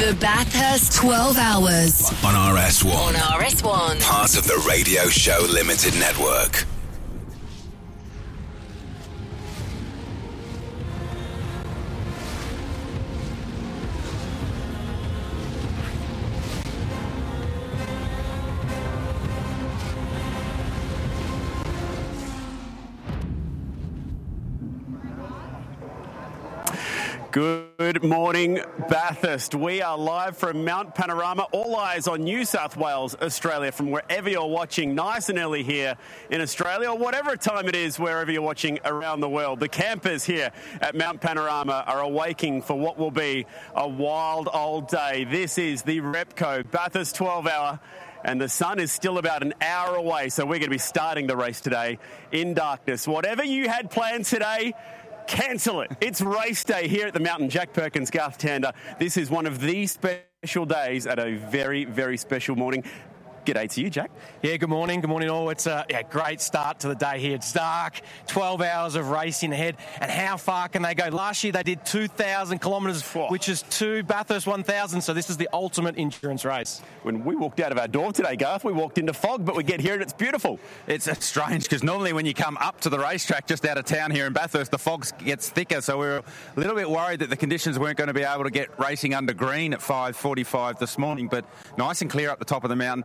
The Bathurst 12 Hours On RS1, on RS1. part of the Radio Show Limited Network. Good morning, Bathurst. We are live from Mount Panorama. All eyes on New South Wales, Australia, from wherever you're watching, nice and early here in Australia, or whatever time it is, wherever you're watching around the world. The campers here at Mount Panorama are awaking for what will be a wild old day. This is the Repco Bathurst 12 hour. And the sun is still about an hour away, so we're going to be starting the race today in darkness. Whatever you had planned today, Cancel it. It's race day here at the mountain. Jack Perkins, Garth Tander. This is one of the special days at a very, very special morning. G'day to you, Jack. Yeah, good morning. Good morning, all. It's a yeah, great start to the day here. It's dark, 12 hours of racing ahead. And how far can they go? Last year they did 2,000 kilometres, which is two Bathurst 1,000. So this is the ultimate endurance race. When we walked out of our door today, Garth, we walked into fog, but we get here and it's beautiful. It's uh, strange because normally when you come up to the racetrack just out of town here in Bathurst, the fog gets thicker. So we were a little bit worried that the conditions weren't going to be able to get racing under green at 5:45 this morning. But nice and clear up the top of the mountain.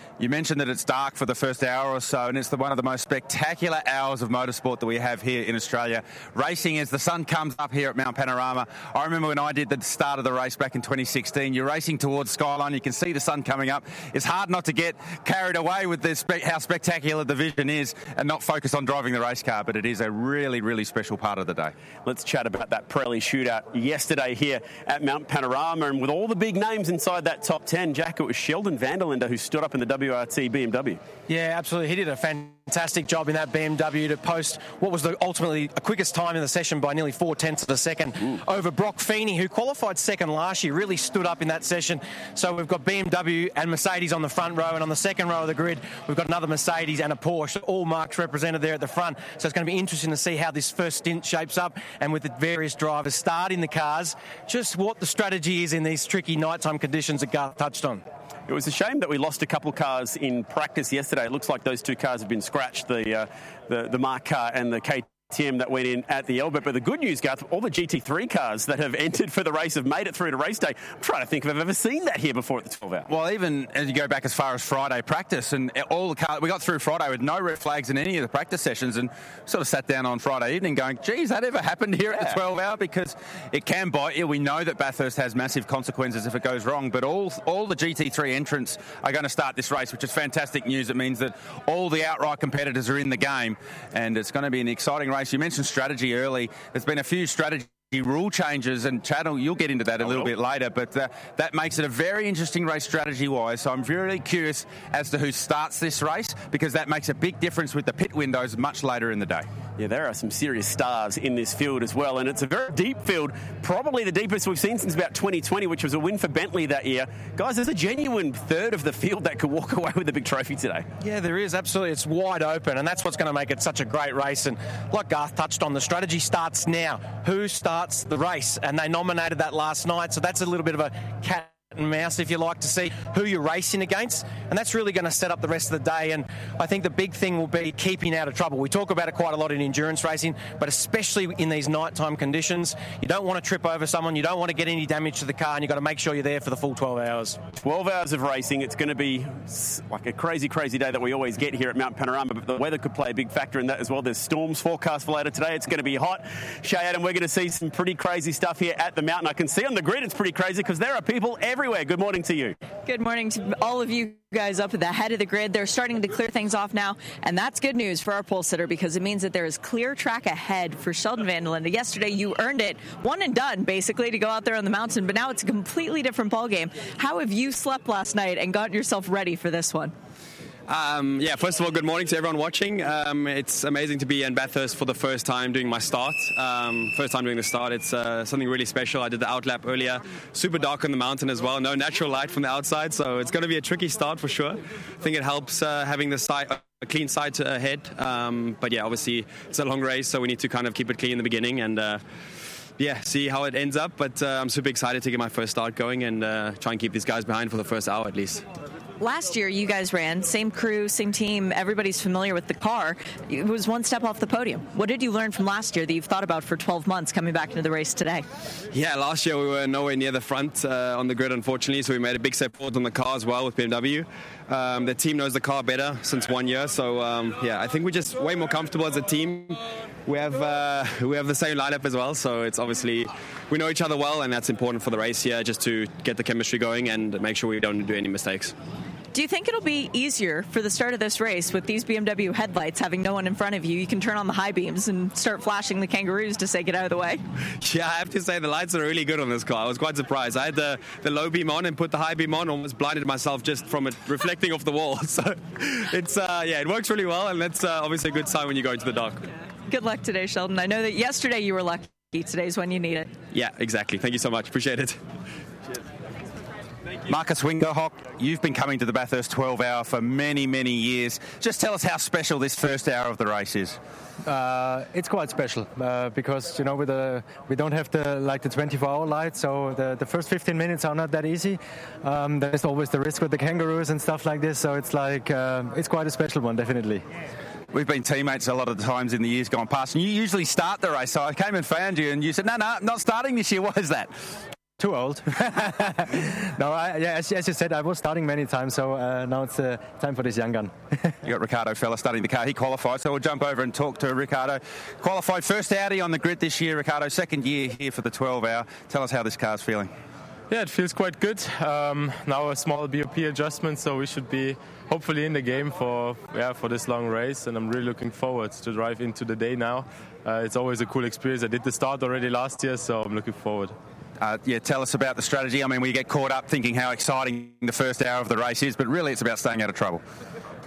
You mentioned that it's dark for the first hour or so, and it's the, one of the most spectacular hours of motorsport that we have here in Australia. Racing as the sun comes up here at Mount Panorama. I remember when I did the start of the race back in 2016. You're racing towards Skyline. You can see the sun coming up. It's hard not to get carried away with this, how spectacular the vision is and not focus on driving the race car, but it is a really, really special part of the day. Let's chat about that Pirelli shootout yesterday here at Mount Panorama. And with all the big names inside that top 10, Jack, it was Sheldon van der Linde who stood up in the WRT BMW. Yeah, absolutely. He did a fantastic job in that BMW to post what was the ultimately a quickest time in the session by nearly four tenths of a second over Brock Feeney, who qualified second last year, really stood up in that session. So we've got BMW and Mercedes on the front row, and on the second row of the grid, we've got another Mercedes and a Porsche, all marques represented there at the front. So it's going to be interesting to see how this first stint shapes up, and with the various drivers starting the cars, just what the strategy is in these tricky nighttime conditions that Garth touched on. It was a shame that we lost a couple cars in practice yesterday. It looks like those two cars have been scratched, the, uh, the, the MARC car and the KTM that went in at the Albert. But the good news, Garth, all the GT3 cars that have entered for the race have made it through to race day. I'm trying to think if I've ever seen that here before at the 12 hour. Well, even as you go back as far as Friday practice, and all the car, we got through Friday with no red flags in any of the practice sessions, and sort of sat down on Friday evening going, "Geez, that ever happened here at the 12 hour?" Because it can bite you. We know that Bathurst has massive consequences if it goes wrong, but all all the GT3 entrants are going to start this race, which is fantastic news. It means that all the outright competitors are in the game, and it's going to be an exciting race. You mentioned strategy early. There's been a few strategy rule changes and channel you'll get into that a little bit later but uh, that makes it a very interesting race strategy wise so i'm really curious as to who starts this race because that makes a big difference with the pit windows much later in the day Yeah, there are some serious stars in this field as well, and it's a very deep field, probably the deepest we've seen since about 2020, which was a win for Bentley that year. Guys, there's a genuine third of the field that could walk away with the big trophy today. Yeah, there is absolutely. It's wide open, and that's what's going to make it such a great race. And like Garth touched on, the strategy starts now. Who starts the race? And they nominated that last night, so that's a little bit of a cat and mouse, if you like, to see who you're racing against, and that's really going to set up the rest of the day. And I think the big thing will be keeping out of trouble. We talk about it quite a lot in endurance racing, but especially in these nighttime conditions, you don't want to trip over someone, you don't want to get any damage to the car, and you've got to make sure you're there for the full 12 hours. 12 hours of racing. It's going to be like a crazy, crazy day that we always get here at Mount Panorama, but the weather could play a big factor in that as well. There's storms forecast for later today. It's going to be hot. Shay Adam, we're going to see some pretty crazy stuff here at the mountain. I can see on the grid it's pretty crazy because there are people everywhere everywhere. Good morning to you. Good morning to all of you guys up at the head of the grid. They're starting to clear things off now, and that's good news for our pole sitter because it means that there is clear track ahead for Sheldon Van Yesterday, you earned it, one and done, basically, to go out there on the mountain, but now it's a completely different ball game. How have you slept last night and gotten yourself ready for this one? Um, yeah, first of all, good morning to everyone watching. Um, it's amazing to be in Bathurst for the first time doing my start. Um, first time doing the start. It's uh, something really special. I did the outlap earlier. Super dark on the mountain as well. No natural light from the outside, so it's going to be a tricky start for sure. I think it helps uh, having the a clean side to ahead. Um, but yeah, obviously it's a long race, so we need to kind of keep it clean in the beginning and. Uh, yeah, see how it ends up. But uh, I'm super excited to get my first start going and uh, try and keep these guys behind for the first hour at least. Last year, you guys ran, same crew, same team, everybody's familiar with the car. It was one step off the podium. What did you learn from last year that you've thought about for 12 months coming back into the race today? Yeah, last year we were nowhere near the front uh, on the grid, unfortunately, so we made a big step forward on the car as well with BMW. Um, the team knows the car better since one year, so um, yeah, I think we're just way more comfortable as a team. We have uh, we have the same lineup as well, so it's obviously we know each other well, and that's important for the race here, just to get the chemistry going and make sure we don't do any mistakes. Do you think it'll be easier for the start of this race with these BMW headlights having no one in front of you? You can turn on the high beams and start flashing the kangaroos to say get out of the way. Yeah, I have to say the lights are really good on this car. I was quite surprised. I had the, the low beam on and put the high beam on, almost blinded myself just from it reflecting off the wall. So it's uh, yeah, it works really well, and that's uh, obviously a good sign when you go into the dark. Good luck today, Sheldon. I know that yesterday you were lucky. Today's when you need it. Yeah, exactly. Thank you so much. Appreciate it. Markus Winkelhock, you've been coming to the Bathurst 12 hour for many, many years. Just tell us how special this first hour of the race is. Uh, it's quite special uh, because you know with the we don't have the like the 24-hour light, so the, the first 15 minutes are not that easy. Um, there's always the risk with the kangaroos and stuff like this, so it's like uh, it's quite a special one, definitely. We've been teammates a lot of the times in the years gone past, and you usually start the race. So I came and found you, and you said, "No, no, not starting this year." What is that? Too old. no, I, yeah, as, as, you said, I was starting many times, so uh, now it's uh, time for this young gun. you got Ricardo Feller starting the car. He qualified, so we'll jump over and talk to Ricardo. Qualified first Audi on the grid this year, Ricardo. Second year here for the 12 hour. Tell us how this car's feeling. Yeah, it feels quite good. Um, now a small BOP adjustment, so we should be hopefully in the game for yeah for this long race, and I'm really looking forward to drive into the day now. Uh, it's always a cool experience. I did the start already last year, so I'm looking forward. Uh, yeah, tell us about the strategy. I mean, we get caught up thinking how exciting the first hour of the race is, but really it's about staying out of trouble.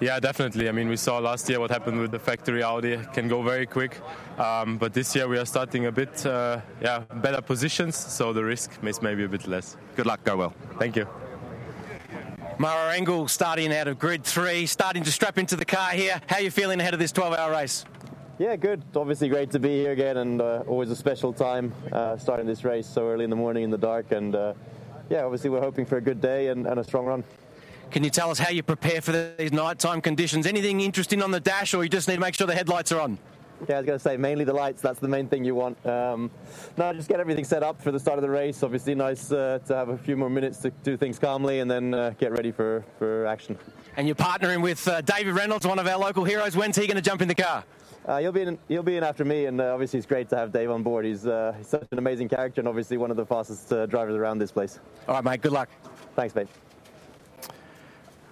Yeah, definitely. I mean, we saw last year what happened with the factory Audi. It can go very quick. Um, but this year we are starting a bit, uh, yeah, better positions, so the risk is maybe a bit less. Good luck. Go well. Thank you. Maro Engel starting out of grid three, starting to strap into the car here. How are you feeling ahead of this 12-hour race? Yeah, good. Obviously, great to be here again, and uh, always a special time uh, starting this race so early in the morning in the dark. And uh, yeah, obviously, we're hoping for a good day and, and, a strong run. Can you tell us how you prepare for these nighttime conditions? Anything interesting on the dash, or you just need to make sure the headlights are on? Yeah, I was going to say mainly the lights. That's the main thing you want. Um, no, just get everything set up for the start of the race. Obviously, nice uh, to have a few more minutes to do things calmly and then uh, get ready for, for action. And you're partnering with uh, David Reynolds, one of our local heroes. When's he going to jump in the car? Uh, he'll be in. He'll be in after me, and uh, obviously it's great to have Dave on board. He's, uh, he's such an amazing character, and obviously one of the fastest uh, drivers around this place. All right, mate. Good luck. Thanks, mate.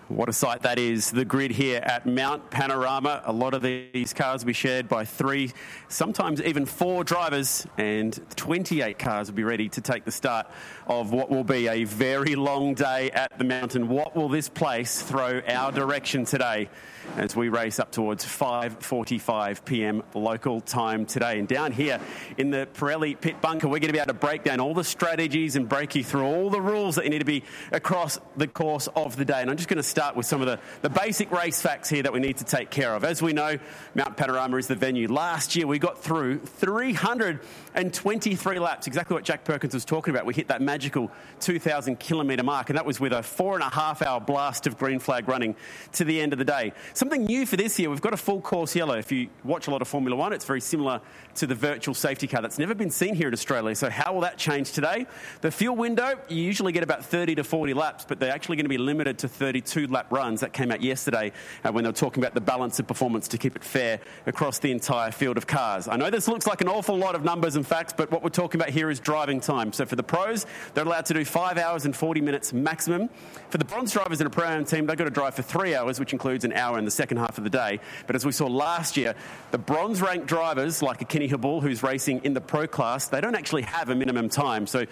What a sight that is. The grid here at Mount Panorama. A lot of these cars will be shared by three, sometimes even four drivers, and 28 cars will be ready to take the start of what will be a very long day at the mountain. What will this place throw our direction today? as we race up towards 5:45 p.m. local time today. And down here in the Pirelli pit bunker, we're going to be able to break down all the strategies and break you through all the rules that you need to be across the course of the day. And I'm just going to start with some of the, the basic race facts here that we need to take care of. As we know, Mount Panorama is the venue. Last year we got through 323 laps, exactly what Jack Perkins was talking about. We hit that magical 2,000 kilometre mark, and that was with a four and a half hour blast of green flag running to the end of the day. Something new for this year, we've got a full course yellow. If you watch a lot of Formula One, it's very similar to the virtual safety car that's never been seen here in Australia. So, how will that change today? The fuel window, you usually get about 30 to 40 laps, but they're actually going to be limited to 32 lap runs. That came out yesterday uh, when they were talking about the balance of performance to keep it fair across the entire field of cars. I know this looks like an awful lot of numbers and facts, but what we're talking about here is driving time. So for the pros, they're allowed to do five hours and 40 minutes maximum. For the bronze drivers in a pro am team, they've got to drive for three hours, which includes an hour in the second half of the day. But as we saw last year, the bronze ranked drivers, like a Kenny Habul, who's racing in the pro class, they don't actually have a minimum time. So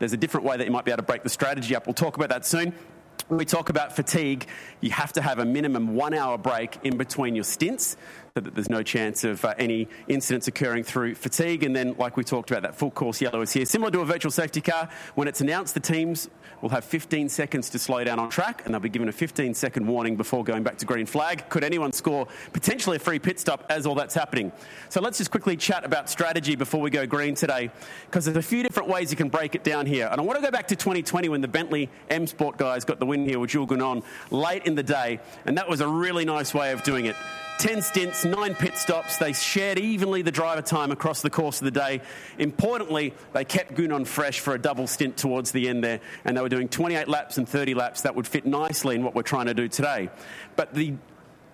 there's a different way that you might be able to break the strategy up. We'll talk about that soon. When we talk about fatigue, you have to have a minimum one hour break in between your stints that there's no chance of uh, any incidents occurring through fatigue. And then, like we talked about, that full course yellow is here. Similar to a virtual safety car, when it's announced, the teams will have 15 seconds to slow down on track and they'll be given a 15 second warning before going back to green flag. Could anyone score potentially a free pit stop as all that's happening? So let's just quickly chat about strategy before we go green today, because there's a few different ways you can break it down here. And I want to go back to 2020 when the Bentley M Sport guys got the win here with Jules Gounon late in the day, and that was a really nice way of doing it. 10 stints, nine pit stops. They shared evenly the driver time across the course of the day. Importantly, they kept Gounon fresh for a double stint towards the end there, and they were doing 28 laps and 30 laps. That would fit nicely in what we're trying to do today. But the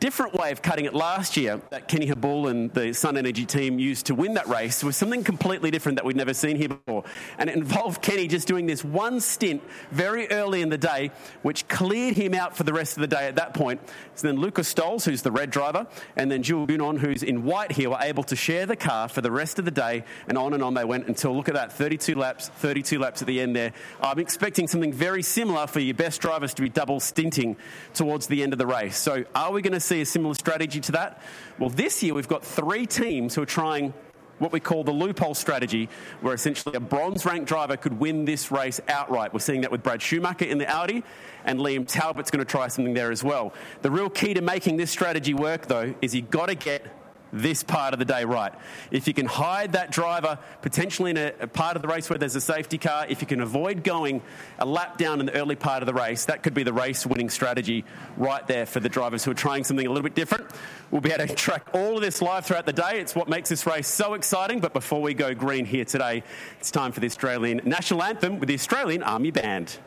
different way of cutting it last year that Kenny Habul and the Sun Energy team used to win that race was something completely different that we'd never seen here before. And it involved Kenny just doing this one stint very early in the day, which cleared him out for the rest of the day at that point. So then Luca Stolz, who's the red driver, and then Jules Gounon, who's in white here, were able to share the car for the rest of the day, and on and on they went until, look at that, 32 laps, 32 laps at the end there. I'm expecting something very similar for your best drivers to be double stinting towards the end of the race. So are we going to see see a similar strategy to that? Well, this year we've got three teams who are trying what we call the loophole strategy, where essentially a bronze ranked driver could win this race outright. We're seeing that with Brad Schumacher in the Audi, and Liam Talbot's going to try something there as well. The real key to making this strategy work, though, is you've got to get this part of the day right. If you can hide that driver potentially in a, a, part of the race where there's a safety car, if you can avoid going a lap down in the early part of the race, that could be the race winning strategy right there for the drivers who are trying something a little bit different. We'll be able to track all of this live throughout the day. It's what makes this race so exciting. But before we go green here today, it's time for the Australian National Anthem with the Australian Army Band.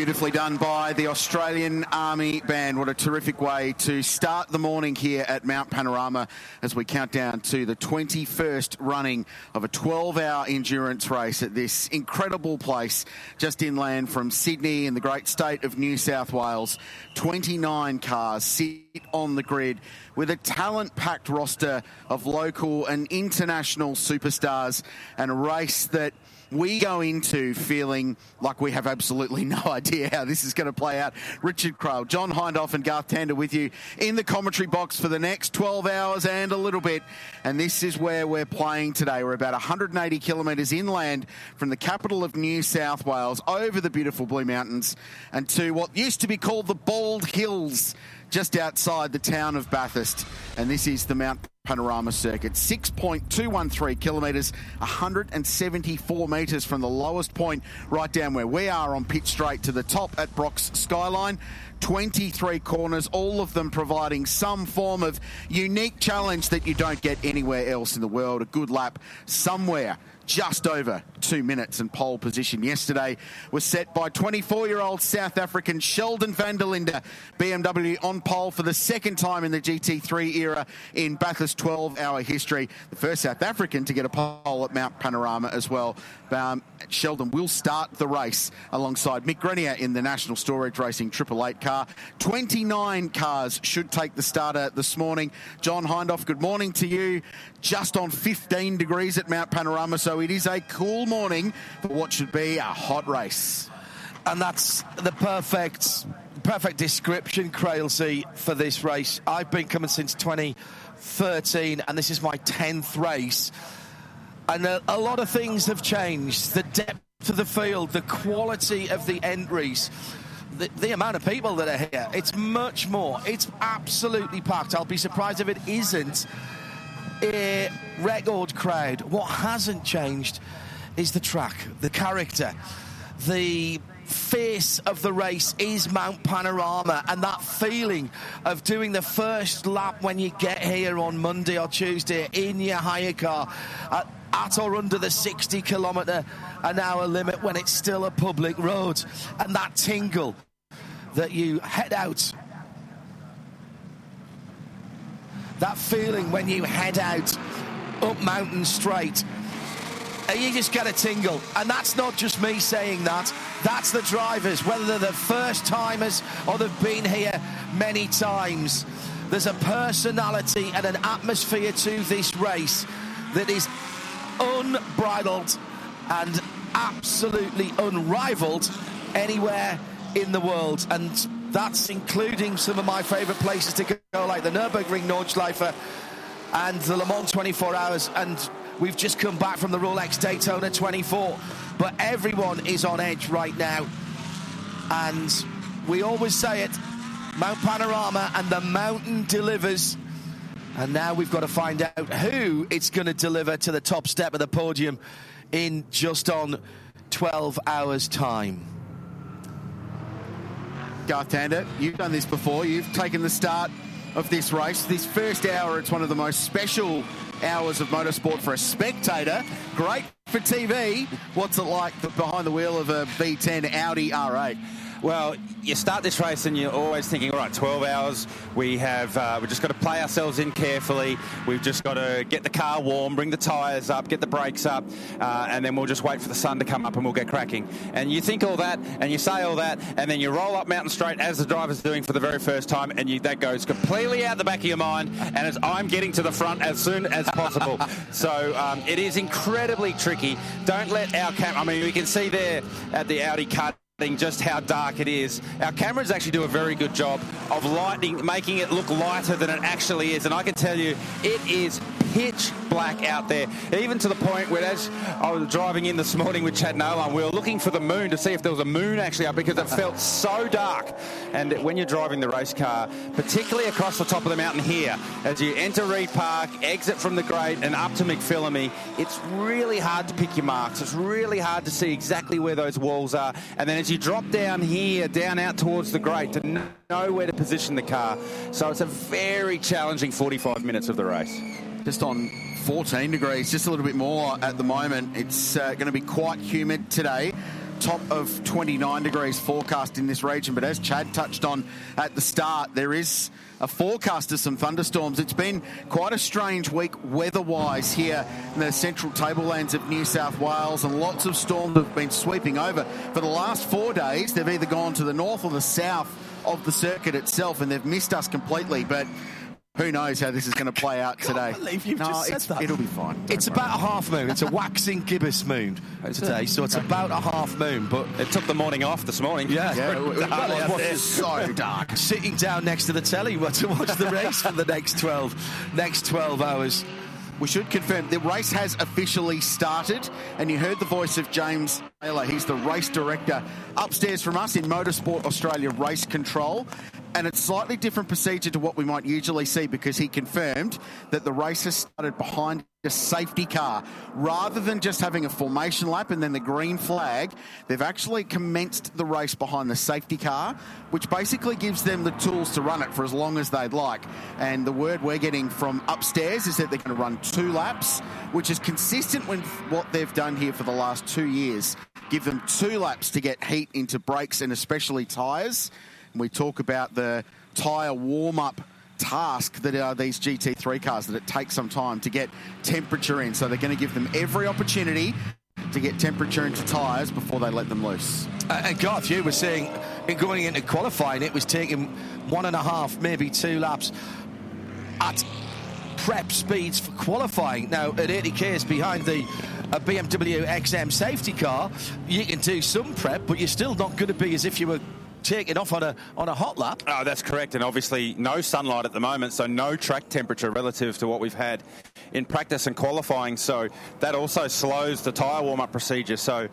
Beautifully done by the Australian Army Band. What a terrific way to start the morning here at Mount Panorama as we count down to the 21st running of a 12 hour endurance race at this incredible place just inland from Sydney in the great state of New South Wales. 29 cars sit on the grid with a talent packed roster of local and international superstars and a race that we go into feeling like we have absolutely no idea how this is going to play out. Richard Craill, John Hindhaugh, and Garth Tander with you in the commentary box for the next 12 hours and a little bit. And this is where we're playing today. We're about 180 kilometres inland from the capital of New South Wales over the beautiful Blue Mountains and to what used to be called the Bald Hills just outside the town of Bathurst. And this is the Mount Panorama Circuit. 6.213 kilometres, 174 metres from the lowest point right down where we are on Pitt Straight to the top at Brock's Skyline. 23 corners, all of them providing some form of unique challenge that you don't get anywhere else in the world. A good lap somewhere just over two minutes and pole position yesterday was set by 24-year-old South African Sheldon van der Linde. BMW on pole for the second time in the GT3 era in Bathurst 12-hour history. The first South African to get a pole at Mount Panorama as well. Um, Sheldon will start the race alongside Mick Grenier in the National Storage Racing Triple Eight car. 29 cars should take the starter this morning. John Hindhaugh, good morning to you. Just on 15 degrees at Mount Panorama, so it is a cool morning for what should be a hot race. And that's the perfect perfect description, Crailsey, for this race. I've been coming since 2013, and this is my 10th race. And a, a lot of things have changed. The depth of the field, the quality of the entries, the, the, amount of people that are here. It's much more. It's absolutely packed. I'll be surprised if it isn't a record crowd. What hasn't changed is the track, the character, the face of the race is Mount Panorama and that feeling of doing the first lap when you get here on Monday or Tuesday in your hire car at, at or under the 60 kilometre an hour limit when it's still a public road and that tingle that you head out that feeling when you head out up Mountain Straight uh, you just get a tingle. And that's not just me saying that. That's the drivers, whether they're the first timers or they've been here many times. There's a personality and an atmosphere to this race that is unbridled and absolutely unrivaled anywhere in the world. And that's including some of my favourite places to go, like the Nürburgring Nordschleife and the Le Mans 24 Hours. And We've just come back from the Rolex Daytona 24, but everyone is on edge right now. And we always say it Mount Panorama and the mountain delivers. And now we've got to find out who it's going to deliver to the top step of the podium in just on 12 hours' time. Garth Tander, you've done this before. You've taken the start of this race. This first hour, it's one of the most special hours of motorsport for a spectator. Great for TV. What's it like behind the wheel of a V10 Audi R8? Well, you start this race and you're always thinking, all right, 12 hours. We have uh, we just got to play ourselves in carefully. We've just got to get the car warm, bring the tyres up, get the brakes up, uh, and then we'll just wait for the sun to come up and we'll get cracking. And you think all that, and you say all that, and then you roll up Mountain Straight as the driver's doing for the very first time, and you, that goes completely out the back of your mind. And it's I'm getting to the front as soon as possible. so um, it is incredibly tricky. Don't let our cam. I mean, we can see there at the Audi cut just how dark it is. Our cameras actually do a very good job of lighting, making it look lighter than it actually is. And I can tell you, it is pitch black out there, even to the point where as I was driving in this morning with Chad Neylon, we were looking for the moon to see if there was a moon actually up because it felt so dark. And when you're driving the race car, particularly across the top of the mountain here, as you enter Reid Park, exit from the grade and up to McPhillamy, it's really hard to pick your marks. It's really hard to see exactly where those walls are. And then as you drop down here, down out towards the grade, to know where to position the car. So it's a very challenging 45 minutes of the race just on 14 degrees, just a little bit more at the moment. It's uh, going to be quite humid today. Top of 29 degrees forecast in this region, but as Chad touched on at the start, there is a forecast of some thunderstorms. It's been quite a strange week weather-wise here in the central tablelands of New South Wales, and lots of storms have been sweeping over. For the last four days, they've either gone to the north or the south of the circuit itself, and they've missed us completely. But who knows how this is going to play out today? believe you've no, just said that. It'll be fine. It's about a half moon. It's a waxing gibbous moon today, so it's about a half moon. But it took the morning off this morning. Yeah, yeah it, it, well, it was so dark. Sitting down next to the telly to watch the race for the next twelve next twelve hours. We should confirm the race has officially started, and you heard the voice of James Taylor. He's the race director upstairs from us in Motorsport Australia Race Control and it's slightly different procedure to what we might usually see because he confirmed that the race has started behind a safety car. Rather than just having a formation lap and then the green flag, they've actually commenced the race behind the safety car, which basically gives them the tools to run it for as long as they'd like. And the word we're getting from upstairs is that they're going to run two laps, which is consistent with what they've done here for the last two years. Give them two laps to get heat into brakes and especially tyres we talk about the tyre warm up task that are these GT3 cars that it takes some time to get temperature in. So they're going to give them every opportunity to get temperature into tyres before they let them loose. Uh, and Garth, you were saying in going into qualifying, it was taking one and a half, maybe two laps at prep speeds for qualifying. Now, at 80 k's behind the a BMW XM safety car, you can do some prep, but you're still not going to be as if you were taking off on a on a hot lap. Oh, that's correct, and obviously no sunlight at the moment, so no track temperature relative to what we've had in practice and qualifying. So that also slows the tyre warm-up procedure. So.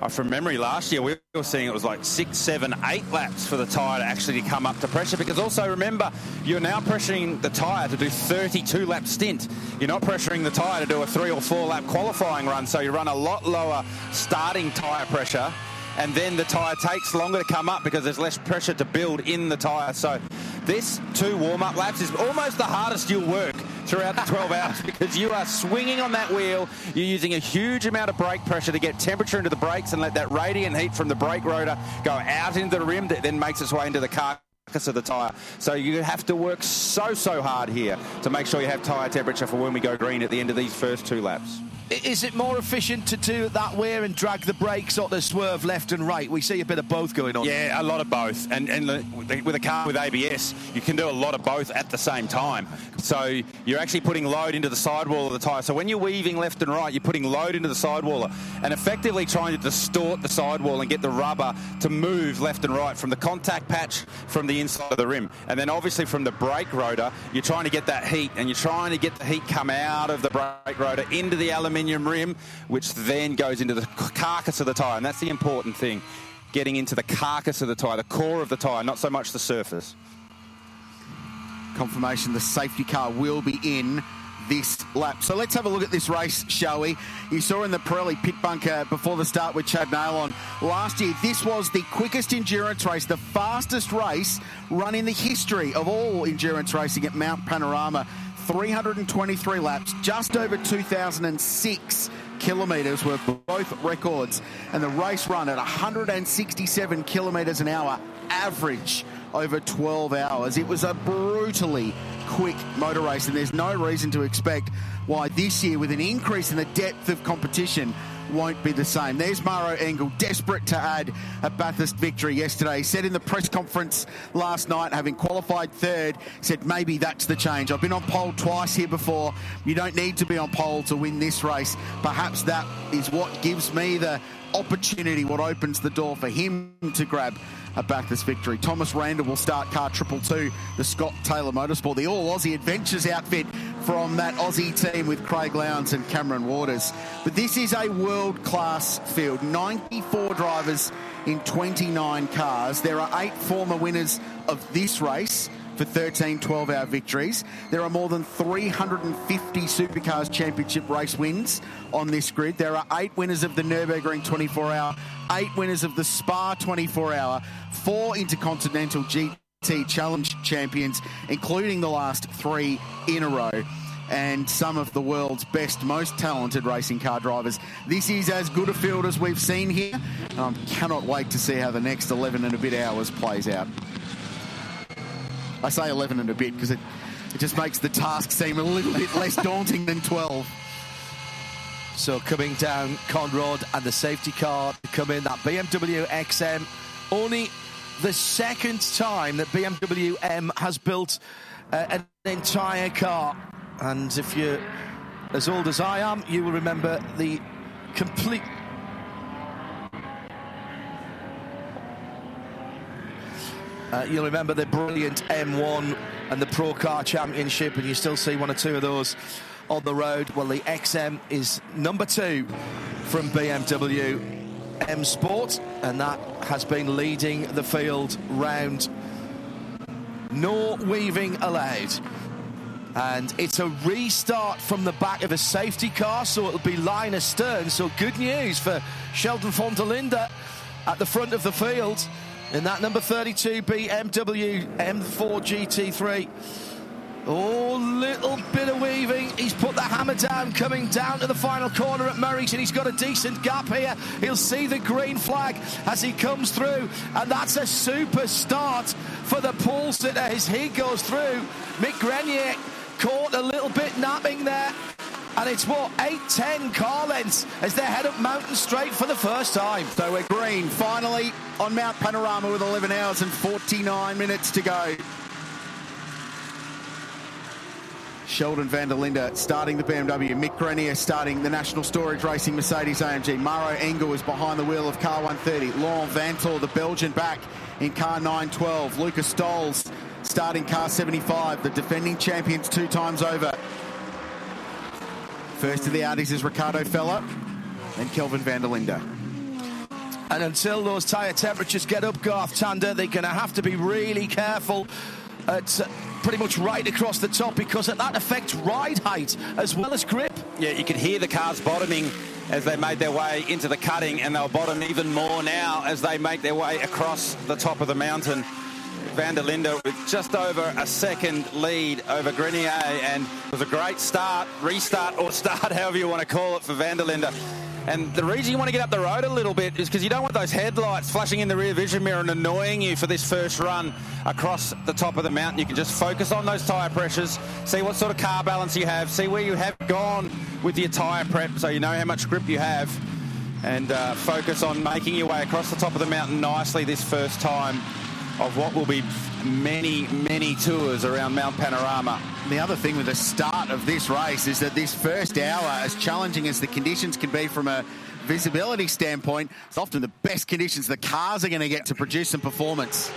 Uh, from memory, last year we were seeing it was like six, seven, eight laps for the tyre to actually come up to pressure. Because also remember, you're now pressuring the tyre to do 32 lap stint. You're not pressuring the tyre to do a three or four lap qualifying run, so you run a lot lower starting tyre pressure and then the tyre takes longer to come up because there's less pressure to build in the tyre. So this two warm-up laps is almost the hardest you'll work throughout the 12 hours because you are swinging on that wheel. You're using a huge amount of brake pressure to get temperature into the brakes and let that radiant heat from the brake rotor go out into the rim that then makes its way into the car of the tyre. So you have to work so, so hard here to make sure you have tyre temperature for when we go green at the end of these first two laps. Is it more efficient to do it that way and drag the brakes or the swerve left and right? We see a bit of both going on. Yeah, a lot of both. And, and with a car with ABS, you can do a lot of both at the same time. So you're actually putting load into the sidewall of the tyre. So when you're weaving left and right, you're putting load into the sidewall and effectively trying to distort the sidewall and get the rubber to move left and right from the contact patch from the inside of the rim. And then obviously from the brake rotor, you're trying to get that heat and you're trying to get the heat come out of the brake rotor into the aluminium aluminium rim, which then goes into the carcass of the tyre. And that's the important thing getting into the carcass of the tyre, the core of the tyre, not so much the surface. Confirmation the safety car will be in this lap. So let's have a look at this race, shall we? You saw in the Pirelli pit bunker before the start with Chad Neylon last year. This was the quickest endurance race, the fastest race run in the history of all endurance racing at Mount Panorama. 323 laps, just over 2006 kilometres were both records, and the race run at 167 kilometres an hour average over 12 hours. It was a brutally quick motor race, and there's no reason to expect why this year, with an increase in the depth of competition, won't be the same. There's Maro Engel, desperate to add a Bathurst victory yesterday. He said in the press conference last night, having qualified third, said maybe that's the change. I've been on pole twice here before. You don't need to be on pole to win this race. Perhaps that is what gives me the opportunity, what opens the door for him to grab a this victory. Thomas Randall will start car triple two, the Scott Taylor Motorsport, the All Aussie Adventures outfit from that Aussie team with Craig Lowndes and Cameron Waters. But this is a world class field 94 drivers in 29 cars. There are eight former winners of this race for 13 12 hour victories. There are more than 350 Supercars Championship race wins on this grid. There are eight winners of the Nürburgring 24 hour, eight winners of the Spa 24 hour, four Intercontinental GT Challenge champions, including the last three in a row and some of the world's best, most talented racing car drivers. This is as good a field as we've seen here, and I cannot wait to see how the next 11 and a bit hours plays out. I say 11 and a bit because it, it just makes the task seem a little bit less daunting than 12. So coming down Conrod and the safety car come in, that BMW XM, only the second time that BMW M has built uh, an entire car. And if you're as old as I am, you will remember the complete Uh, you'll remember the brilliant M1 and the Pro Car Championship, and you still see one or two of those on the road. Well, the XM is number two from BMW M Sport, and that has been leading the field round. No weaving allowed. And it's a restart from the back of a safety car, so it'll be line astern. So good news for Sheldon Linde at the front of the field in that number 32 BMW M4 GT3. Oh, little bit of weaving. He's put the hammer down, coming down to the final corner at Murray's, and he's got a decent gap here. He'll see the green flag as he comes through, and that's a super start for the pole sitter as he goes through. Mick Grenier caught a little bit napping there And it's what, 8 10 car lengths as they head up Mountain Straight for the first time. So we're green finally on Mount Panorama with 11 hours and 49 minutes to go. Sheldon van der Linde starting the BMW. Mick Grenier starting the National Storage Racing Mercedes AMG. Maro Engel is behind the wheel of car 130. Laurent Vanthoor, the Belgian, back in car 912. Luca Stolz starting car 75. The defending champions two times over. First of the Audis is Ricardo Feller, then Kelvin van der Linde. And until those tyre temperatures get up, Garth Tander, they're going to have to be really careful at uh, pretty much right across the top because that affects ride height as well as grip. Yeah, you could hear the cars bottoming as they made their way into the cutting, and they'll bottom even more now as they make their way across the top of the mountain. Van der Linde with just over a second lead over Grenier, and it was a great start, restart, or start, however you want to call it, for Van der Linde. And the reason you want to get up the road a little bit is because you don't want those headlights flashing in the rear vision mirror and annoying you for this first run across the top of the mountain. You can just focus on those tyre pressures, see what sort of car balance you have, see where you have gone with your tyre prep so you know how much grip you have, and uh, focus on making your way across the top of the mountain nicely this first time of what will be many, many tours around Mount Panorama. The other thing with the start of this race is that this first hour, as challenging as the conditions can be from a visibility standpoint, it's often the best conditions the cars are going to get to produce some performance.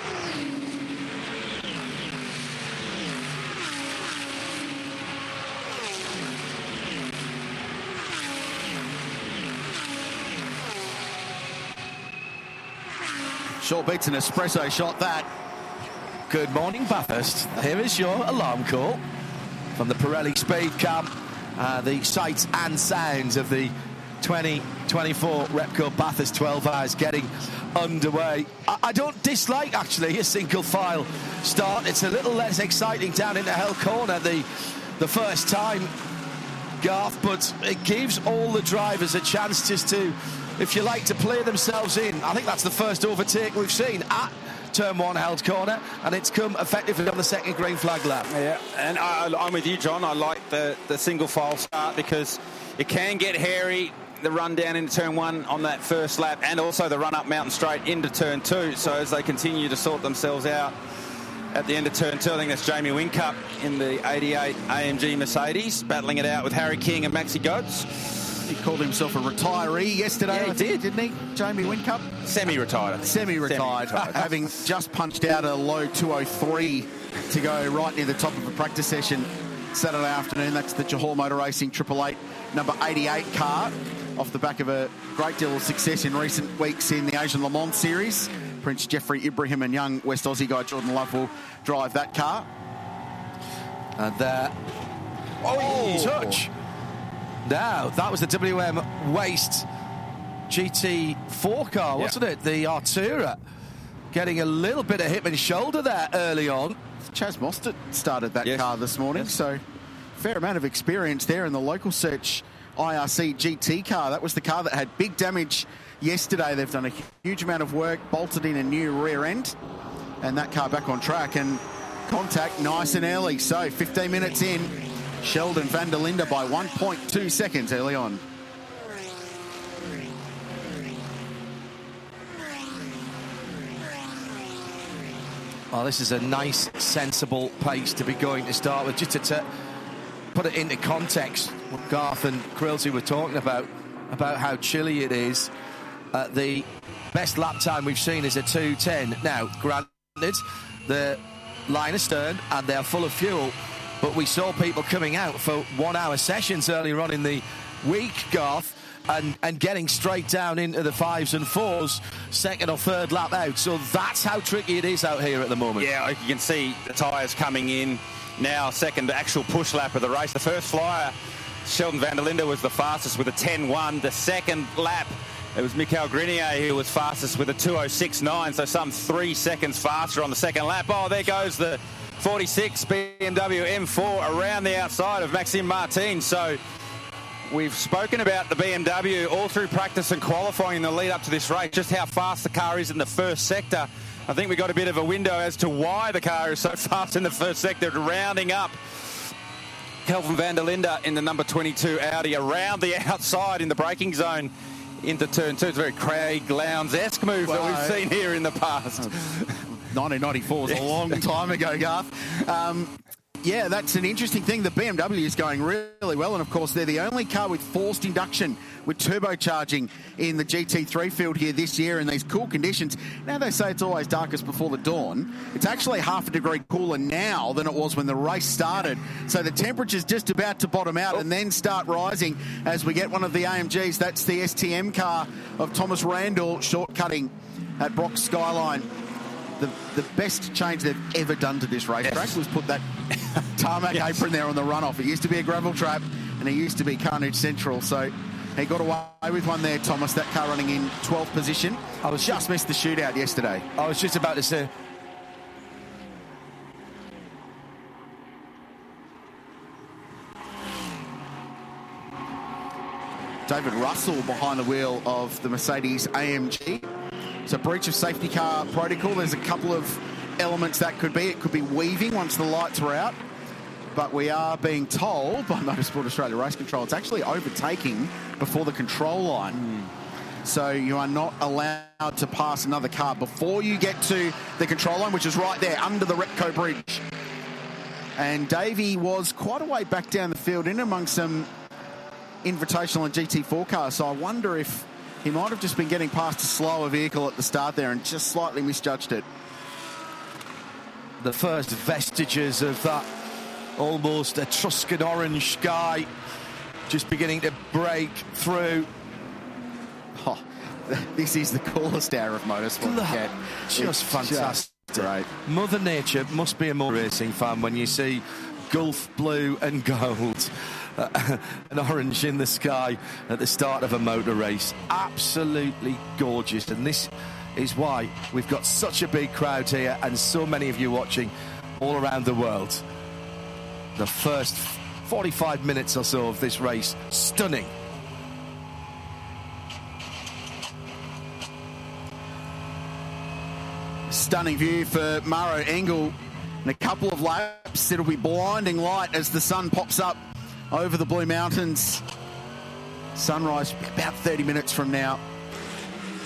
Short beats an espresso shot that. Good morning, Bathurst. Here is your alarm call from the Pirelli Speed Camp. Uh, the sights and sounds of the 2024 Repco Bathurst 12 hours getting underway. I, I, don't dislike actually a single file start. It's a little less exciting down in the Hell Corner the the first time, Garth, but it gives all the drivers a chance just to, if you like, to play themselves in. I think that's the first overtake we've seen at turn one Hell corner, and it's come effectively on the second green flag lap. Yeah, and I, am with you, John. I like the, the single file start because it can get hairy. The run down into turn one on that first lap, and also the run up mountain straight into turn two. So as they continue to sort themselves out at the end of turn two, I think that's Jamie Whincup in the 88 AMG Mercedes, battling it out with Harry King and Maxi Götz. He called himself a retiree yesterday. Yeah, he did, didn't he? Jamie Whincup, Semi-retired. Semi-retired, Semi-retired. having just punched out a low 203 to go right near the top of a practice session Saturday afternoon. That's the Johor Motor Racing Triple Eight number 88 car off the back of a great deal of success in recent weeks in the Asian Le Mans Series. Prince Jefri Ibrahim and young West Aussie guy Jordan Love will drive that car. Uh, and there. Oh, oh, touch. Now, that was the WM Waste GT4 car, wasn't yeah. it? The Artura. Getting a little bit of hip and shoulder there early on. Chaz Mostert started that yes. car this morning, yes. so fair amount of experience there in the local search IRC GT car. That was the car that had big damage yesterday. They've done a huge amount of work, bolted in a new rear end, and that car back on track and contact nice and early. So 15 minutes in, Sheldon van der Linde by 1.2 seconds early on. Well, this is a nice, sensible pace to be going to start with. Just to put it into context, what Garth and Quilty were talking about, about how chilly it is. Uh, the best lap time we've seen is a 2.10. Now, granted, the line astern and they're full of fuel, but we saw people coming out for one hour sessions earlier on in the week, Garth, and, and getting straight down into the fives and fours, second or third lap out. So that's how tricky it is out here at the moment. Yeah, you can see the tyres coming in now, second actual push lap of the race. The first flyer, Sheldon van der Linde, was the fastest with a 10 1. The second lap, it was Mikael Grenier who was fastest with a 206.9, so some three seconds faster on the second lap. Oh, there goes the 46 BMW M4 around the outside of Maxime Martin. So we've spoken about the BMW all through practice and qualifying in the lead up to this race, just how fast the car is in the first sector. I think we got a bit of a window as to why the car is so fast in the first sector, rounding up Kelvin van der Linde in the number 22 Audi around the outside in the braking zone into turn two. It's a very Craig Lowndes-esque move Well, that we've seen here in the past. 1994 was a long time ago, Garth. Um, yeah, that's an interesting thing. The BMW is going really well, and of course, they're the only car with forced induction with turbocharging in the GT3 field here this year in these cool conditions. Now they say it's always darkest before the dawn. It's actually half a degree cooler now than it was when the race started. So the temperature's just about to bottom out and then start rising as we get one of the AMGs. That's the STM car of Thomas Randall shortcutting at Brock Skyline the, the best change they've ever done to this racetrack was put that tarmac apron there on the runoff. It used to be a gravel trap and it used to be Carnage Central. So he got away with one there, Thomas. That car running in 12th position. I was just missed the shootout yesterday. I was just about to say. David Russell behind the wheel of the Mercedes AMG. It's a breach of safety car protocol. There's a couple of elements that could be. It could be weaving once the lights were out. But we are being told by Motorsport Australia Race Control it's actually overtaking before the control line. So you are not allowed to pass another car before you get to the control line, which is right there under the Repco Bridge. And Davey was quite a way back down the field in among some invitational and GT4 cars. So I wonder if he might have just been getting past a slower vehicle at the start there and just slightly misjudged it. the first vestiges of that almost Etruscan orange sky just beginning to break through. Oh, this is the coolest hour of motorsport. Look, just fantastic. great. Mother Nature must be a more racing fan when you see Gulf blue and gold, an orange in the sky at the start of a motor race. Absolutely gorgeous. And this is why we've got such a big crowd here and so many of you watching all around the world. The first 45 minutes or so of this race, stunning. Stunning view for Maro Engel. In a couple of laps, it'll be blinding light as the sun pops up over the Blue Mountains. Sunrise about 30 minutes from now.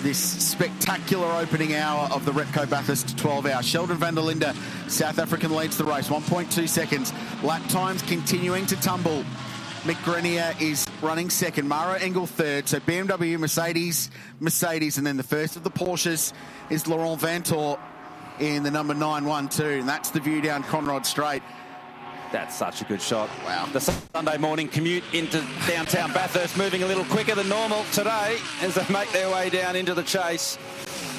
This spectacular opening hour of the Repco Bathurst 12 hour. Sheldon van der Linde, South African, leads the race. 1.2 seconds. Lap times continuing to tumble. Mick Grenier is running second. Maro Engel third. So BMW, Mercedes, Mercedes, and then the first of the Porsches is Laurens Vanthoor in the number 912. And that's the view down Conrad Straight. That's such a good shot. Wow. The Sunday morning commute into downtown Bathurst moving a little quicker than normal today as they make their way down into the chase.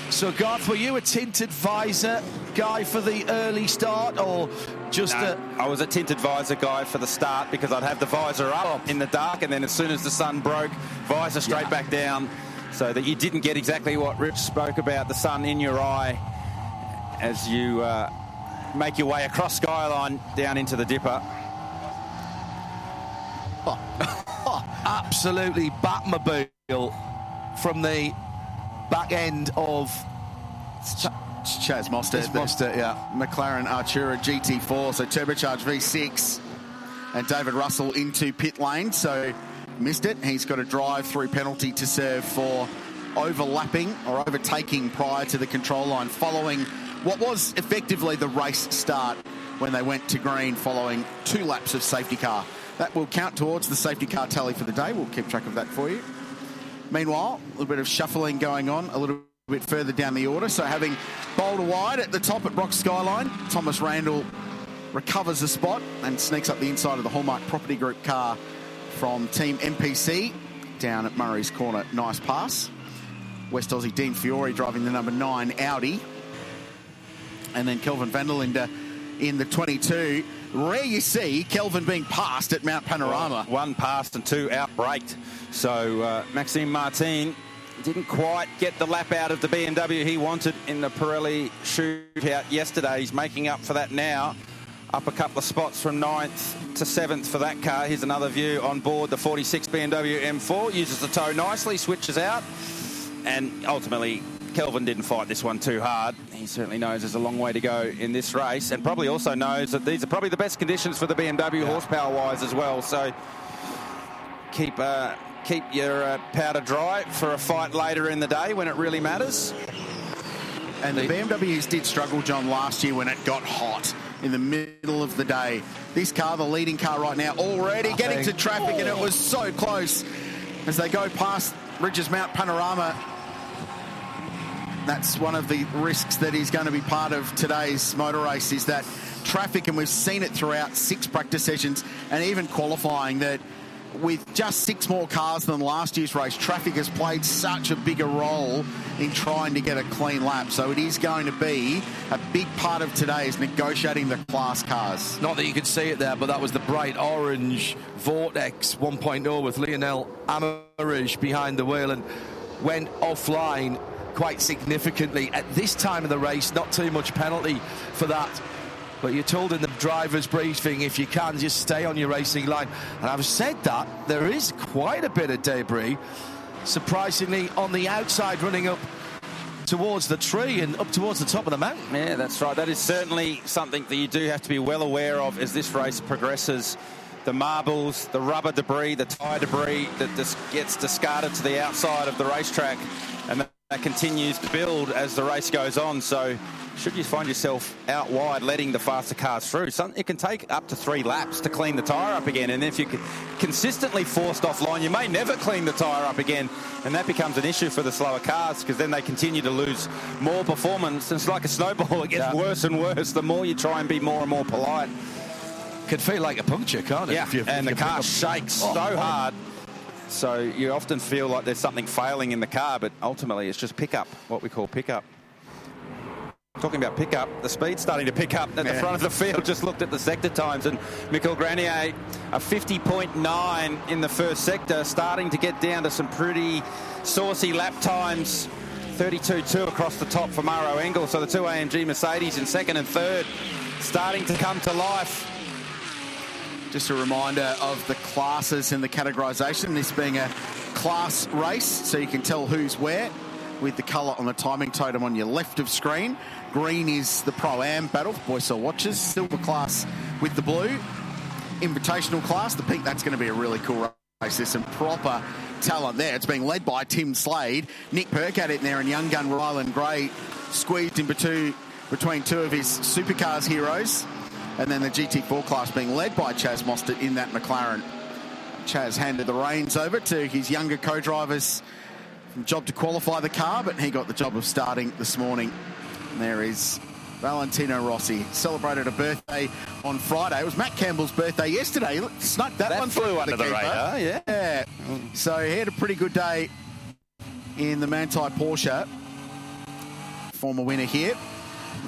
So, Garth, were you a tinted visor guy for the early start or just No, a. I was a tinted visor guy for the start because I'd have the visor up in the dark, and then as soon as the sun broke, visor straight back down, so that you didn't get exactly what Rich spoke about the sun in your eye as you uh, make your way across Skyline down into the Dipper. Oh. Oh, absolutely Batmobile from the back end of Chaz Mostert. It's Mostert, yeah. McLaren Artura GT4, so turbocharged V6. And David Russell into pit lane, so missed it. He's got a drive through penalty to serve for overlapping or overtaking prior to the control line, following what was effectively the race start when they went to green following two laps of safety car. That will count towards the safety car tally for the day. We'll keep track of that for you. Meanwhile, a little bit of shuffling going on, a little bit further down the order. So having Boulder wide at the top at Brock Skyline, Thomas Randle recovers the spot and sneaks up the inside of the Hallmark Property Group car from Team MPC down at Murray's Corner. Nice pass. West Aussie Dean Fiore driving the number nine Audi. And then Kelvin van der Linde in the 22. Rare you see Kelvin being passed at Mount Panorama. One passed and two outbraked. So uh, Maxime Martin didn't quite get the lap out of the BMW he wanted in the Pirelli shootout yesterday. He's making up for that now. Up a couple of spots from ninth to seventh for that car. Here's another view on board the 46 BMW M4. Uses the toe nicely, switches out, and ultimately Kelvin didn't fight this one too hard. He certainly knows there's a long way to go in this race, and probably also knows that these are probably the best conditions for the BMW horsepower-wise as well. So keep uh, keep your uh, powder dry for a fight later in the day when it really matters. And the BMWs did struggle, John, last year when it got hot in the middle of the day. This car, the leading car right now, already getting to traffic, and it was so close as they go past Ridges Mount Panorama. That's one of the risks that is going to be part of today's motor race is that traffic, and we've seen it throughout six practice sessions and even qualifying that with just six more cars than last year's race, traffic has played such a bigger role in trying to get a clean lap. So it is going to be a big part of today is negotiating the class cars. Not that you could see it there, but that was the bright orange Vortex 1.0 with Lionel Amrouche behind the wheel and went offline quite significantly. At this time of the race, not too much penalty for that. But you're told in the driver's briefing, if you can, just stay on your racing line. And I've said that there is quite a bit of debris, surprisingly, on the outside running up towards the tree and up towards the top of the mountain. Yeah, that's right. That is certainly something that you do have to be well aware of as this race progresses. The marbles, the rubber debris, the tyre debris that just gets discarded to the outside of the racetrack, and that continues to build as the race goes on. So, should you find yourself out wide letting the faster cars through, it can take up to three laps to clean the tyre up again. And if you're consistently forced offline, you may never clean the tyre up again. And that becomes an issue for the slower cars because then they continue to lose more performance. It's like a snowball, it gets Yeah. worse and worse the more you try and be more and more polite. Could feel like a puncture, can't it? Yeah, you- and the car up- shakes Oh, so hard. So you often feel like there's something failing in the car, but ultimately it's just pickup, what we call pickup. Talking about pickup, the speed's starting to pick up at the front of the field. Just looked at the sector times, and Michael Grenier, a 50.9 in the first sector, starting to get down to some pretty saucy lap times. 32.2 across the top for Maro Engel. So the two AMG Mercedes in second and third, starting to come to life. Just a reminder of the classes and the categorisation. This being a class race, so you can tell who's where with the colour on the timing totem on your left of screen. Green is the Pro Am battle, boys or watches. Silver class with the blue. Invitational class, the pink, that's going to be a really cool race. There's some proper talent there. It's being led by Tim Slade. Nick Percat in there and young gun Ryland Gray squeezed in between two of his supercars heroes. And then the GT4 class being led by Chaz Mostert in that McLaren. Chaz handed the reins over to his younger co-drivers. Job to qualify the car, but he got the job of starting this morning. And there is Valentino Rossi. Celebrated a birthday on Friday. It was Matt Campbell's birthday yesterday. Snuck that, That one flew through under the keeper. radar, yeah. Yeah. So he had a pretty good day in the Manthey Porsche. Former winner here.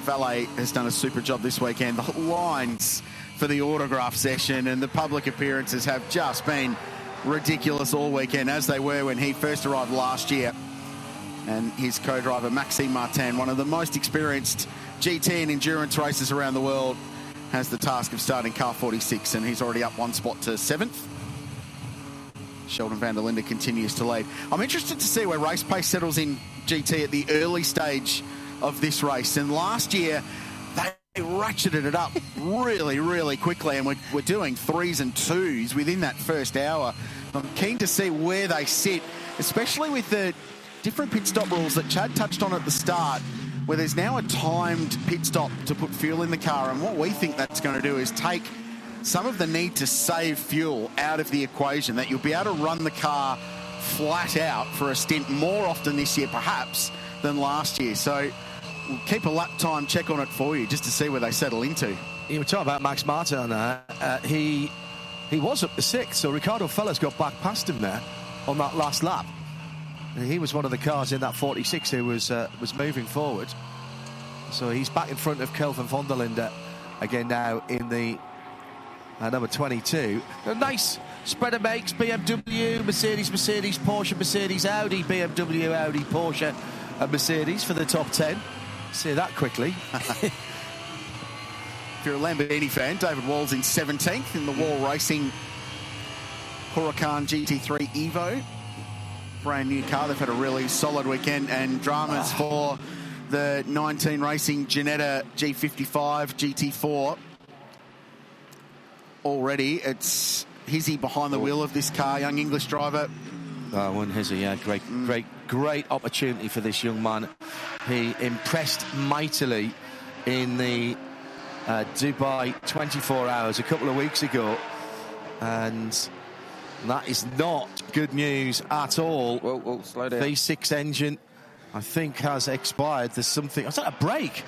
Vale has done a super job this weekend. The lines for the autograph session and the public appearances have just been ridiculous all weekend, as they were when he first arrived last year. And his co-driver Maxime Martin, one of the most experienced GT and endurance racers around the world, has the task of starting car 46, and he's already up one spot to seventh. Sheldon van der Linde continues to lead. I'm interested to see where race pace settles in GT at the early stage of this race. And last year, they ratcheted it up really, really quickly, and we're, we're doing threes and twos within that first hour. I'm keen to see where they sit, especially with the different pit stop rules that Chad touched on at the start, where there's now a timed pit stop to put fuel in the car. And what we think that's going to do is take some of the need to save fuel out of the equation, that you'll be able to run the car flat out for a stint more often this year, perhaps, than last year. So we'll keep a lap time check on it for you just to see where they settle into. You were talking about Max Martin there. Uh, he he was up to sixth, so Ricardo Feller got back past him there on that last lap. And he was one of the cars in that 46 who was uh, was moving forward. So he's back in front of Kelvin van der Linde again now in the uh, number 22. A nice spread of makes BMW, Mercedes, Mercedes, Porsche, Mercedes, Audi, BMW, Audi, Porsche, and Mercedes for the top 10. Say that quickly. If you're a Lamborghini fan, David Wall's in 17th in the Wall Racing Huracan GT3 Evo. brand new car. They've had a really solid weekend and dramas ah. for the 19 Racing Ginetta G55 GT4. Already, it's Hizzy behind the oh. wheel of this car, young English driver. Oh, one Hizzy, yeah, great, mm. great, great opportunity for this young man. He impressed mightily in the uh, Dubai 24 hours a couple of weeks ago, and that is not good news at all. Whoa, whoa, slow down. V6 engine, I think, has expired. There's something. Is that a brake?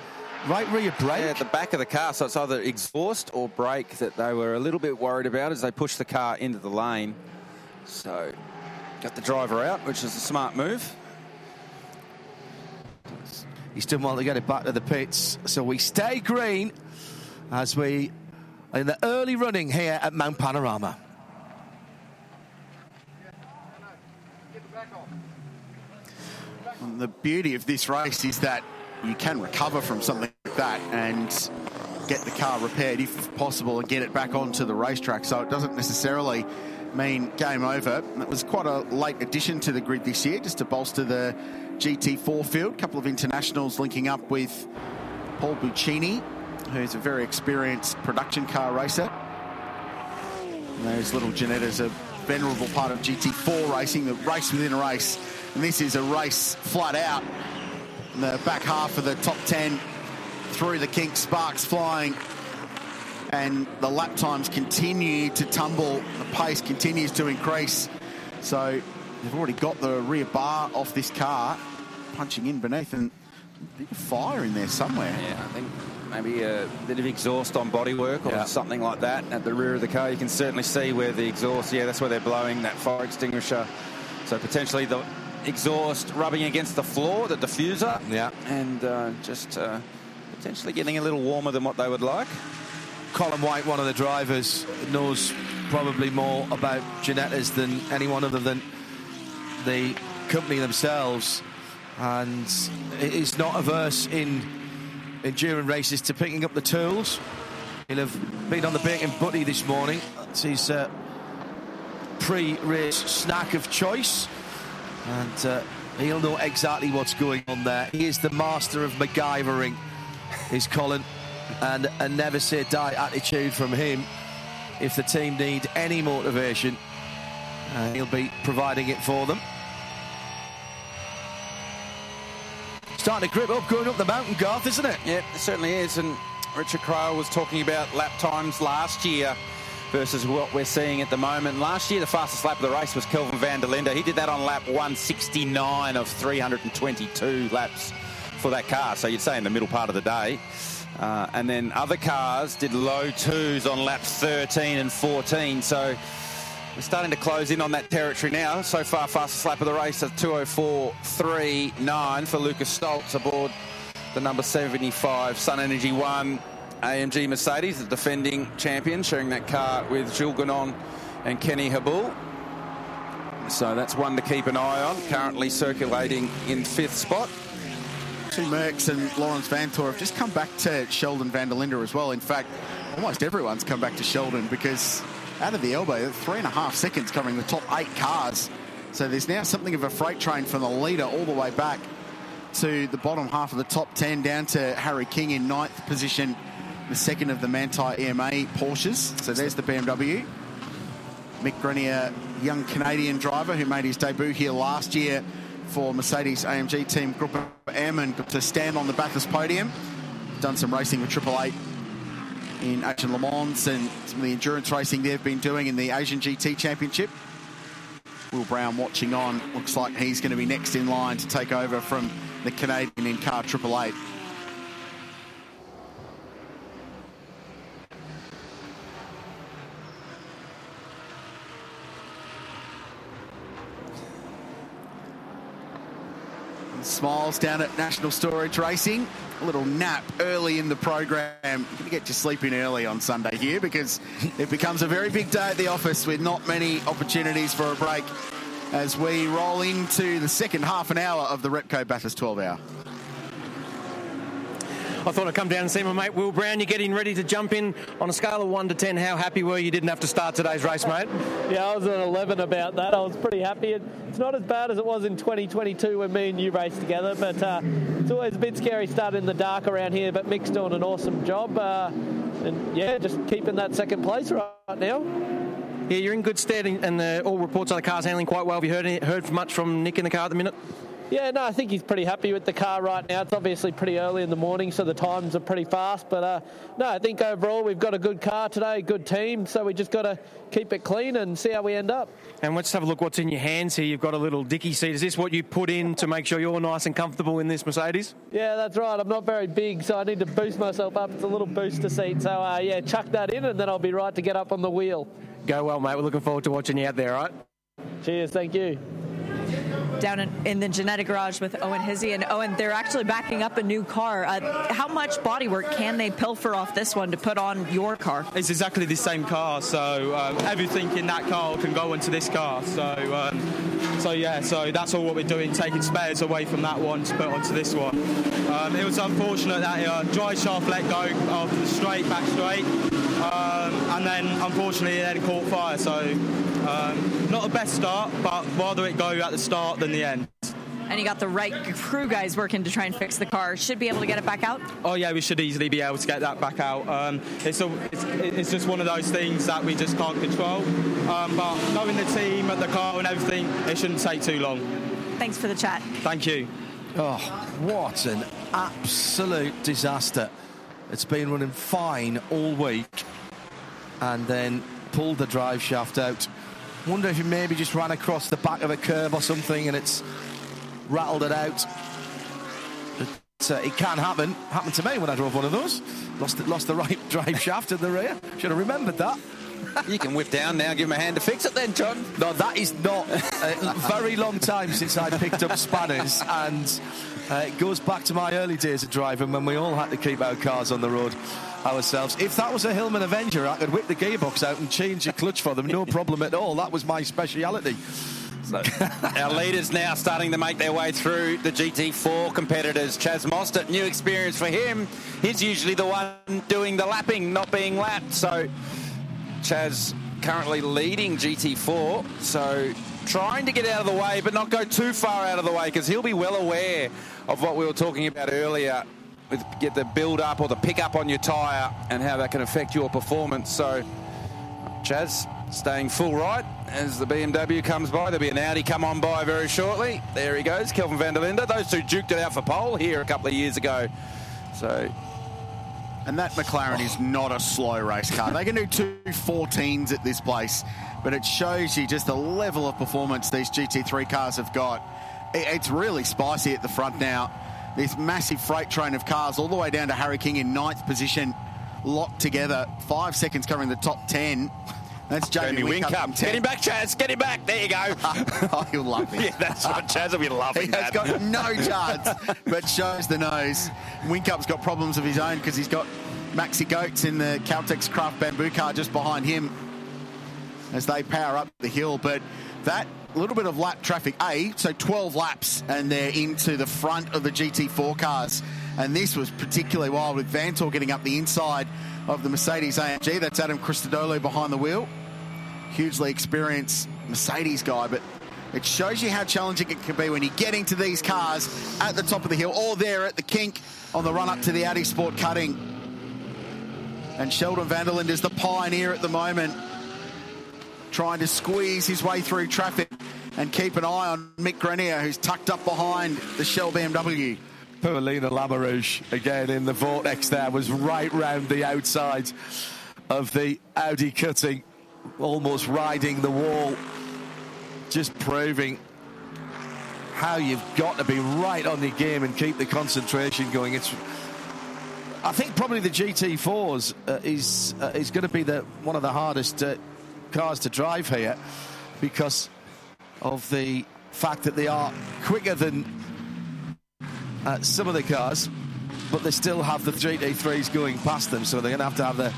Right rear brake? Yeah, at the back of the car, so it's either exhaust or brake that they were a little bit worried about as they pushed the car into the lane. So, got the driver out, which is a smart move. He's done well to get it back to the pits. So we stay green as we are in the early running here at Mount Panorama. And the beauty of this race is that you can recover from something like that and get the car repaired if possible and get it back onto the racetrack. So it doesn't necessarily mean game over. It was quite a late addition to the grid this year just to bolster the GT4 field. A couple of internationals linking up with Paul Buccini, who's a very experienced production car racer. And those little Ginettas are a venerable part of GT4 racing, the race within a race. And this is a race flat out. In the back half of the top 10 through the kink, sparks flying. And the lap times continue to tumble. The pace continues to increase. So they've already got the rear bar off this car punching in beneath and a bit of fire in there somewhere. Yeah, I think maybe a bit of exhaust on bodywork or Yeah. something like that at the rear of the car. You can certainly see where the exhaust, yeah, that's where they're blowing that fire extinguisher. So potentially the exhaust rubbing against the floor, the diffuser. Yeah. And uh, just uh, potentially getting a little warmer than what they would like. Colin White, one of the drivers, knows probably more about Ginettas than anyone other than the company themselves, and is not averse in enduring races to picking up the tools. He'll have been on the bacon butty this morning. That's his uh, pre-race snack of choice, and uh, he'll know exactly what's going on there. He is the master of MacGyvering, is Colin, and a never say die attitude from him. If the team need any motivation, uh, he'll be providing it for them. Starting to grip up, going up the mountain, Garth, isn't it? Yeah, it certainly is. And Richard Craill was talking about lap times last year versus what we're seeing at the moment. Last year, the fastest lap of the race was Kelvin van der Linde. He did that on lap 169 of 322 laps for that car. So you'd say in the middle part of the day. Uh, and then other cars did low twos on laps 13 and 14. So we're starting to close in on that territory now. So far, fastest lap of the race at 204.39 for Luca Stolz aboard the number 75 SunEnergy1 AMG Mercedes, the defending champion, sharing that car with Jules Gounon and Kenny Habul. So that's one to keep an eye on. Currently circulating in fifth spot. Two Mercs and Laurens Vanthoor have just come back to Sheldon van der Linde as well. In fact, almost everyone's come back to Sheldon because out of the elbow, three and a half seconds covering the top eight cars. So there's now something of a freight train from the leader all the way back to the bottom half of the top 10 down to Harry King in ninth position, the second of the Manthey EMA Porsches. So there's the BMW. Mick Grenier, young Canadian driver who made his debut here last year for Mercedes AMG team Group M and got to stand on the Bathurst podium. Done some racing with Triple Eight in Asian Le Mans and some of the endurance racing they've been doing in the Asian GT Championship. Will Brown watching on. Looks like he's going to be next in line to take over from the Canadian in car Triple Eight. Smiles down at National Storage Racing. A little nap early in the program. Going to get your sleep in early on Sunday here because it becomes a very big day at the office with not many opportunities for a break as we roll into the second half an hour of the Repco Bathurst 12 hour. I thought I'd come down and see my mate Will Brown. You're getting ready to jump in on a scale of 1 to 10. How happy were you didn't have to start today's race, mate? Yeah, I was an 11 about that. I was pretty happy. It's not as bad as it was in 2022 when me and you raced together, but uh, it's always a bit scary starting in the dark around here. But Mick's doing an awesome job. Uh, and yeah, just keeping that second place right now. Yeah, you're in good stead, and the, all reports are the car's handling quite well. Have you heard heard much from Nick in the car at the minute? Yeah, no, I think he's pretty happy with the car right now. It's obviously pretty early in the morning, so the times are pretty fast. But uh, no, I think overall we've got a good car today, good team. So we just got to keep it clean and see how we end up. And let's have a look what's in your hands here. You've got a little dicky seat. Is this what you put in to make sure you're nice and comfortable in this Mercedes? Yeah, that's right. I'm not very big, so I need to boost myself up. It's a little booster seat. So uh, yeah, chuck that in, and then I'll be right to get up on the wheel. Go well, mate. We're looking forward to watching you out there, all right? Cheers. Thank you down in, in, the Ginetta garage with Owen Hizzy. And Owen, they're actually backing up a new car. Uh, how much bodywork can they pilfer off this one to put on your car? It's exactly the same car, so um, everything in that car can go into this car. So, um, so yeah, so that's all what we're doing, taking spares away from that one to put onto this one. Um, it was unfortunate that uh, dry shaft let go after the straight, back straight, um, and then unfortunately it then caught fire. So um, not the best start, but rather it go at the start than the end. And you got the right crew guys working to try and fix the car. Should be able to get it back out. Oh yeah, we should easily be able to get that back out. Um, it's, a, it's, it's just one of those things that we just can't control. Um, but knowing the team, and the car, and everything, it shouldn't take too long. Thanks for the chat. Thank you. Oh, what an absolute disaster! It's been running fine all week, and then pulled the drive shaft out Wonder if he maybe just ran across the back of a curb or something and it's rattled it out. But, uh, it can happen. Happened to me when I drove one of those. Lost, lost the right drive shaft in the rear. Should have remembered that. you can whip down now, give him a hand to fix it then, John. No, that is not a very long time since I picked up spanners, and uh, it goes back to my early days of driving when we all had to keep our cars on the road ourselves. If that was a Hillman Avenger, I could whip the gearbox out and change the clutch for them, no problem at all. That was my speciality. So our leaders now starting to make their way through the GT4 competitors. Chaz Mostert, new experience for him. He's usually the one doing the lapping, not being lapped. So Chaz currently leading GT4. So trying to get out of the way, but not go too far out of the way because he'll be well aware of what we were talking about earlier with get the build up or the pick up on your tyre and how that can affect your performance. So, Chaz staying full right as the BMW comes by. There'll be an Audi come on by very shortly. There he goes, Kelvin van der Linde. Those two duked it out for pole here a couple of years ago. So. And that McLaren is not a slow race car. They can do two 14s at this place, but it shows you just the level of performance these GT3 cars have got. It's really spicy at the front now this massive freight train of cars all the way down to Harry King in ninth position, locked together. Five seconds covering the top ten. That's Jamie, Jamie Whincup. Get him back, Chaz. Get him back. There you go. oh, he'll love it. yeah, that's what Chaz will be loving. he has that. got no chance, but shows the nose. Whincup's got problems of his own because he's got Maxi Goetz in the Caltex Craft Bamboo car just behind him as they power up the hill. But that little bit of lap traffic. A, so 12 laps, and they're into the front of the GT4 cars. And this was particularly wild with Vanthoor getting up the inside of the Mercedes AMG. That's Adam Christodoulou behind the wheel. Hugely experienced Mercedes guy, but it shows you how challenging it can be when you get into these cars at the top of the hill or there at the kink on the run up to the Audi Sport cutting. And Sheldon van der Linde is the pioneer at the moment trying to squeeze his way through traffic and keep an eye on Mick Grenier, who's tucked up behind the Shell BMW. Paulina Lamarouche again in the vortex there was right round the outside of the Audi cutting, almost riding the wall, just proving how you've got to be right on your game and keep the concentration going. It's I think probably the GT4s uh, is uh, is going to be the one of the hardest uh, cars to drive here because of the fact that they are quicker than uh, some of the cars, but they still have the GT3s going past them, so they're going to have to have the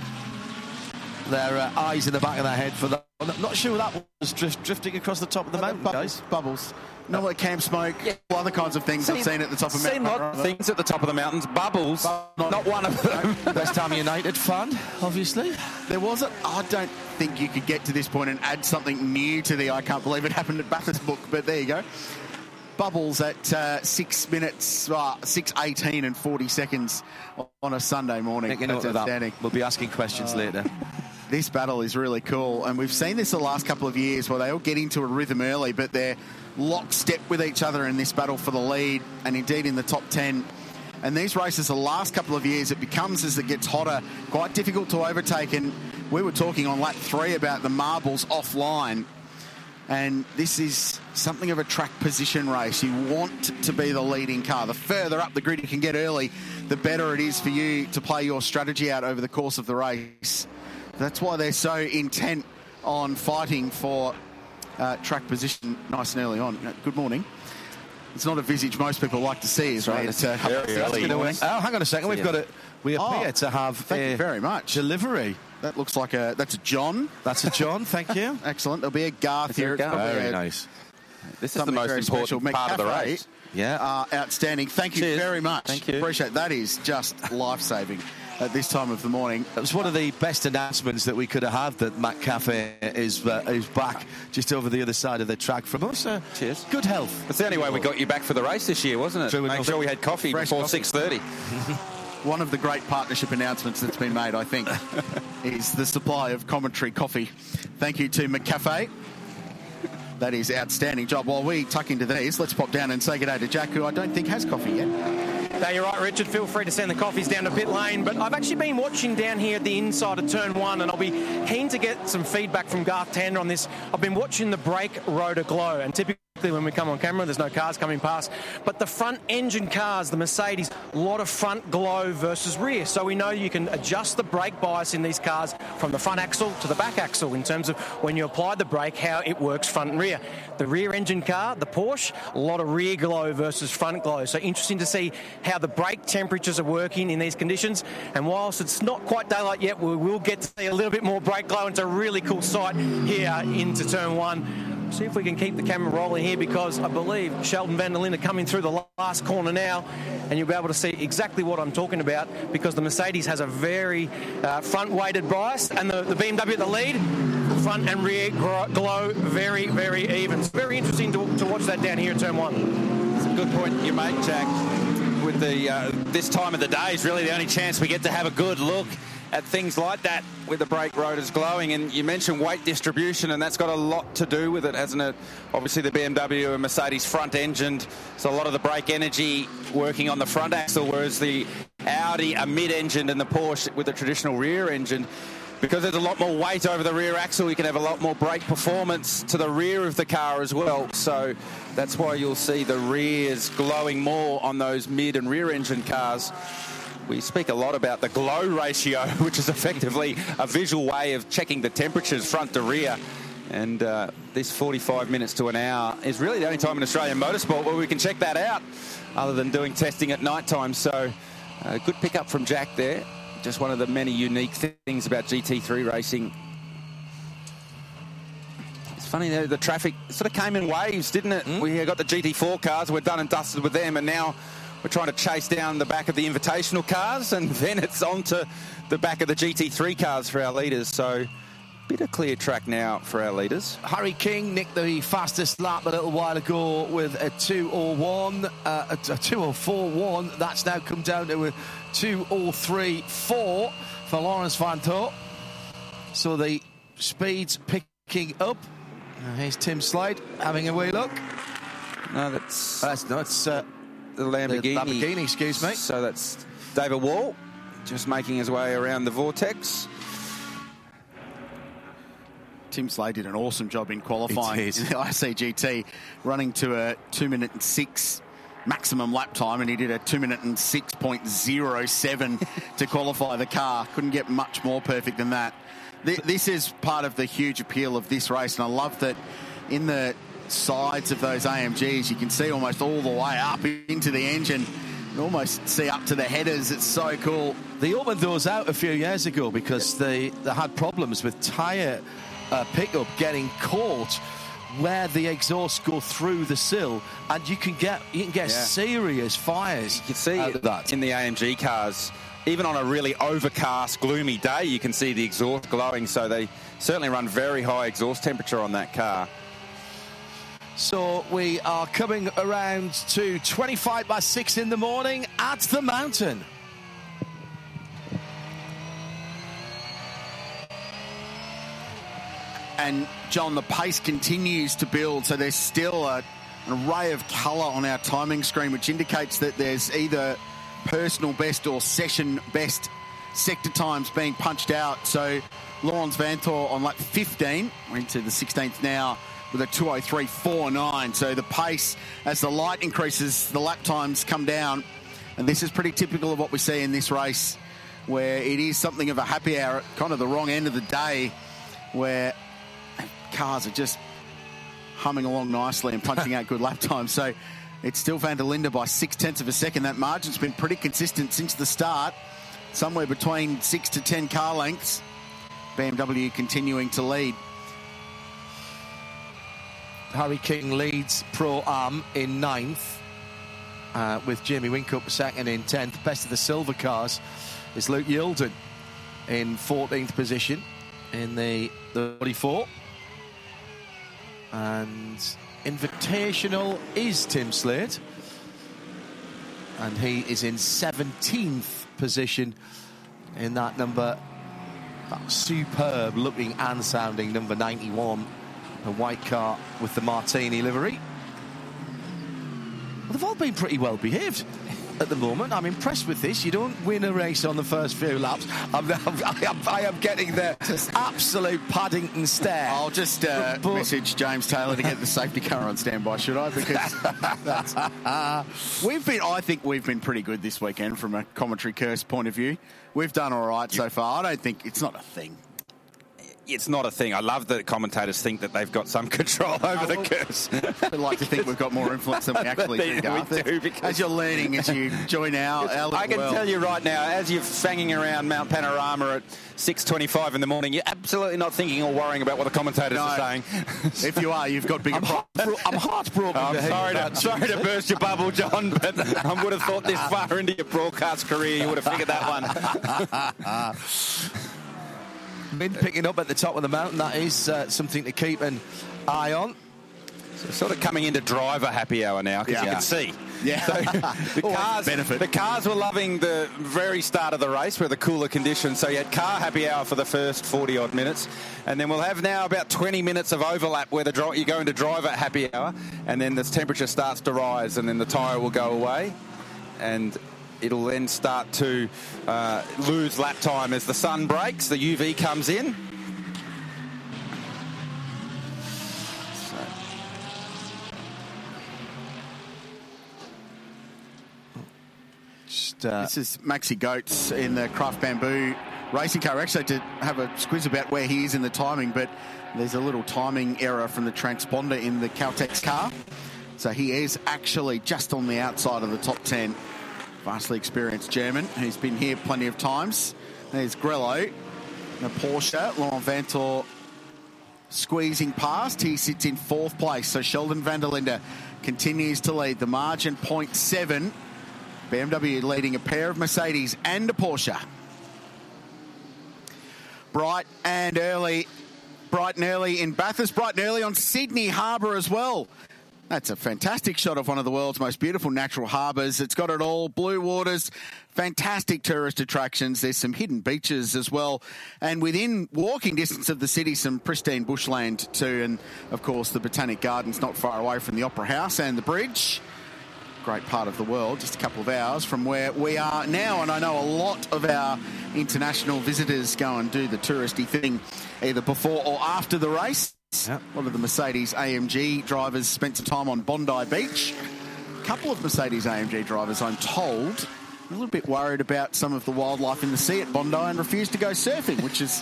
their uh, eyes in the back of their head for that. I'm not sure that was drift, drifting across the top of the mountain, bubbles, guys. Bubbles. Not like camp smoke, yeah. other kinds of things I've seen at the top of Seen Mount lot of things at the top of the mountains. Bubbles, not one of them. West Ham United fan, obviously. There wasn't. I don't think you could get to this point and add something new to the I can't believe it happened at Bathurst book, but there you go. Bubbles at uh, six minutes, uh, six eighteen and forty seconds on a Sunday morning. That's outstanding. We'll be asking questions Uh, later. This battle is really cool, and we've seen this the last couple of years where they all get into a rhythm early, but they're lockstep with each other in this battle for the lead, and indeed in the top ten. And these races, the last couple of years, it becomes as it gets hotter, quite difficult to overtake. And we were talking on lap three about the marbles offline. And this is something of a track position race. You want to be the leading car. The further up the grid you can get early, the better it is for you to play your strategy out over the course of the race. That's why they're so intent on fighting for uh, track position nice and early on. Good morning. It's not a visage most people like to see, is right? It's uh, Oh, hang on a second. We've got it. We appear Oh, to have thank you very much. delivery. That looks like a that's a John. That's a John. Thank you. Excellent. There'll be a Garth Is there here. a It's Garth? probably Very a- nice. This is the something most very important special. part of the race. Yeah. Uh, outstanding. Thank you Cheers. very much. Thank you. Appreciate that. Is just life saving at this time of the morning. It was one of the best announcements that we could have had that McCafe is uh, is back just over the other side of the track from us. Uh, Cheers. Good health. That's the only way we got you back for the race this year, wasn't it? True Make sure we had coffee Fresh before six thirty. One of the great partnership announcements that's been made, I think, is the supply of commentary coffee. Thank you to McCafe. That is outstanding job. While we tuck into these, let's pop down and say good day to Jack, who I don't think has coffee yet. No, you're right, Richard. Feel free to send the coffees down to pit lane. But I've actually been watching down here at the inside of turn one, and I'll be keen to get some feedback from Garth Tander on this. I've been watching the brake rotor glow, and typically when we come on camera, there's no cars coming past. But the front engine cars, the Mercedes, a lot of front glow versus rear. So we know you can adjust the brake bias in these cars from the front axle to the back axle in terms of when you apply the brake, how it works front and rear. The rear engine car, the Porsche, a lot of rear glow versus front glow. So interesting to see how the brake temperatures are working in these conditions. And whilst it's not quite daylight yet, we will get to see a little bit more brake glow. It's a really cool sight here into turn one. See if we can keep the camera rolling here because I believe Sheldon Van der Linde coming through the last corner now, and you'll be able to see exactly what I'm talking about because the Mercedes has a very uh, front-weighted bias, and the, the BMW at the lead, front and rear glow very, very even. It's very interesting to, to watch that down here in turn one. It's a good point you make, Jack. With the uh, this time of the day is really the only chance we get to have a good look at things like that with the brake rotors glowing. And you mentioned weight distribution, and that's got a lot to do with it, hasn't it? Obviously, the BMW and Mercedes front engined, so a lot of the brake energy working on the front axle, whereas the Audi are mid engined and the Porsche with the traditional rear engine. Because there's a lot more weight over the rear axle, you can have a lot more brake performance to the rear of the car as well. So that's why you'll see the rears glowing more on those mid and rear engine cars. We speak a lot about the glow ratio, which is effectively a visual way of checking the temperatures front to rear. And uh, this 45 minutes to an hour is really the only time in Australian motorsport where we can check that out, other than doing testing at night time. So, uh, good pickup from Jack there. Just one of the many unique things about GT3 racing. It's funny though, the traffic sort of came in waves, didn't it? We got the GT4 cars, we're done and dusted with them, and now we're trying to chase down the back of the invitational cars, and then it's on to the back of the GT3 cars for our leaders. So, a bit of clear track now for our leaders. Harry King nicked the fastest lap a little while ago with a 201, uh, a, a 204.1. That's now come down to a 203.4 for Laurens Vanthoor. So the speed's picking up. Uh, here's Tim Slade having a wee look. No, that's that's no, it's uh, the Lamborghini. Lamborghini, excuse me. So that's David Wall just making his way around the vortex. Tim Slade did an awesome job in qualifying in the ICGT, running to a two minute and six maximum lap time, and he did a two minute and six point zero seven to qualify the car. Couldn't get much more perfect than that. This is part of the huge appeal of this race, and I love that in the sides of those AMGs, you can see almost all the way up into the engine. You almost see up to the headers. It's so cool. They opened those out a few years ago because they, they had problems with tyre uh, pickup getting caught where the exhausts go through the sill, and you can get you can get Yeah. serious fires. You can see out of that. in the AMG cars, even on a really overcast, gloomy day, you can see the exhaust glowing. So they certainly run very high exhaust temperature on that car. So we are coming around to 25 by 6 in the morning at the mountain. And John, the pace continues to build, so there's still a, an array of colour on our timing screen, which indicates that there's either personal best or session best sector times being punched out. So Laurens Vanthoor on lap 15, we're into the 16th now with a 203.49. So the pace, as the light increases, the lap times come down. And this is pretty typical of what we see in this race, where it is something of a happy hour at kind of the wrong end of the day, where cars are just humming along nicely and punching out good lap times. So it's still Van der Linde by six tenths of a second. That margin's been pretty consistent since the start, somewhere between six to ten car lengths. BMW continuing to lead. Harry King leads Pro Am in ninth, uh, with Jamie Whincup second in tenth. Best of the silver cars is Luke Youlden in 14th position in the, the 44. And Invitational is Tim Slade. And he is in 17th position in that number, that superb looking and sounding number 91, a white car with the Martini livery. Well, they've all been pretty well behaved at the moment. I'm impressed with this. You don't win a race on the first few laps. I'm, I'm, I, am, I am getting the absolute Paddington stare. I'll just uh, But- message James Taylor to get the safety car on standby, should I? Because that's, we've been, I think we've been pretty good this weekend from a commentary curse point of view. We've done all right so far. I don't think it's not a thing. It's not a thing. I love that commentators think that they've got some control over the oh. curse. I'd like to think we've got more influence than we actually They- do, we do, because- As you're learning, as you join our, our I can world. tell you right now, as you're fanging around Mount Panorama at 6.25 in the morning, you're absolutely not thinking or worrying about what the commentators are saying. if you are, you've got bigger problems. I'm heartbroken. I'm sorry to, sorry to burst your bubble, John, but I would have thought this far into your broadcast career you would have figured that one. Wind picking up at the top of the mountain. That is uh, something to keep an eye on. So sort of coming into driver happy hour now because you can see. Yeah. So the cars, benefit. the cars were loving the very start of the race where the cooler conditions. So you had car happy hour for the first 40 odd minutes, and then we'll have now about 20 minutes of overlap where the dri- you go into driver happy hour, and then the temperature starts to rise, and then the tyre will go away, and it'll then start to uh, lose lap time as the sun breaks, the UV comes in. Just, uh, This is Maxi Goetz in the Craft Bamboo racing car. Actually to have a squiz about where he is in the timing, but there's a little timing error from the transponder in the Caltex car. So he is actually just on the outside of the top 10. Vastly experienced German who's been here plenty of times. There's Grello, the Porsche, Laurens Vanthoor squeezing past. He sits in fourth place. So Sheldon van der Linde continues to lead. The margin 0.7. BMW leading a pair of Mercedes and a Porsche. Bright and early, bright and early in Bathurst, bright and early on Sydney Harbour as well. That's a fantastic shot of one of the world's most beautiful natural harbours. It's got it all blue waters, fantastic tourist attractions. There's some hidden beaches as well. And within walking distance of the city, some pristine bushland too. And of course, the Botanic Gardens not far away from the Opera House and the bridge great part of the world, just a couple of hours from where we are now. And I know a lot of our international visitors go and do the touristy thing either before or after the race. A lot of the Mercedes AMG drivers spent some time on Bondi Beach. A couple of Mercedes AMG drivers, I'm told, a little bit worried about some of the wildlife in the sea at Bondi and refused to go surfing, which is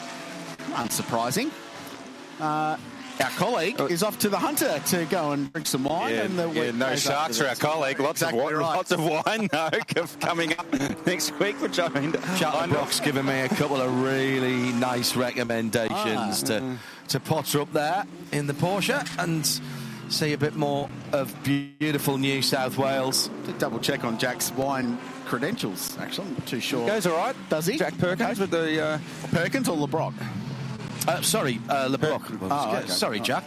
unsurprising. Uh, Our colleague is off to the Hunter to go and drink some wine. Yeah, and the yeah, week no goes sharks for our colleague. Lots Exactly of wine, right. lots of wine no, coming up next week, which I mean, Charlie Brock's given me a couple of really nice recommendations Ah. to to potter up there in the Porsche and see a bit more of beautiful New South Wales. To double check on Jack's wine credentials, actually. I'm not too sure. Goes all right. Does he? Jack Perkins with the uh, Perkins or LeBrock? Uh, sorry, uh, LeBrock. Oh, okay. Sorry, Jack.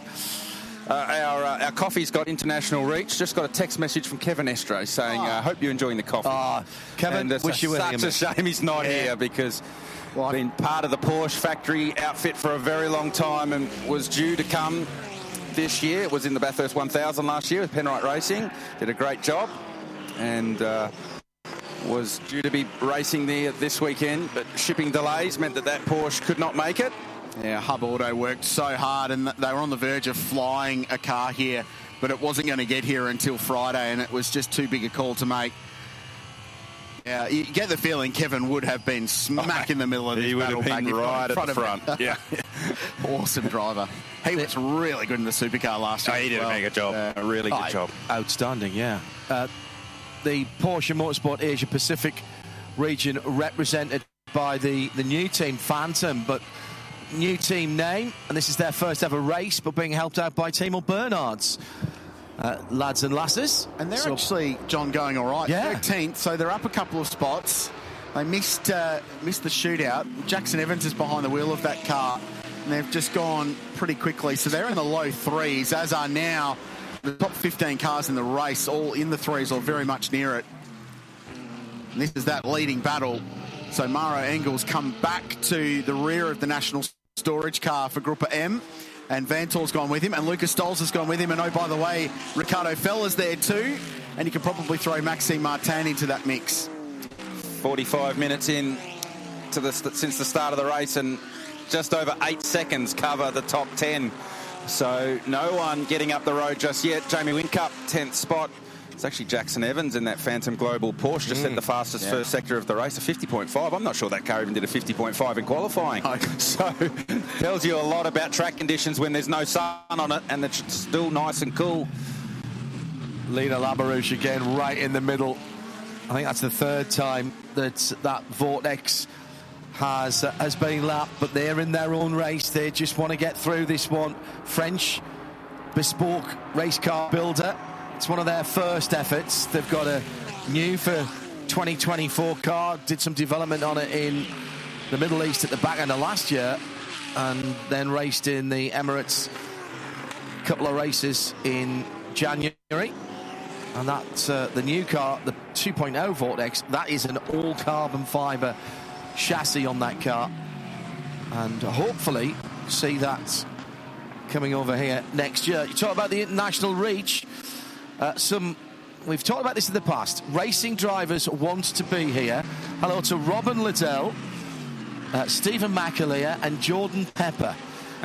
Uh, our uh, our coffee's got international reach. Just got a text message from Kevin Estre saying, uh, "Hope you're enjoying the coffee." Ah, Kevin, and it's wish you were such a shame he's not Yeah. here because been part of the Porsche factory outfit for a very long time and was due to come this year. It was in the Bathurst 1000 last year with Penrite Racing. Did a great job and. Uh, was due to be racing there this weekend, but shipping delays meant that that Porsche could not make it. Yeah, Hub Auto worked so hard and they were on the verge of flying a car here, but it wasn't going to get here until Friday and it was just too big a call to make. Yeah, you get the feeling Kevin would have been smack in the middle of this He would battle have been back in right at front the of him. front. Yeah. awesome driver. He was really good in the supercar last Oh, year. he as did a well. mega job. A really good Aye. job. Outstanding, yeah. Uh, the Porsche Motorsport Asia Pacific region represented by the, the new team, Phantom, but new team name, and this is their first ever race, but being helped out by Timo Bernards. Uh, lads and lasses. And they're So- actually, John, going all right. Yeah. 13th, so they're up a couple of spots. They missed uh, missed the shootout. Jackson Evans is behind the wheel of that car, and they've just gone pretty quickly. So they're in the low threes, as are now the top 15 cars in the race, all in the threes or very much near it. And this is that leading battle. So Maro Engel's come back to the rear of the national storage car for GruppeM. And Vanthoor's gone with him, and Lucas Stolz has gone with him. And oh, by the way, Ricardo Feller's there too. And you can probably throw Maxime Martin into that mix. 45 minutes in to the since the start of the race, and just over eight seconds cover the top 10. So no one getting up the road just yet. Jamie Whincup, 10th spot. It's actually Jackson Evans in that Phantom Global Porsche just set the fastest yeah. first sector of the race, a 50.5. I'm not sure that car even did a 50.5 in qualifying. So tells you a lot about track conditions when there's no sun on it and it's still nice and cool. Lionel Amrouche again, right in the middle. I think that's the third time that that Vortex has uh, has been lapped, but they're in their own race. They just want to get through this one. French bespoke race car builder. It's one of their first efforts. They've got a new for 2024 car. Did some development on it in the Middle East at the back end of last year, and then raced in the Emirates. A couple of races in January. And that's uh, the new car, the 2.0 Vortex. That is an all carbon fibre chassis on that car. And hopefully see that coming over here next year. You talk about the international reach. Uh, some we've talked about this in the past. Racing drivers want to be here. Hello to Robin Liddell, uh, Stephen McAleer, and Jordan Pepper,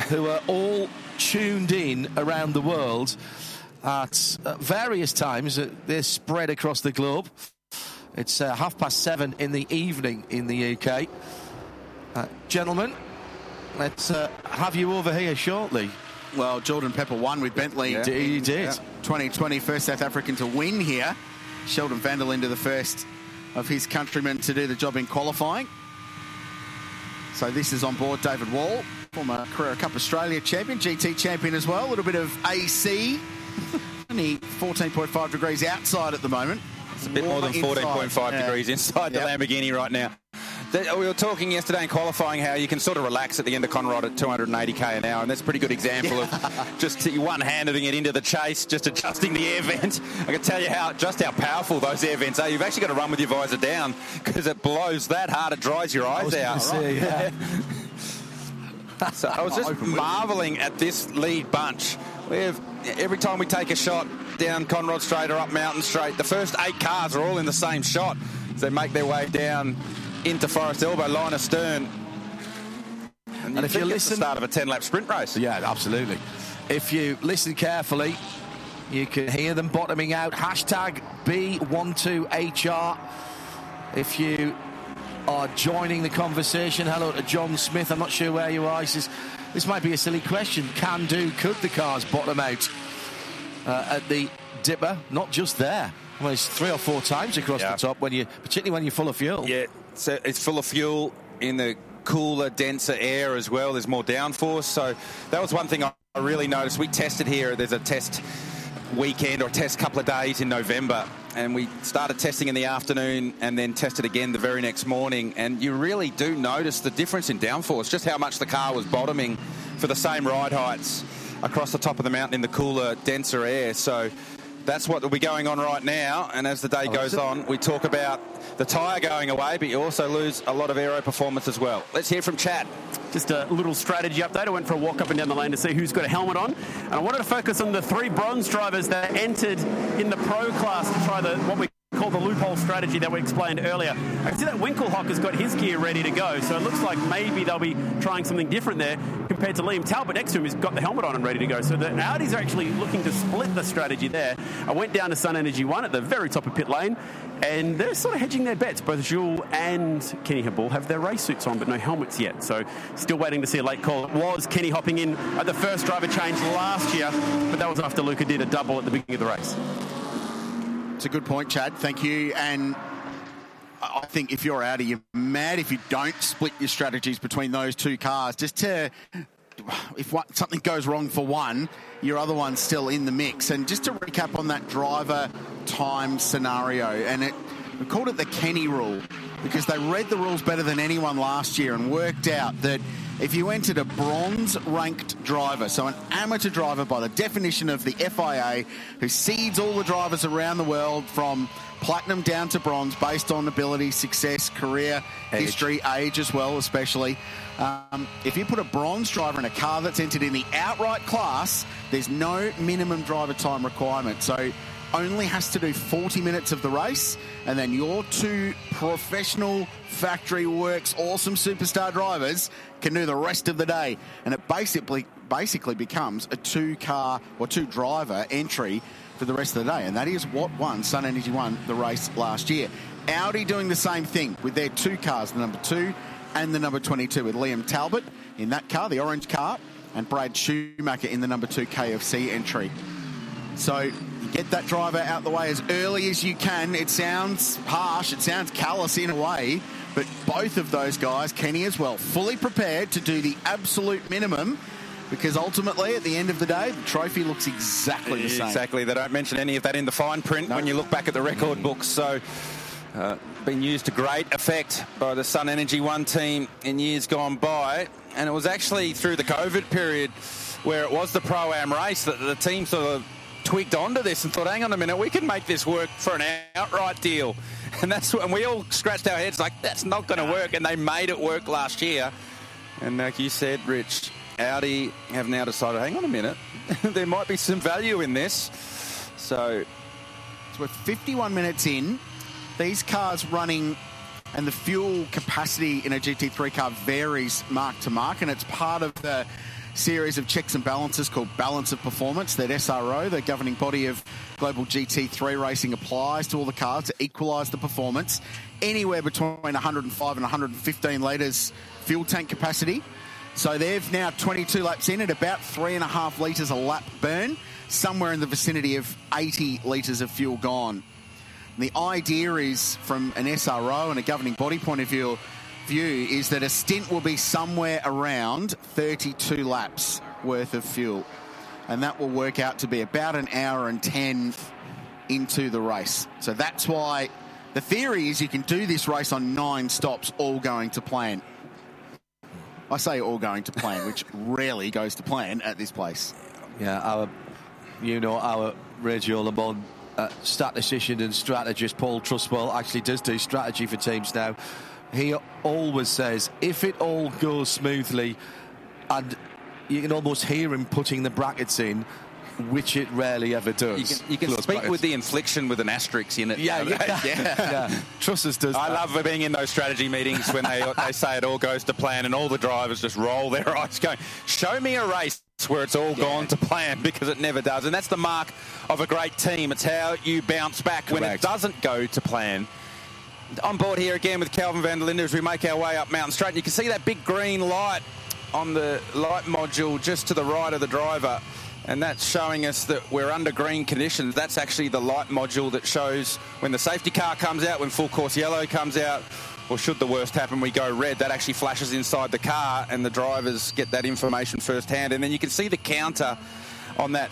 who are all tuned in around the world at uh, various times. Uh, they're spread across the globe. It's uh, half past seven in the evening in the UK. Uh, gentlemen, let's uh, have you over here shortly. Well, Jordan Pepper won with Bentley. Yeah. He did. 2020, first South African to win here. Sheldon van der Linde, the first of his countrymen to do the job in qualifying. So this is on board David Wall, former Carrera Cup Australia champion, GT champion as well. A little bit of AC. Only 14.5 degrees outside at the moment. It's a bit more than 14.5 degrees inside the Lamborghini right now. That- We were talking yesterday in qualifying how you can sort of relax at the end of Conrod at 280k an hour, and that's a pretty good example of just one-handing it into the chase, just adjusting the air vent. I can tell you how just how powerful those air vents are. You've actually got to run with your visor down because it blows that hard, it dries your eyes was gonna out. say, yeah. So I was just marvelling at this lead bunch. We have every time we take a shot down Conrod Straight or up Mountain Straight, the first eight cars are all in the same shot. as they make their way down into Forest Elbow, line astern. And, And if you listen- the start of a 10-lap sprint race. Yeah, absolutely. If you listen carefully, you can hear them bottoming out. Hashtag B12HR. If you are joining the conversation, hello to John Smith. I'm not sure where you are. He says, this might be a silly question. Can do, could the cars bottom out uh, at the dipper? Not just there. Well, it's three or four times across Yeah. the top when you, particularly when you're full of fuel. Yeah, it's full of fuel in the cooler, denser air as well. There's more downforce. So that was one thing I I really noticed. We tested here. There's a test weekend or test couple of days in November, and we started testing in the afternoon and then tested again the very next morning. And you really do notice the difference in downforce, just how much the car was bottoming for the same ride heights across the top of the mountain in the cooler, denser air. So that's what will be going on right now. And as the day Oh, goes on, we talk about the tyre going away, but you also lose a lot of aero performance as well. Let's hear from Chad. Just a little strategy update. I went for a walk up and down the lane to see who's got a helmet on, and I wanted to focus on the three bronze drivers that entered in the pro class to try the what we call the loophole strategy that we explained earlier. I can see that Winkelhock has got his gear ready to go, so it looks like maybe they'll be trying something different there compared to Liam Talbot next to him, who's got the helmet on and ready to go. So the Audis are actually looking to split the strategy there. I went down to SunEnergy1 at the very top of pit lane, and they're sort of hedging their bets. Both Jules and Kenny Habul have their race suits on, but no helmets yet. So still waiting to see a late call. It was Kenny hopping in at the first driver change last year, but that was after Luca did a double at the beginning of the race. It's a good point, Chad. Thank you. And I think if you're out of you're mad if you don't split your strategies between those two cars. Just to, if something goes wrong for one, your other one's still in the mix. And just to recap on that driver time scenario, and it we called it the Kenny rule because they read the rules better than anyone last year and worked out that if you entered a bronze ranked driver, so an amateur driver by the definition of the FIA, who seeds all the drivers around the world from platinum down to bronze based on ability, success, career, history, age as well, especially. Um, if you put a bronze driver in a car that's entered in the outright class, there's no minimum driver time requirement. So only has to do 40 minutes of the race, and then your two professional factory works awesome superstar drivers can do the rest of the day. And it basically basically becomes a two car or two driver entry for the rest of the day. And that is what won SunEnergy1 the race last year. Audi doing the same thing with their two cars, the number two and the number 22, with Liam Talbot in that car, the orange car, and Brad Schumacher in the number two KFC entry. So get that driver out the way as early as you can. It sounds harsh, it sounds callous in a way, but both of those guys, Kenny as well, fully prepared to do the absolute minimum. Because ultimately, at the end of the day, the trophy looks exactly the same. Exactly. They don't mention any of that in the fine print when you look back at the record books. So, uh, been used to great effect by the SunEnergy1 team in years gone by. And it was actually through the COVID period where it was the Pro Am race that the team sort of tweaked onto this and thought, hang on a minute, we can make this work for an outright deal. And that's when we all scratched our heads like, that's not going to work. And they made it work last year. And like you said, Rich, Audi have now decided, hang on a minute, there might be some value in this. So, So we're 51 minutes in. These cars running, and the fuel capacity in a GT3 car varies mark to mark, and it's part of the series of checks and balances called Balance of Performance that SRO, the governing body of global GT3 racing, applies to all the cars to equalise the performance anywhere between 105 and 115 litres fuel tank capacity. So they've now 22 laps in at about three and a half litres a lap burn, somewhere in the vicinity of 80 litres of fuel gone. The idea is, from an SRO and a governing body point of view, view is that a stint will be somewhere around 32 laps worth of fuel. And that will work out to be about an hour and 10 into the race. So that's why the theory is you can do this race on nine stops, all going to plan. I say all going to plan, which rarely goes to plan at this place. Yeah, our, you know, our Radio Le Mans uh, statistician and strategist Paul Truswell actually does do strategy for teams now. He always says if it all goes smoothly, and you can almost hear him putting the brackets in, which it rarely ever does. you can, you can speak brackets. with the inflection with an asterisk in it. Yeah, know, yeah. Yeah. Trussers does I that. love being in those strategy meetings when they, they say it all goes to plan and all the drivers just roll their eyes going, show me a race where it's all gone to plan because it never does. And that's the mark of a great team. It's how you bounce back when it doesn't go to plan. On board here again with Kelvin van der Linde as we make our way up Mountain Straight. And you can see that big green light on the light module just to the right of the driver. And that's showing us that we're under green conditions. That's actually the light module that shows when the safety car comes out, when full course yellow comes out, or should the worst happen, we go red. That actually flashes inside the car, and the drivers get that information firsthand. And then you can see the counter on that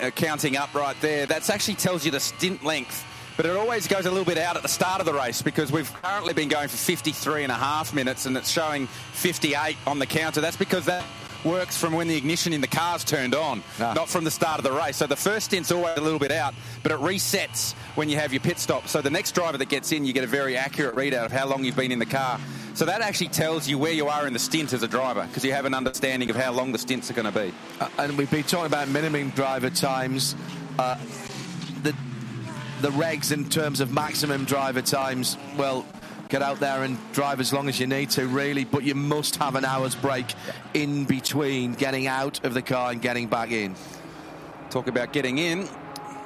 uh, counting up right there. That actually tells you the stint length. But it always goes a little bit out at the start of the race because we've currently been going for 53 and a half minutes and it's showing 58 on the counter. That's because that works from when the ignition in the car's turned on, not from the start of the race. So the first stint's always a little bit out, but it resets when you have your pit stop. So the next driver that gets in, you get a very accurate readout of how long you've been in the car. So that actually tells you where you are in the stint as a driver because you have an understanding of how long the stints are going to be. Uh, and we've been talking about minimum driver times. Uh, the the regs in terms of maximum driver times, well, get out there and drive as long as you need to, really, but you must have an hour's break in between getting out of the car and getting back in. Talk about getting in.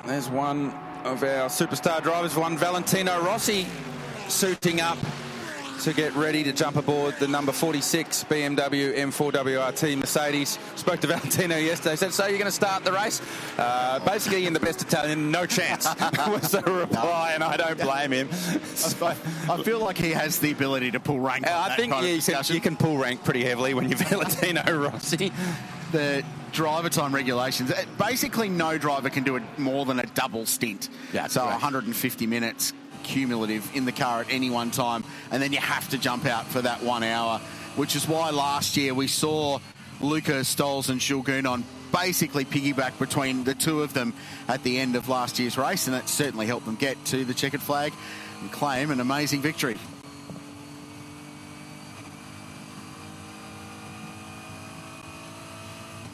There's one of our superstar drivers, one Valentino Rossi, suiting up to get ready to jump aboard the number 46 BMW M4 WRT Mercedes. Spoke to Valentino yesterday. Said, "So you're going to start the race?" Uh, basically, in the best Italian, no chance was the reply, and I don't blame him. I feel like he has the ability to pull rank. I think yeah, you, can, you can pull rank pretty heavily when you're Valentino Rossi. the driver time regulations. uh, Basically, no driver can do it more than a double stint. Yeah, so correct. 150 minutes cumulative in the car at any one time, and then you have to jump out for that one hour, which is why last year we saw Luca Stolz and Jules Gounon basically piggyback between the two of them at the end of last year's race, and that certainly helped them get to the checkered flag and claim an amazing victory.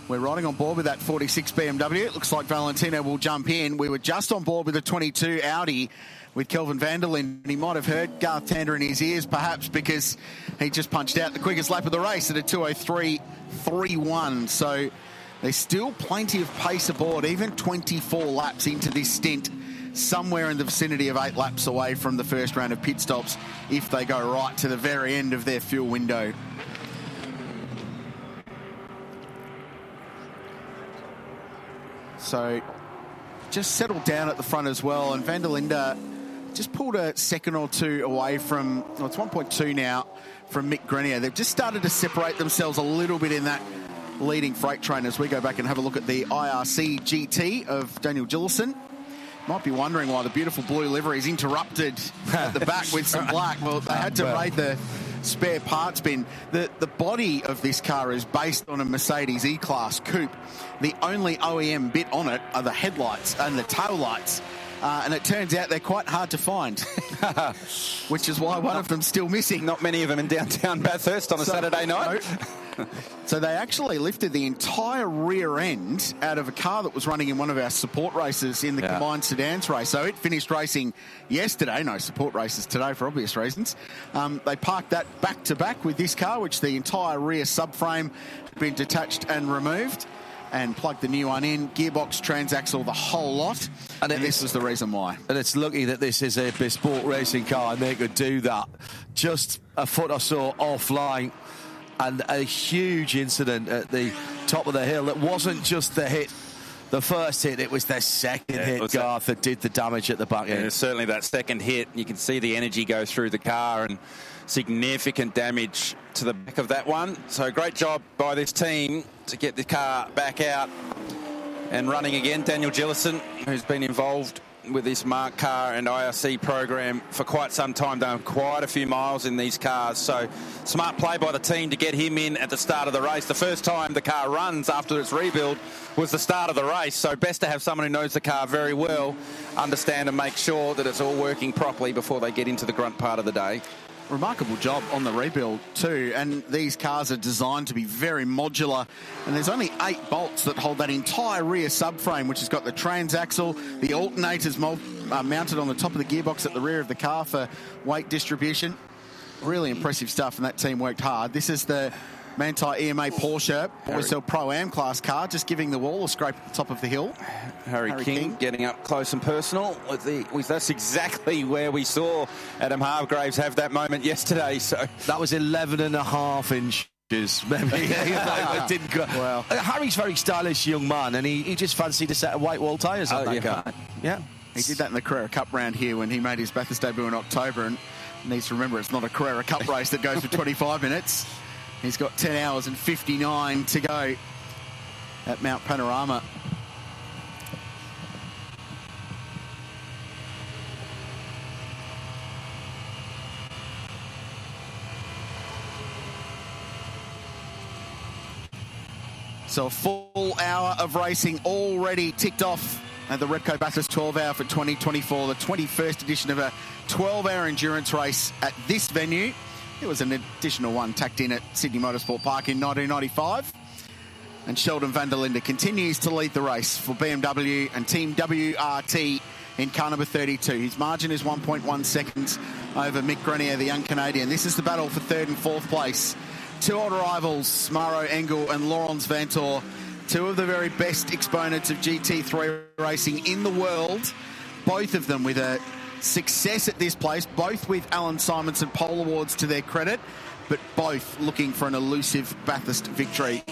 We're riding on board with that 46 BMW. It looks like Valentino will jump in. We were just on board with the 22 Audi with Kelvin van der Linde. He might have heard Garth Tander in his ears, perhaps because he just punched out the quickest lap of the race at a 203.31. So there's still plenty of pace aboard, even 24 laps into this stint. Somewhere in the vicinity of eight laps away from the first round of pit stops if they go right to the very end of their fuel window. So just settled down at the front as well. And van der Linde just pulled a second or two away from, well, it's 1.2 now from Mick Grenier. They've just started to separate themselves a little bit in that leading freight train as we go back and have a look at the IRC GT of Daniel Gillison. Might be wondering why the beautiful blue livery is interrupted at the back with some black. Well, they had to raid the spare parts bin. The the body of this car is based on a Mercedes E-Class coupe. The only OEM bit on it are the headlights and the tail lights. Uh, and it turns out they're quite hard to find, which is why one of them's still missing. Not many of them in downtown Bathurst on a So- Saturday night. So they actually lifted the entire rear end out of a car that was running in one of our support races in the Yeah. combined sedans race. So it finished racing yesterday. No support races today for obvious reasons. Um, they parked that back to back with this car, which the entire rear subframe had been detached and removed. And plug the new one in, gearbox, transaxle, the whole lot. And, this was the reason why. And it's lucky that this is a bespoke racing car and they could do that just a foot or so offline. And a huge incident at the top of the hill. It wasn't just the hit, the first hit, it was the second Yeah, hit, was that- Garth, that did the damage at the back Yeah, certainly that second hit, you can see the energy go through the car and significant damage to the back of that one. So great job by this team to get the car back out and running again. Daniel Gillison, who's been involved with this MARC car and IRC program for quite some time, done quite a few miles in these cars. So smart play by the team to get him in at the start of the race. The first time the car runs after its rebuild was the start of the race. So best to have someone who knows the car very well, understand and make sure that it's all working properly before they get into the grunt part of the day. Remarkable job on the rebuild too. And these cars are designed to be very modular. And there's only eight bolts that hold that entire rear subframe, which has got the transaxle, the alternators uh, mounted on the top of the gearbox at the rear of the car for weight distribution. Really impressive stuff, and that team worked hard. This is the Manthey EMA Porsche Boysell Pro Am class car, just giving the wall a scrape at the top of the hill. Harry, Harry King, King. getting up close and personal with the with that's exactly where we saw Adam Hargraves have that moment yesterday. So That was 11 and a half inches maybe it didn't go. Well. Uh, Harry's a very stylish young man, and he, he just fancied a set of white wall tyres on Oh, that yeah. car. Yeah. He did that in the Carrera Cup round here when he made his Bathurst debut in October and needs to remember it's not a Carrera Cup race that goes for 25 minutes. He's got 10 hours and 59 to go at Mount Panorama. So a full hour of racing already ticked off at the Repco Bathurst 12 hour for 2024, the 21st edition of a 12 hour endurance race at this venue. There was an additional one tacked in at Sydney Motorsport Park in 1995. And Sheldon van der Linde continues to lead the race for BMW and Team WRT in car number 32. His margin is 1.1 seconds over Mick Grenier, the young Canadian. This is the battle for third and fourth place. Two older rivals, Maro Engel and Laurens Vanthoor, two of the very best exponents of GT3 racing in the world. Both of them with a success at this place, both with Allan Simonsen pole awards to their credit, but both looking for an elusive Bathurst victory.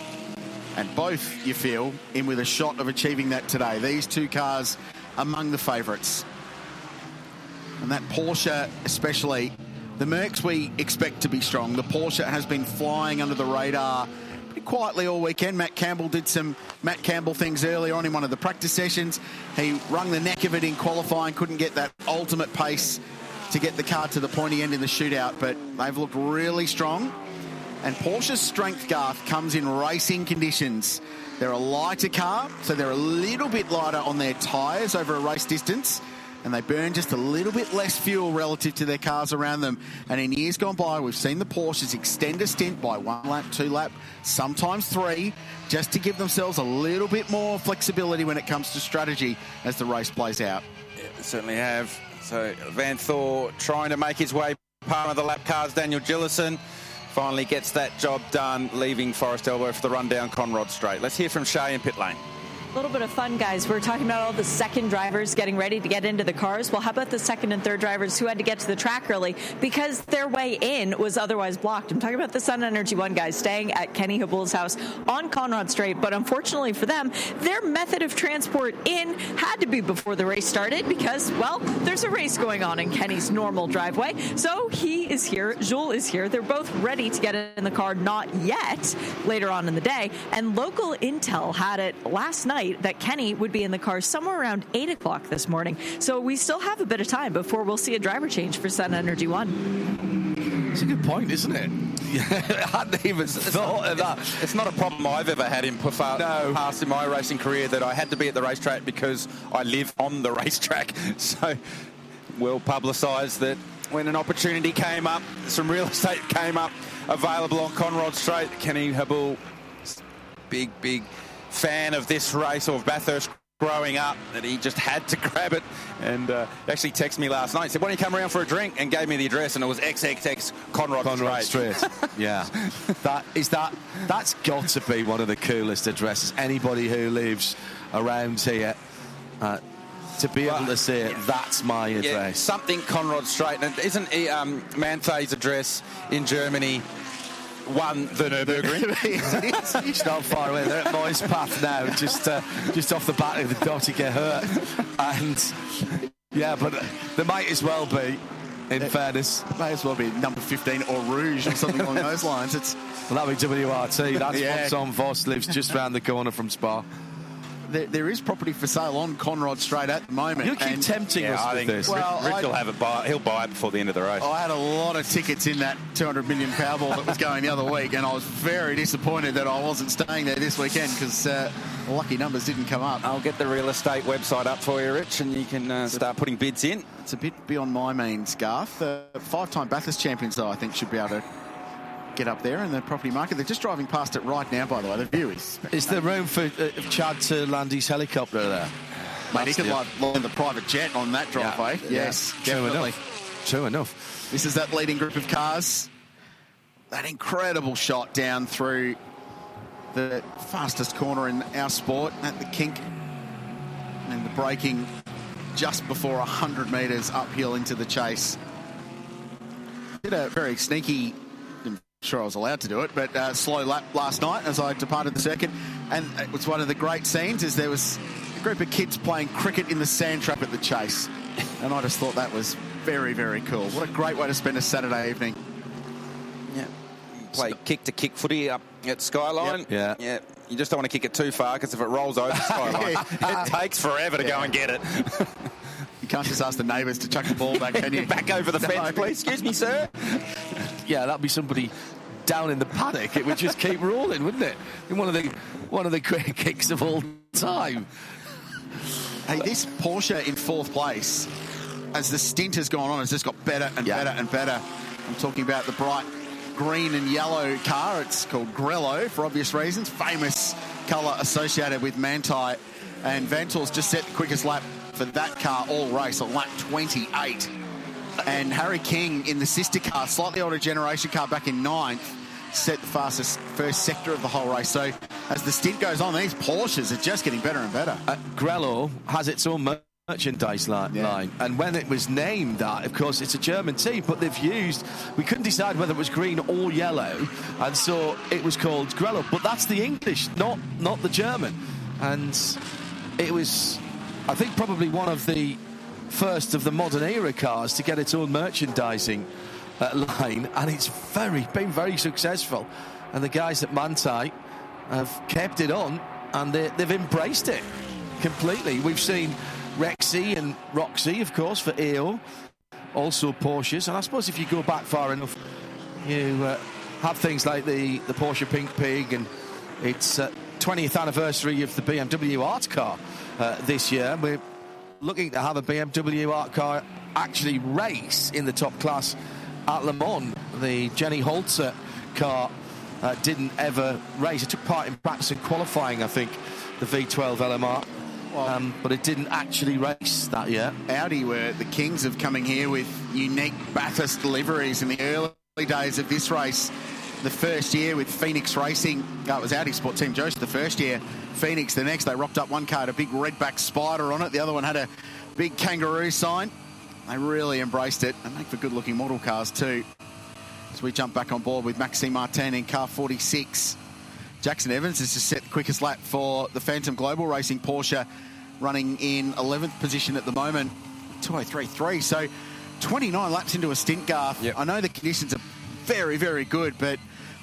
And both, you feel, in with a shot of achieving that today. These two cars among the favourites. And that Porsche, especially, the Mercs we expect to be strong. The Porsche has been flying under the radar quietly all weekend. Matt Campbell did some Matt Campbell things earlier on in one of the practice sessions. He wrung the neck of it in qualifying, couldn't get that ultimate pace to get the car to the pointy end in the shootout, but they've looked really strong. And Porsche's strength, Garth, comes in racing conditions. They're a lighter car, so they're a little bit lighter on their tyres over a race distance, and they burn just a little bit less fuel relative to their cars around them. And in years gone by, we've seen the Porsches extend a stint by one lap, two lap, sometimes three, just to give themselves a little bit more flexibility when it comes to strategy as the race plays out. certainly have. So Vanthoor trying to make his way part of the lap cars. Daniel Gillison finally gets that job done, leaving Forest Elbow for the run down Conrod Straight. Let's hear from Shay in pit lane. A little bit of fun, guys. We're talking about all the second drivers getting ready to get into the cars. Well, how about the second and third drivers who had to get to the track early because their way in was otherwise blocked? I'm talking about the SunEnergy1 guys staying at Kenny Habul's house on Conrod Straight, but unfortunately for them, their method of transport in had to be before the race started because, well, there's a race going on in Kenny's normal driveway. So he is here, Jules is here. They're both ready to get in the car, not yet, later on in the day. And local intel had it last night that Kenny would be in the car somewhere around 8 o'clock this morning. So we still have a bit of time before we'll see a driver change for SunEnergy1. It's a good point, isn't it? I hadn't even thought of that. It's not a problem I've ever had in Puffar No. past in my racing career that I had to be at the racetrack because I live on the racetrack. So well publicised that when an opportunity came up, some real estate came up available on Conrod Straight, Kenny Habul, big, big fan of this race or of Bathurst growing up that he just had to grab it and uh, actually texted me last night he said why don't you come around for a drink and gave me the address and it was XXX Conrod, Conrad Straight. Street. yeah, that is that. That's got to be one of the coolest addresses. Anybody who lives around here. Uh, to be able to see it, that's my Yeah, address. something Conrod Straight. And isn't he, um, Manthey's address in Germany one the Nürburgring? it's not far away. They're at Meuspath now, just uh, just off the back of the Döttinger Höhe. And yeah, but there might as well be. In fairness, may as well be number 15 or Rouge or something along those lines. It's well, that'd be WRT. That's Yeah. what's on Voss lives just round the corner from Spa. There, there is property for sale on Conrod Straight at the moment. You keep and- tempting yeah, us I with think this. Well, Rick, I- will have it buy. He'll buy it before the end of the race. I had a lot of tickets in that 200 million Powerball that was going the other week, and I was very disappointed that I wasn't staying there this weekend because uh, lucky numbers didn't come up. I'll get the real estate website up for you, Rich, and you can uh, start putting bids in. It's a bit beyond my means, Garth. Uh, five-time Bathurst champions, though, I think should be able to get up there in the property market. They're just driving past it right now, by the way. The view is... Is there room for uh, Chad to land his helicopter there? Mate, he could the- like land the private jet on that driveway. Yeah. Yes, True enough. True enough. This is that leading group of cars. That incredible shot down through the fastest corner in our sport at the kink. And the braking just before 100 metres uphill into the chase. Did a very sneaky, sure I was allowed to do it, but uh, slow lap last night as I departed the circuit. And it was one of the great scenes is there was a group of kids playing cricket in the sand trap at the chase. And I just thought that was very, very cool. What a great way to spend a Saturday evening. Yeah. Play kick to kick footy up at Skyline. Yeah. Yeah. You just don't want to kick it too far because if it rolls over Skyline, it takes forever to go and get it. You can't just ask the neighbours to chuck the ball back, can you? Back over the fence, please. Excuse me, sir. Yeah, that'll be somebody down in the paddock. It would just keep rolling, wouldn't it? In one of the one of the quick kicks of all time. Hey, this Porsche in fourth place, as the stint has gone on, has just got better and better and better. I'm talking about the bright green and yellow car. It's called Grello for obvious reasons. Famous colour associated with Manthey. And Vanthoor's just set the quickest lap for that car all race on lap 28. And Harry King in the sister car, slightly older generation car back in ninth, set the fastest first sector of the whole race. So as the stint goes on, these Porsches are just getting better and better. Uh, Grello has its own mer- merchandise li- line, and when it was named that, of course, it's a German team, but they've used. We couldn't decide whether it was green or yellow, and so it was called Grello. But that's the English, not not the German, and it was, I think, probably one of the first of the modern era cars to get its own merchandising line, and it's very been very successful. And the guys at Manthey have kept it on, and they, they've embraced it completely. We've seen Rexy and Roxy, of course, for AO, also Porsches, and I suppose if you go back far enough, you uh, have things like the the Porsche Pink Pig, and it's uh, 20th anniversary of the BMW art car uh, this year. We're looking to have a BMW art car actually race in the top class at Le Mans. The Jenny Holzer car uh, didn't ever race. It took part in practice and qualifying, I think, the V12 LMR. Um, but it didn't actually race that year. Audi were the kings of coming here with unique Bathurst deliveries in the early days of this race. The first year with Phoenix Racing, that was Audi Sport Team Joseph the first year. Phoenix the next, they rocked up one car, had a big redback spider on it. The other one had a big kangaroo sign. They really embraced it and make for good looking model cars too. As we jump back on board with Maxime Martin in car 46. Jackson Evans has just set the quickest lap for the Phantom Global Racing Porsche, running in 11th position at the moment, 203.3. So 29 laps into a stint, Garth. I know the conditions are very, very good, but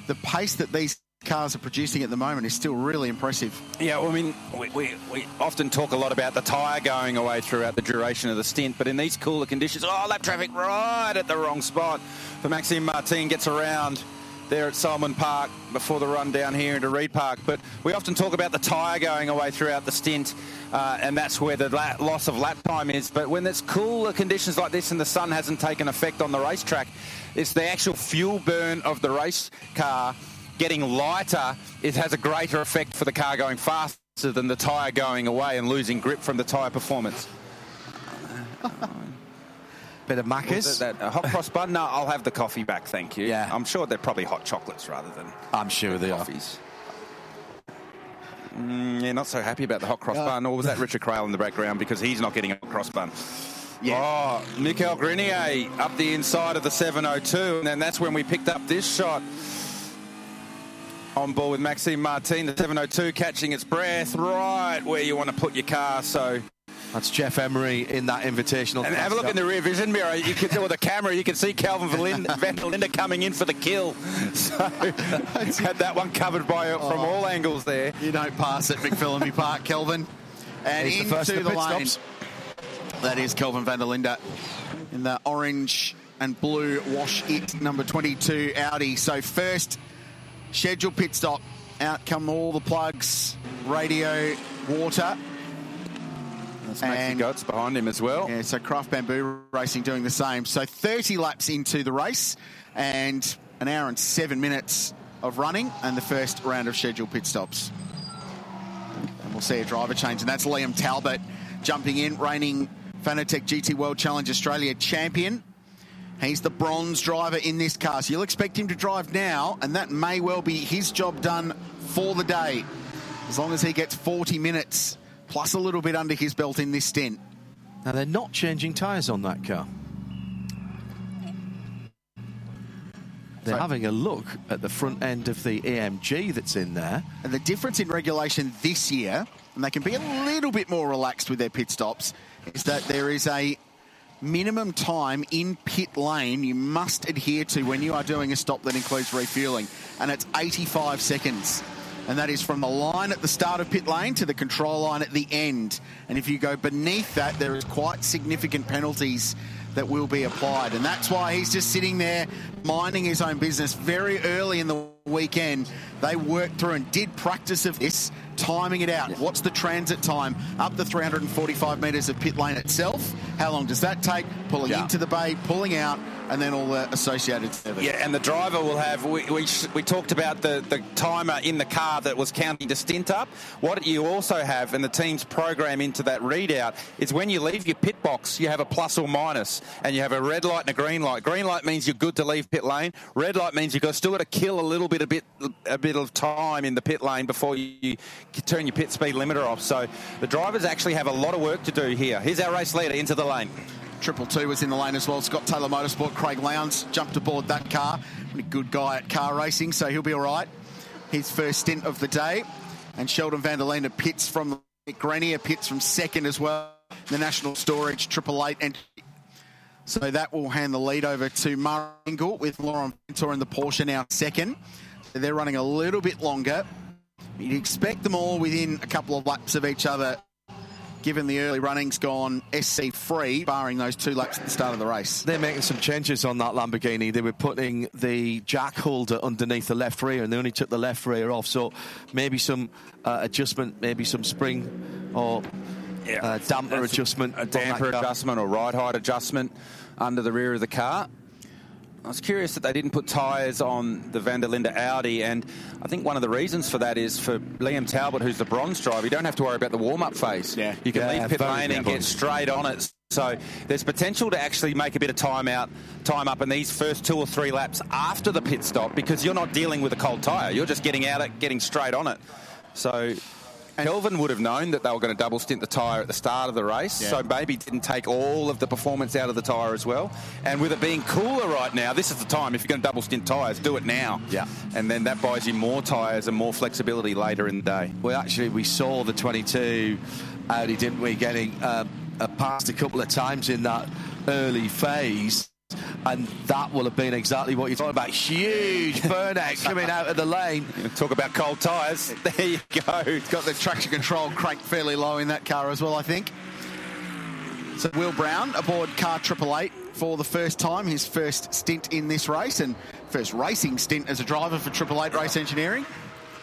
the pace that these cars are producing at the moment is still really impressive. Yeah, well, I mean, we, we, we often talk a lot about the tyre going away throughout the duration of the stint, but in these cooler conditions, oh, lap traffic right at the wrong spot. For Maxime Martin gets around there at Sulman Park before the run down here into Reid Park. But we often talk about the tyre going away throughout the stint, uh, and that's where the loss of lap time is. But when it's cooler conditions like this and the sun hasn't taken effect on the racetrack, it's the actual fuel burn of the race car getting lighter. It has a greater effect for the car going faster than the tyre going away and losing grip from the tyre performance. Bit of it that, uh, hot cross bun? No, I'll have the coffee back, thank you. Yeah. I'm sure they're probably hot chocolates rather than. I'm sure they coffees. Mm, yeah, not so happy about the hot cross Uh, bun. Or was that Richard Craill in the background because he's not getting a hot cross bun? Yeah. Oh, Michael Grenier up the inside of the 702, and then that's when we picked up this shot. On board with Maxime Martin, the 702 catching its breath right where you want to put your car. So That's Jeff Emery in that invitational. and have a look in the rear vision mirror. You can see with the camera, you can see Kelvin Van Linde coming in for the kill. So had that one covered by uh, from oh. all angles there. You don't pass at McPhillamy Park, Kelvin. And He's the into first the, pit lane. stops. That is Kelvin van der Linde in the orange and blue wash it number 22 Audi. So first scheduled pit stop. Out come all the plugs, radio, water. That's Maxi Goetz behind him as well. Yeah, so Craft Bamboo Racing doing the same. So 30 laps into the race and an hour and seven minutes of running and the first round of scheduled pit stops. And we'll see a driver change, and that's Liam Talbot jumping in, reigning Fanatec GT World Challenge Australia champion. He's the bronze driver in this car, so you'll expect him to drive now, and that may well be his job done for the day, as long as he gets 40 minutes plus a little bit under his belt in this stint. Now they're not changing tyres on that car. they're So- having a look at the front end of the AMG that's in there. And the difference in regulation this year, and they can be a little bit more relaxed with their pit stops, is that there is a minimum time in pit lane you must adhere to when you are doing a stop that includes refueling, and it's 85 seconds. And that is from the line at the start of pit lane to the control line at the end. And if you go beneath that, there is quite significant penalties that will be applied. And that's why he's just sitting there minding his own business very early in the weekend. They worked through and did practice of this, timing it out. What's the transit time up the 345 metres of pit lane itself? How long does that take? Pulling Yeah. into the bay, pulling out, and then all the associated service. Yeah, and the driver will have. We, we, we talked about the, the timer in the car that was counting the stint up. What you also have, and the team's program into that readout, is when you leave your pit box, you have a plus or minus, and you have a red light and a green light. Green light means you're good to leave pit lane. Red light means you've got still got to kill a little bit, a bit, a bit of time in the pit lane before you turn your pit speed limiter off. So the drivers actually have a lot of work to do here. Here's our race leader into the lane. Triple two was in the lane as well. Scott Taylor Motorsport, Craig Lowndes jumped aboard that car. Pretty good guy at car racing, so he'll be all right. His first stint of the day. And Sheldon van der Linde pits from Grenier pits from second as well. The National Storage Triple Eight and so that will hand the lead over to Maro with Lauren Vanthoor in the Porsche now second. They're running a little bit longer. You'd expect them all within a couple of laps of each other given the early running's gone SC free, barring those two laps at the start of the race. They're making some changes on that Lamborghini. They were putting the jack holder underneath the left rear, and they only took the left rear off. So maybe some uh, adjustment, maybe some spring or uh, damper That's adjustment, a damper adjustment or ride height adjustment under the rear of the car. I was curious that they didn't put tyres on the Van der Linde Audi, and I think one of the reasons for that is for Liam Talbot, who's the bronze driver. You don't have to worry about the warm-up phase. Yeah, you can Yeah, leave pit lane and careful. get straight on it. So there's potential to actually make a bit of time out, time up in these first two or three laps after the pit stop because you're not dealing with a cold tyre. You're just getting out it, getting straight on it. So Kelvin would have known that they were going to double stint the tyre at the start of the race, Yeah. so maybe didn't take all of the performance out of the tyre as well. And with it being cooler right now, this is the time. If you're going to double stint tyres, do it now. Yeah. And then that buys you more tyres and more flexibility later in the day. Well, actually, we saw the 22 Audi, didn't we, getting uh, past a couple of times in that early phase. And that will have been exactly what you're talking about. Huge burnout coming out of the lane. Talk about cold tyres. There you go. It's got the traction control cranked fairly low in that car as well, I think. So Will Brown aboard car Triple Eight for the first time, his first stint in this race and first racing stint as a driver for Triple Eight Race Engineering.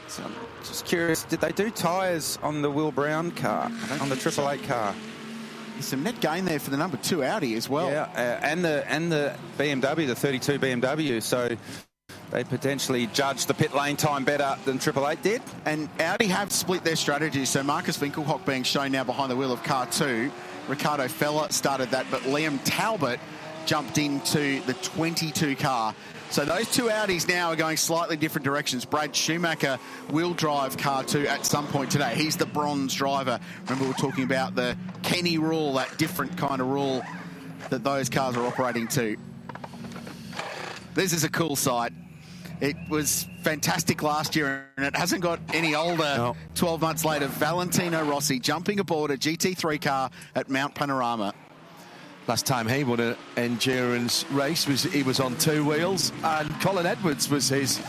So I'm just curious, did they do tyres on the Will Brown car, on the Triple Eight car? Some net gain there for the number two Audi as well. Yeah, uh, and the and the BMW, the 32 BMW. So they potentially judged the pit lane time better than Triple Eight did. And Audi have split their strategy. So Markus Winkelhock being shown now behind the wheel of car two. Ricardo Feller started that, but Liam Talbot jumped into the 22 car. So those two Audis now are going slightly different directions. Brad Schumacher will drive car two at some point today. He's the bronze driver. Remember, we are talking about the Kenny rule, that different kind of rule that those cars are operating to. This is a cool sight. It was fantastic last year, and it hasn't got any older. 12 months later, Valentino Rossi jumping aboard a GT3 car at Mount Panorama. Last time he won an endurance race was he was on two wheels, and Colin Edwards was his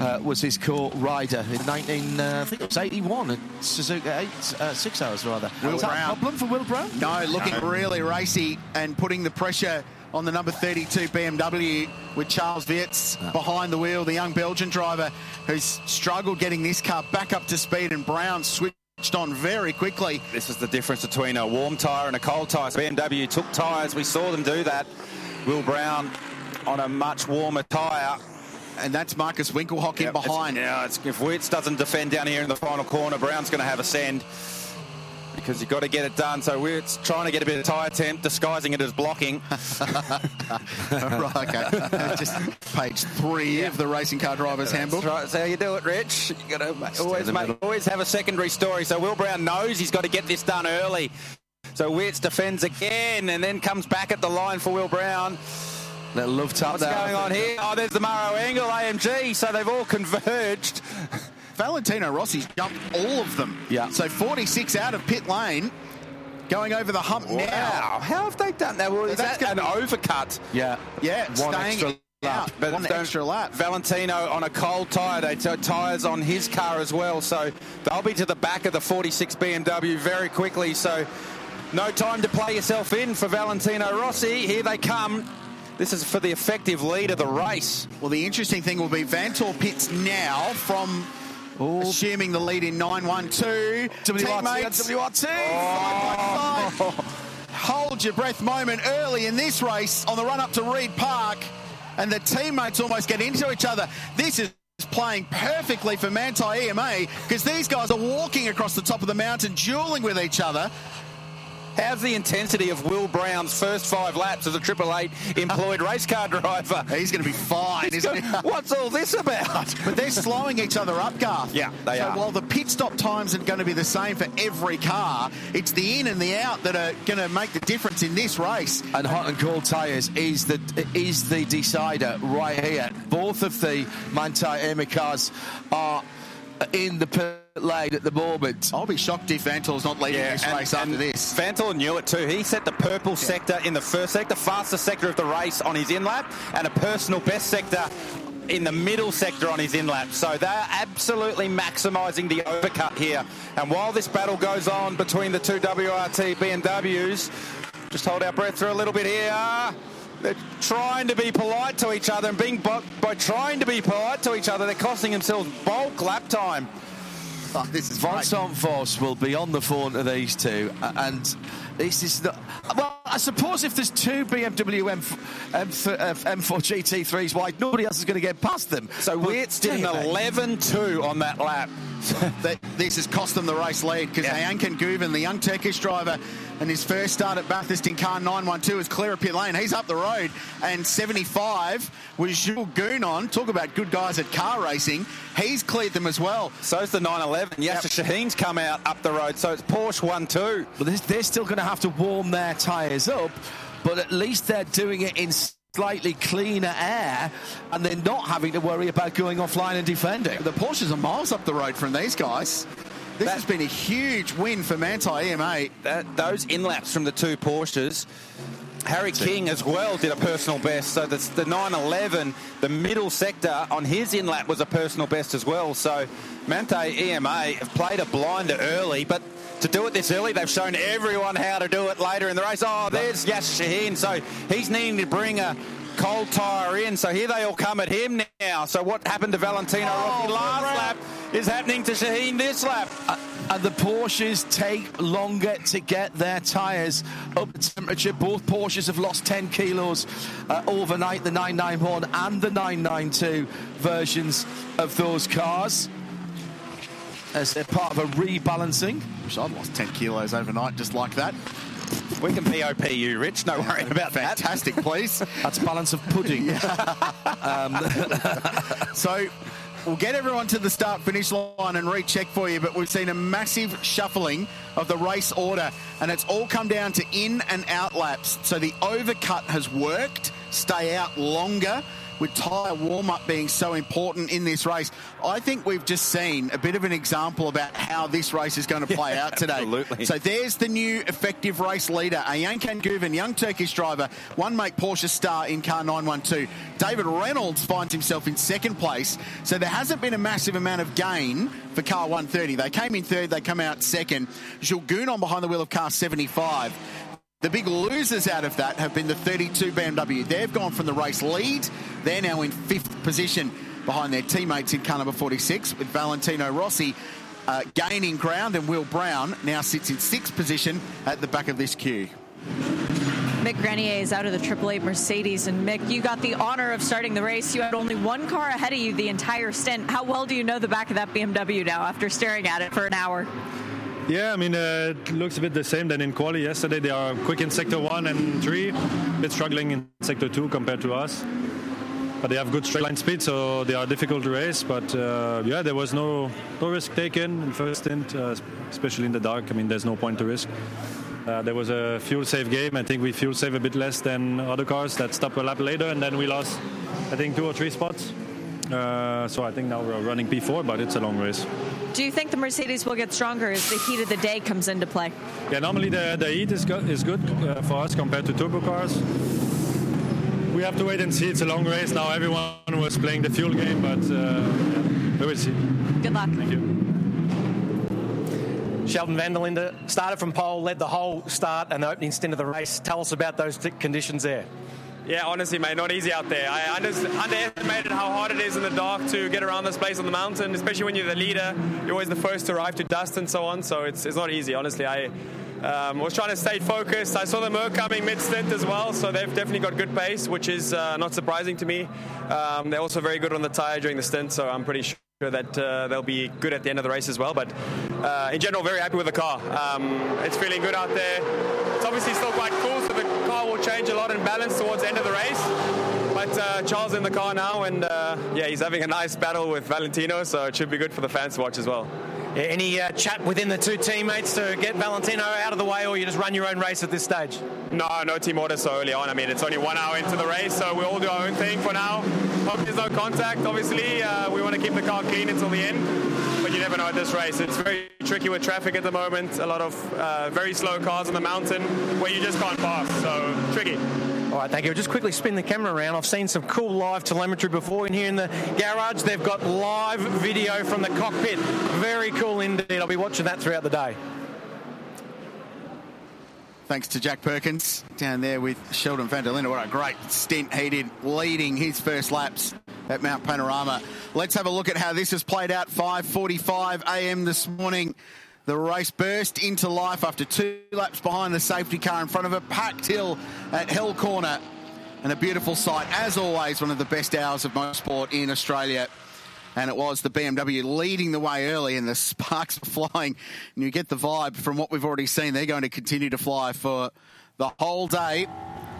uh, was his co-rider in 19 uh, I think it was 81 at Suzuka eight uh, six hours rather. Will Is that Brown. a problem for Will Brown? No, looking No. really racy and putting the pressure on the number 32 BMW with Charles Weerts behind the wheel, the young Belgian driver who's struggled getting this car back up to speed, and Brown switched on very quickly. This is the difference between a warm tyre and a cold tyre. So BMW took tyres. We saw them do that. Will Brown on a much warmer tyre. And that's Markus Winkelhock in Yep, it's- behind. Yeah, it's, if Weerts doesn't defend down here in the final corner, Brown's going to have a send because you've got to get it done. So Weerts trying to get a bit of tyre temp, disguising it as blocking. right, okay. Uh, just page three of the Racing Car Driver's Handbook. That's right. That's how you do it, Rich. You got to always make, always have a secondary story. So Will Brown knows he's got to get this done early. So Weerts defends again and then comes back at the line for Will Brown. Little love tap What's going on here? Oh, there's the Maro Engel AMG, so they've all converged. Valentino Rossi's jumped all of them. Yeah. So 46 out of pit lane, going over the hump now. How have they done that? Well, is that's that an gonna overcut? Yeah. Yeah, One staying extra out. But One don't- extra lap. Valentino on a cold tyre. They t- tyres on his car as well, so they'll be to the back of the 46 BMW very quickly. So no time to play yourself in for Valentino Rossi. Here they come. This is for the effective lead of the race. Well, the interesting thing will be Vanthoor pits now from assuming the lead in 912. Teammates, WRT. side by side. Hold your breath moment early in this race on the run up to Reid Park, and the teammates almost get into each other. This is playing perfectly for Manthey EMA because these guys are walking across the top of the mountain, dueling with each other. How's the intensity of Will Brown's first five laps as a Triple Eight employed race car driver? He's going to be fine, isn't he? What's all this about? But they're slowing each other up, Garth. Yeah, they so are. while the pit stop times are going to be the same for every car, it's the in and the out that are going to make the difference in this race. And hot and cold tyres is the is the decider right here. Both of the Manthey Ema cars are in the lane at the moment. I'll be shocked if Vanthoor's not leading this race after this. Vanthoor knew it too. He set the purple sector in the first sector, the fastest sector of the race on his in lap, and a personal best sector in the middle sector on his in lap. So they're absolutely maximising the overcut here. And while this battle goes on between the two WRT BMWs, just hold our breath for a little bit here. They're trying to be polite to each other, and being by, by trying to be polite to each other, they're costing themselves bulk lap time. Oh, this is. Vincent Voss will be on the phone to these two, and this is not. Well, I suppose if there's two BMW M, M, uh, M4 GT3s wide, nobody else is going to get past them. So Weerts did an 11-2 on that lap. that this has cost them the race lead because Yeah. Ayhancan Guven, the young Turkish driver, and his first start at Bathurst in car 912 is clear of pit lane. He's up the road, and 75 was Jules Gounon. Talk about good guys at car racing. He's cleared them as well. So So's the 911. Yasser Shahin's come out up the road, so it's Porsche 1-2. But they're- they're still going to have to warm their tyres up, but at least they're doing it in slightly cleaner air, and they're not having to worry about going offline and defending. The Porsches are miles up the road from these guys. This has been a huge win for Manthey EMA. That, those in-laps from the two Porsches, Harry King as well did a personal best. So the, the 911, the middle sector on his in-lap was a personal best as well. So Manthey EMA have played a blinder early, but to do it this early, they've shown everyone how to do it later in the race. Oh, there's Yas Shahin. So he's needing to bring a cold tyre in. So here they all come at him now. So what happened to Valentino Rossi last lap is happening to Shahin this lap. Uh, and the Porsches take longer to get their tyres up to temperature. Both Porsches have lost 10 kilos uh, overnight, the 991 and the 992 versions of those cars. As they're part of a rebalancing. Wish I'd lost 10 kilos overnight just like that. We can BoP you, Rich. No worry about that. Fantastic, please. That's balance of pudding. um, So we'll get everyone to the start finish line and recheck for you, but we've seen a massive shuffling of the race order, and it's all come down to in and out laps. So the overcut has worked, stay out longer. With tyre warm up being so important in this race, I think we've just seen a bit of an example about how this race is going to play out today. absolutely. So there's the new effective race leader, Ayhancan Guven, young Turkish driver, one make Porsche star in car 912. David Reynolds finds himself in second place. So there hasn't been a massive amount of gain for car 130. They came in third, they come out second. Jules Gounon behind the wheel of car 75. The big losers out of that have been the 32 BMW. They've gone from the race lead. They're now in fifth position behind their teammates in car number 46 with Valentino Rossi uh, gaining ground and Will Brown now sits in sixth position at the back of this queue. Mick Grenier is out of the Triple Eight Mercedes, and Mick, you got the honor of starting the race. You had only one car ahead of you the entire stint. How well do you know the back of that BMW now after staring at it for an hour? Yeah, I mean, uh, it looks a bit the same than in quali yesterday. They are quick in sector one and three, a bit struggling in sector two compared to us. But they have good straight line speed, so they are difficult to race. But uh, yeah, there was no no risk taken in first stint, uh, especially in the dark. I mean, there's no point to risk. Uh, there was a fuel save game. I think we fuel save a bit less than other cars that stop a lap later, and then we lost, I think, two or three spots. Uh, so I think now we're running P4, but it's a long race. Do you think the Mercedes will get stronger as the heat of the day comes into play? Yeah, normally the, the heat is good, is good uh, for us compared to turbo cars. We have to wait and see. It's a long race now. Everyone was playing the fuel game, but uh, yeah, we will see. Good luck. Thank you. Sheldon van der Linde started from pole, led the whole start and the opening stint of the race. Tell us about those t- conditions there. Yeah, honestly, mate, not easy out there. I under- underestimated how hard it is in the dark to get around this place on the mountain, especially when you're the leader. You're always the first to arrive to dust and so on, so it's, it's not easy, honestly. I um, was trying to stay focused. I saw the Merc coming mid stint as well, so they've definitely got good pace, which is uh, not surprising to me. Um, they're also very good on the tyre during the stint, so I'm pretty sure that uh, they'll be good at the end of the race as well. But uh, in general, very happy with the car. Um, it's feeling good out there. It's obviously still quite cool, so the car will change a lot in balance towards the end of the race. But uh, Charles in the car now, and uh, yeah, he's having a nice battle with Valentino, so it should be good for the fans to watch as well. Yeah, any uh, chat within the two teammates to get Valentino out of the way, or you just run your own race at this stage? No, no team order so early on. I mean, it's only one hour into the race, so we all do our own thing for now. Hope there's no contact. Obviously, uh, we want to keep the car clean until the end, but you never know at this race. It's very tricky with traffic at the moment. A lot of uh, very slow cars on the mountain where you just can't pass. So tricky. All right, thank you. Just quickly spin the camera around. I've seen some cool live telemetry before in here in the garage. They've got live video from the cockpit. Very cool indeed. I'll be watching that throughout the day. Thanks to Jack Perkins down there with Sheldon van der Linde. What a great stint he did leading his first laps at Mount Panorama. Let's have a look at how this has played out. 5:45 a.m. this morning. The race burst into life after two laps behind the safety car in front of a packed hill at Hell Corner. And a beautiful sight, as always, one of the best hours of motorsport in Australia. And it was the BMW leading the way early, and the sparks were flying. And you get the vibe from what we've already seen. They're going to continue to fly for the whole day.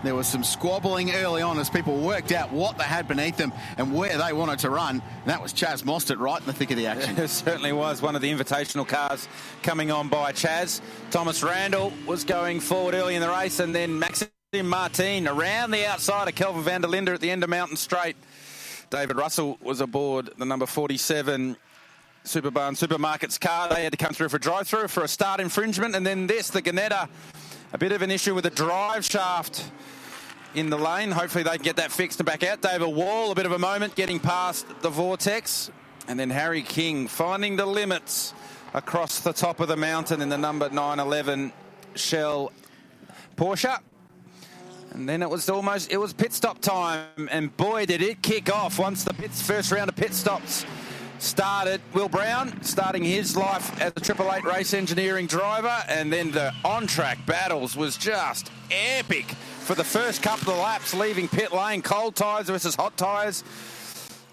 There was some squabbling early on as people worked out what they had beneath them and where they wanted to run. And that was Chaz Mostert right in the thick of the action. It certainly was one of the invitational cars coming on by Chaz. Thomas Randle was going forward early in the race, and then Maxime Martin around the outside of Kelvin van der Linde at the end of Mountain Straight. David Russell was aboard the number 47 Superbarn Supermarkets car. They had to come through for a drive-through for a start infringement, and then this, the Ginetta, a bit of an issue with the drive shaft in the lane. Hopefully they can get that fixed and back out. David Wall, a bit of a moment getting past the vortex. And then Harry King finding the limits across the top of the mountain in the number 911 Shell Porsche. And then it was almost, it was pit stop time. And boy, did it kick off once the pits, first round of pit stops started. Will Brown starting his life as a Triple Eight race engineering driver, and then the on-track battles was just epic for the first couple of laps, leaving pit lane. Cold tyres versus hot tyres.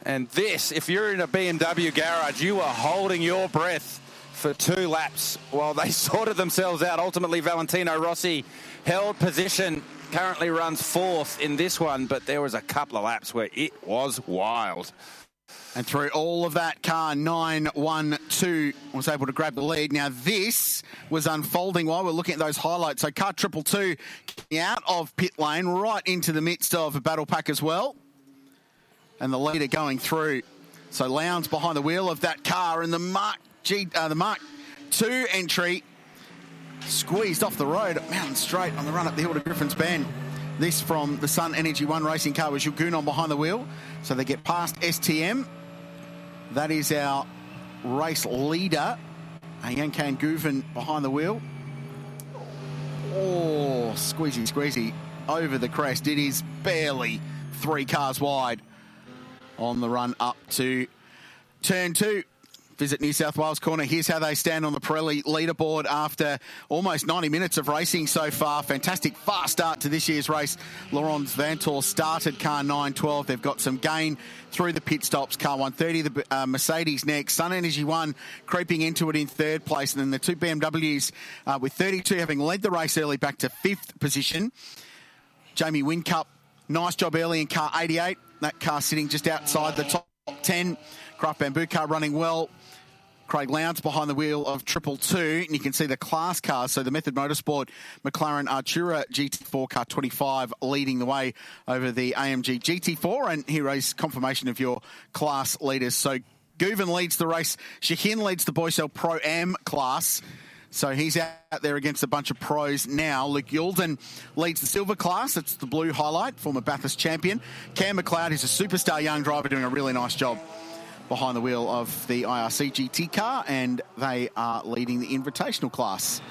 And this, if you're in a BMW garage, you are holding your breath for two laps while they sorted themselves out. Ultimately, Valentino Rossi held position. Currently runs fourth in this one, but there was a couple of laps where it was wild. And through all of that, car 912 was able to grab the lead. Now, this was unfolding while we're looking at those highlights. So, car triple two out of pit lane, right into the midst of a battle pack as well. And the leader going through. So, Lowndes behind the wheel of that car, and the Mark G, uh, the MARC two entry squeezed off the road at Mountain Straight on the run up the hill to Griffin's Bend. This from the SunEnergy1 racing car was Jules Gounon behind the wheel. So they get past STM. That is our race leader, Ayhancan Guven behind the wheel. Oh, squeezy, squeezy over the crest. It is barely three cars wide on the run up to turn two. Visit New South Wales Corner. Here's how they stand on the Pirelli leaderboard after almost 90 minutes of racing so far. Fantastic fast start to this year's race. Laurens Vanthoor started car 912. They've got some gain through the pit stops. Car 130, the uh, Mercedes next. SunEnergy1 creeping into it in third place. And then the two BMWs uh, with 32 having led the race early back to fifth position. Jamie Whincup, nice job early in car 88. That car sitting just outside the top 10. Craft Bamboo car running well. Craig Lowndes behind the wheel of Triple Two, and you can see the class cars. So the Method Motorsport McLaren Artura GT4 car 25 leading the way over the AMG GT4, and here is confirmation of your class leaders. So Guven leads the race. Shahin leads the Boycell Pro Am class. So he's out there against a bunch of pros now. Luke Youlden leads the silver class. It's the blue highlight, former Bathurst champion. Cam McLeod is a superstar young driver doing a really nice job behind the wheel of the IRC GT car, and they are leading the invitational class.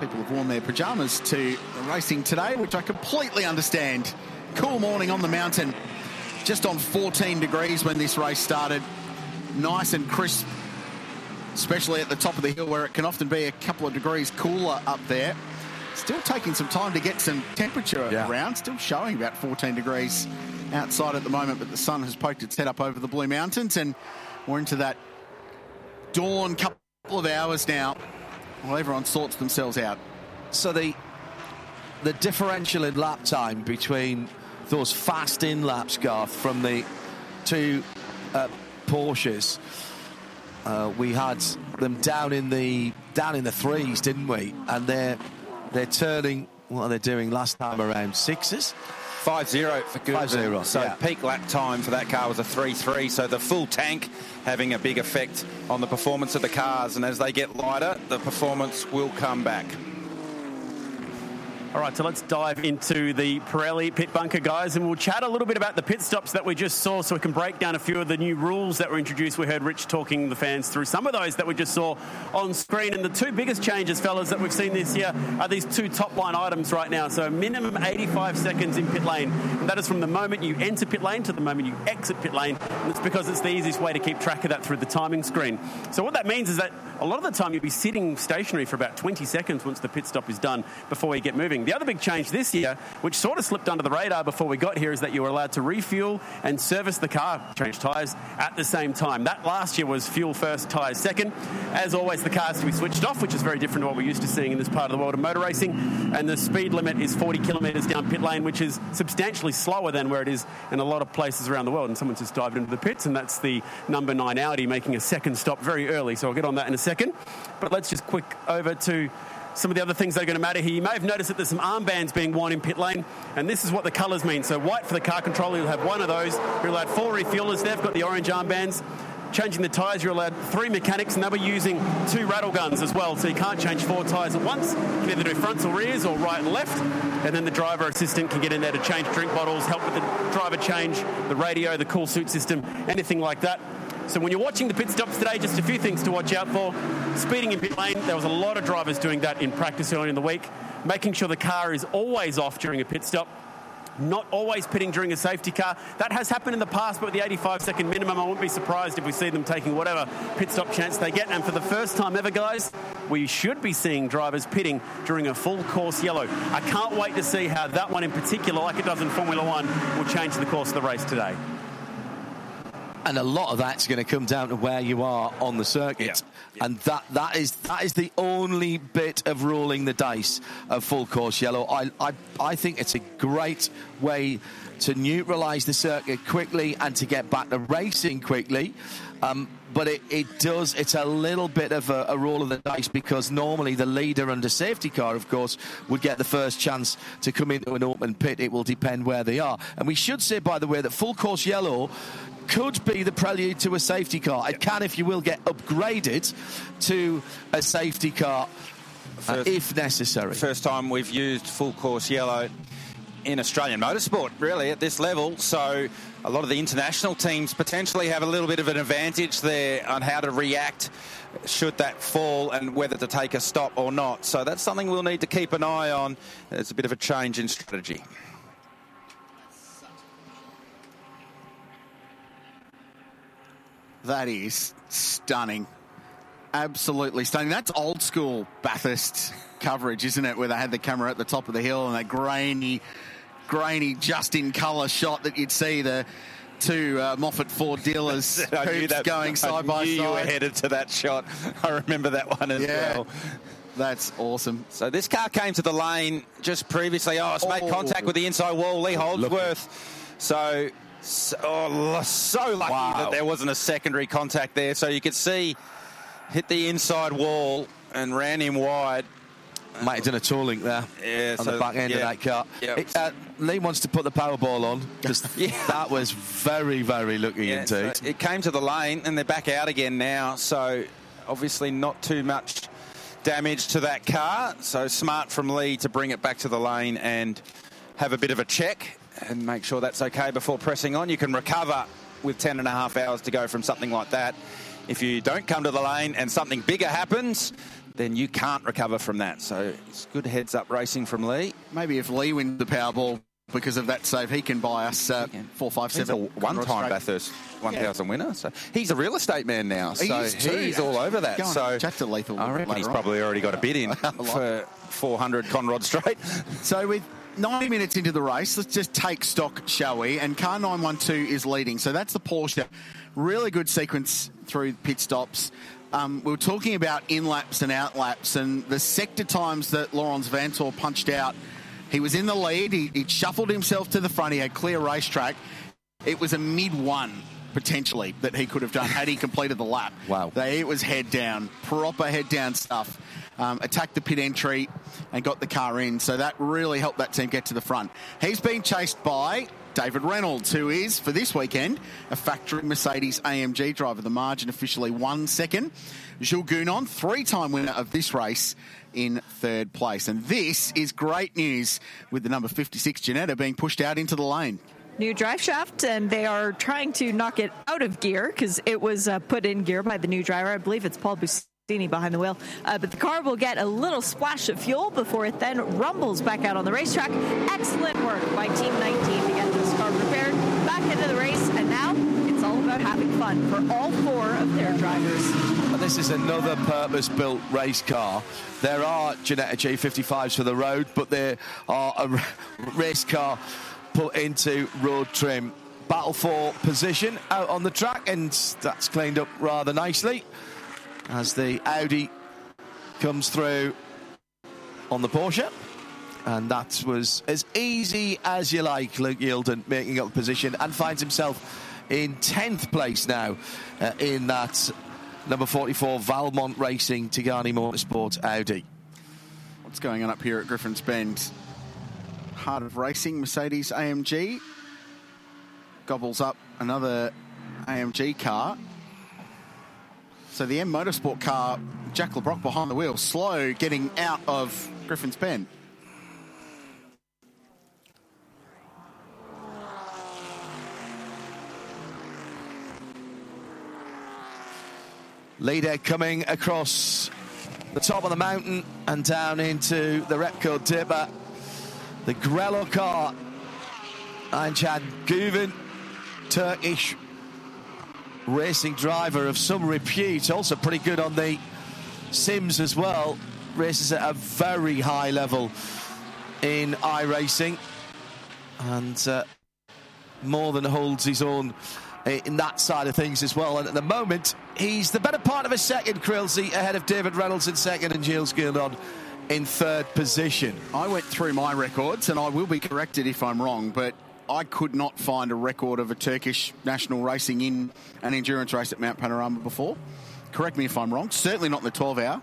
People have worn their pyjamas to racing today, which I completely understand. Cool morning on the mountain, just on 14 degrees when this race started. Nice and crisp, especially at the top of the hill where it can often be a couple of degrees cooler up there. Still taking some time to get some temperature Yeah. around, still showing about 14 degrees outside at the moment, but the sun has poked its head up over the Blue Mountains, and we're into that dawn couple of hours now while everyone sorts themselves out. So the the differential in lap time between those fast in laps, Garth, from the two uh, Porsches, uh, we had them down in the down in the threes, didn't we? And they're they're turning. What are they doing last time around? Sixes. 5-0 for good. 5-0, So yeah. peak lap time for that car was a 3-3. So the full tank having a big effect on the performance of the cars. And as they get lighter, the performance will come back. All right, so let's dive into the Pirelli pit bunker, guys, and we'll chat a little bit about the pit stops that we just saw so we can break down a few of the new rules that were introduced. We heard Rich talking the fans through some of those that we just saw on screen. And the two biggest changes, fellas, that we've seen this year are these two top line items right now. So, minimum 85 seconds in pit lane. And that is from the moment you enter pit lane to the moment you exit pit lane. And it's because it's the easiest way to keep track of that through the timing screen. So, what that means is that a lot of the time you'll be sitting stationary for about 20 seconds once the pit stop is done before you get moving. The other big change this year, which sort of slipped under the radar before we got here, is that you were allowed to refuel and service the car, change tyres at the same time. That last year was fuel first, tyres second. As always, the cars to be switched off, which is very different to what we're used to seeing in this part of the world of motor racing. And the speed limit is 40 kilometres down pit lane, which is substantially slower than where it is in a lot of places around the world. And someone's just dived into the pits, and that's the number nine Audi making a second stop very early. So I'll get on that in a second. But let's just quick over to some of the other things that are going to matter here. You may have noticed that there's some armbands being worn in pit lane, and this is what the colours mean. So white for the car controller, you'll have one of those. You're allowed four refuelers. There, they've got the orange armbands. Changing the tyres, you're allowed three mechanics, and they'll be using two rattle guns as well. So you can't change four tyres at once. You can either do fronts or rears or right and left. And then the driver assistant can get in there to change drink bottles, help with the driver change, the radio, the cool suit system, anything like that. So when you're watching the pit stops today, just a few things to watch out for. Speeding in pit lane, there was a lot of drivers doing that in practice early in the week. Making sure the car is always off during a pit stop. Not always pitting during a safety car. That has happened in the past, but with the 85 second minimum, I wouldn't be surprised if we see them taking whatever pit stop chance they get. And for the first time ever, guys, we should be seeing drivers pitting during a full course yellow. I can't wait to see how that one in particular, like it does in Formula One, will change the course of the race today. And a lot of that's going to come down to where you are on the circuit, and that that is that is the only bit of rolling the dice of full course yellow. I I, I think it's a great way to neutralise the circuit quickly and to get back to racing quickly. Um, but it, it does, it's a little bit of a, a roll of the dice because normally the leader under safety car, of course, would get the first chance to come into an open pit. It will depend where they are. And we should say, by the way, that full course yellow could be the prelude to a safety car. It can, if you will, get upgraded to a safety car uh, if necessary. First time we've used full course yellow in Australian motorsport, really, at this level. So a lot of the international teams potentially have a little bit of an advantage there on how to react should that fall and whether to take a stop or not. So that's something we'll need to keep an eye on. It's a bit of a change in strategy. That is stunning. Absolutely stunning. That's old school Bathurst coverage, isn't it? Where they had the camera at the top of the hill and that grainy, grainy, just in colour shot that you'd see the two uh, Moffat Ford dealers I knew hoops that- going side I by knew side. you were headed to that shot. I remember that one as Yeah. well. That's awesome. So this car came to the lane just previously. Oh, it's made Oh. contact with the inside wall. Lee Holdsworth. So, so, oh, so lucky Wow. that there wasn't a secondary contact there. So you could see hit the inside wall and ran him wide. Might have done a toe link there Yeah, on so- the back end yeah. of that car. Yeah. It, uh, Lee wants to put the Powerball on because that was very, very lucky Yeah, so indeed. it came to the lane and they're back out again now. So obviously not too much damage to that car. So smart from Lee to bring it back to the lane and have a bit of a check and make sure that's okay before pressing on. You can recover with 10 and a half hours to go from something like that. If you don't come to the lane and something bigger happens, then you can't recover from that. So it's good heads up racing from Lee. Maybe if Lee wins the Powerball because of that save, he can buy us uh, four, five, seven. one-time Bathurst 1000 winner. So he's a real estate man now. He so is too. he's all over that. Go so chat to Lethal I reckon he's on. probably already got a bid in for 400 Conrod Straight. So with 90 minutes into the race, let's just take stock, shall we? And car 912 is leading. So that's the Porsche. Really good sequence through pit stops. Um, we were talking about in laps and out laps, and the sector times that Laurens Vanthoor punched out. He was in the lead. He, he shuffled himself to the front. He had clear racetrack. It was a mid one potentially that he could have done had he completed the lap. Wow. They, it was head down, proper head down stuff. Um, attacked the pit entry and got the car in. So that really helped that team get to the front. He's been chased by David Reynolds, who is, for this weekend, a factory Mercedes AMG driver. The margin officially one second. Jules Gounon, three time winner of this race, in third place. And this is great news with the number 56 Ginetta being pushed out into the lane. New drive shaft, and they are trying to knock it out of gear because it was uh, put in gear by the new driver. I believe it's Paul Bustini behind the wheel. Uh, but the car will get a little splash of fuel before it then rumbles back out on the racetrack. Excellent work by Team 19 to get this car prepared back into the race, and now it's all about having fun for all four of their drivers. And this is another purpose-built race car. There are Ginetta G55s for the road, but there are a race car put into road trim. Battle for position out on the track, and that's cleaned up rather nicely as the Audi comes through on the Porsche. And that was as easy as you like, Luke Youlden making up the position and finds himself in 10th place now uh, in that number 44 Valmont Racing Tigani Motorsport Audi. What's going on up here at Griffin's Bend? Heart of Racing, Mercedes AMG gobbles up another AMG car. So the M Motorsport car, Jack LeBrocq behind the wheel, slow getting out of Griffin's Bend. Leader coming across the top of the mountain and down into the Repco Dipper. The Grello car. Ayhancan Guven, Turkish racing driver of some repute, also pretty good on the Sims as well. Races at a very high level in iRacing and uh, more than holds his own in that side of things as well. And at the moment, he's the better part of a second, Krillsey, ahead of David Reynolds in second and Jules Gounon in third position. I went through my records, and I will be corrected if I'm wrong, but I could not find a record of a Turkish national racing in an endurance race at Mount Panorama before. Correct me if I'm wrong. Certainly not in the 12 hour.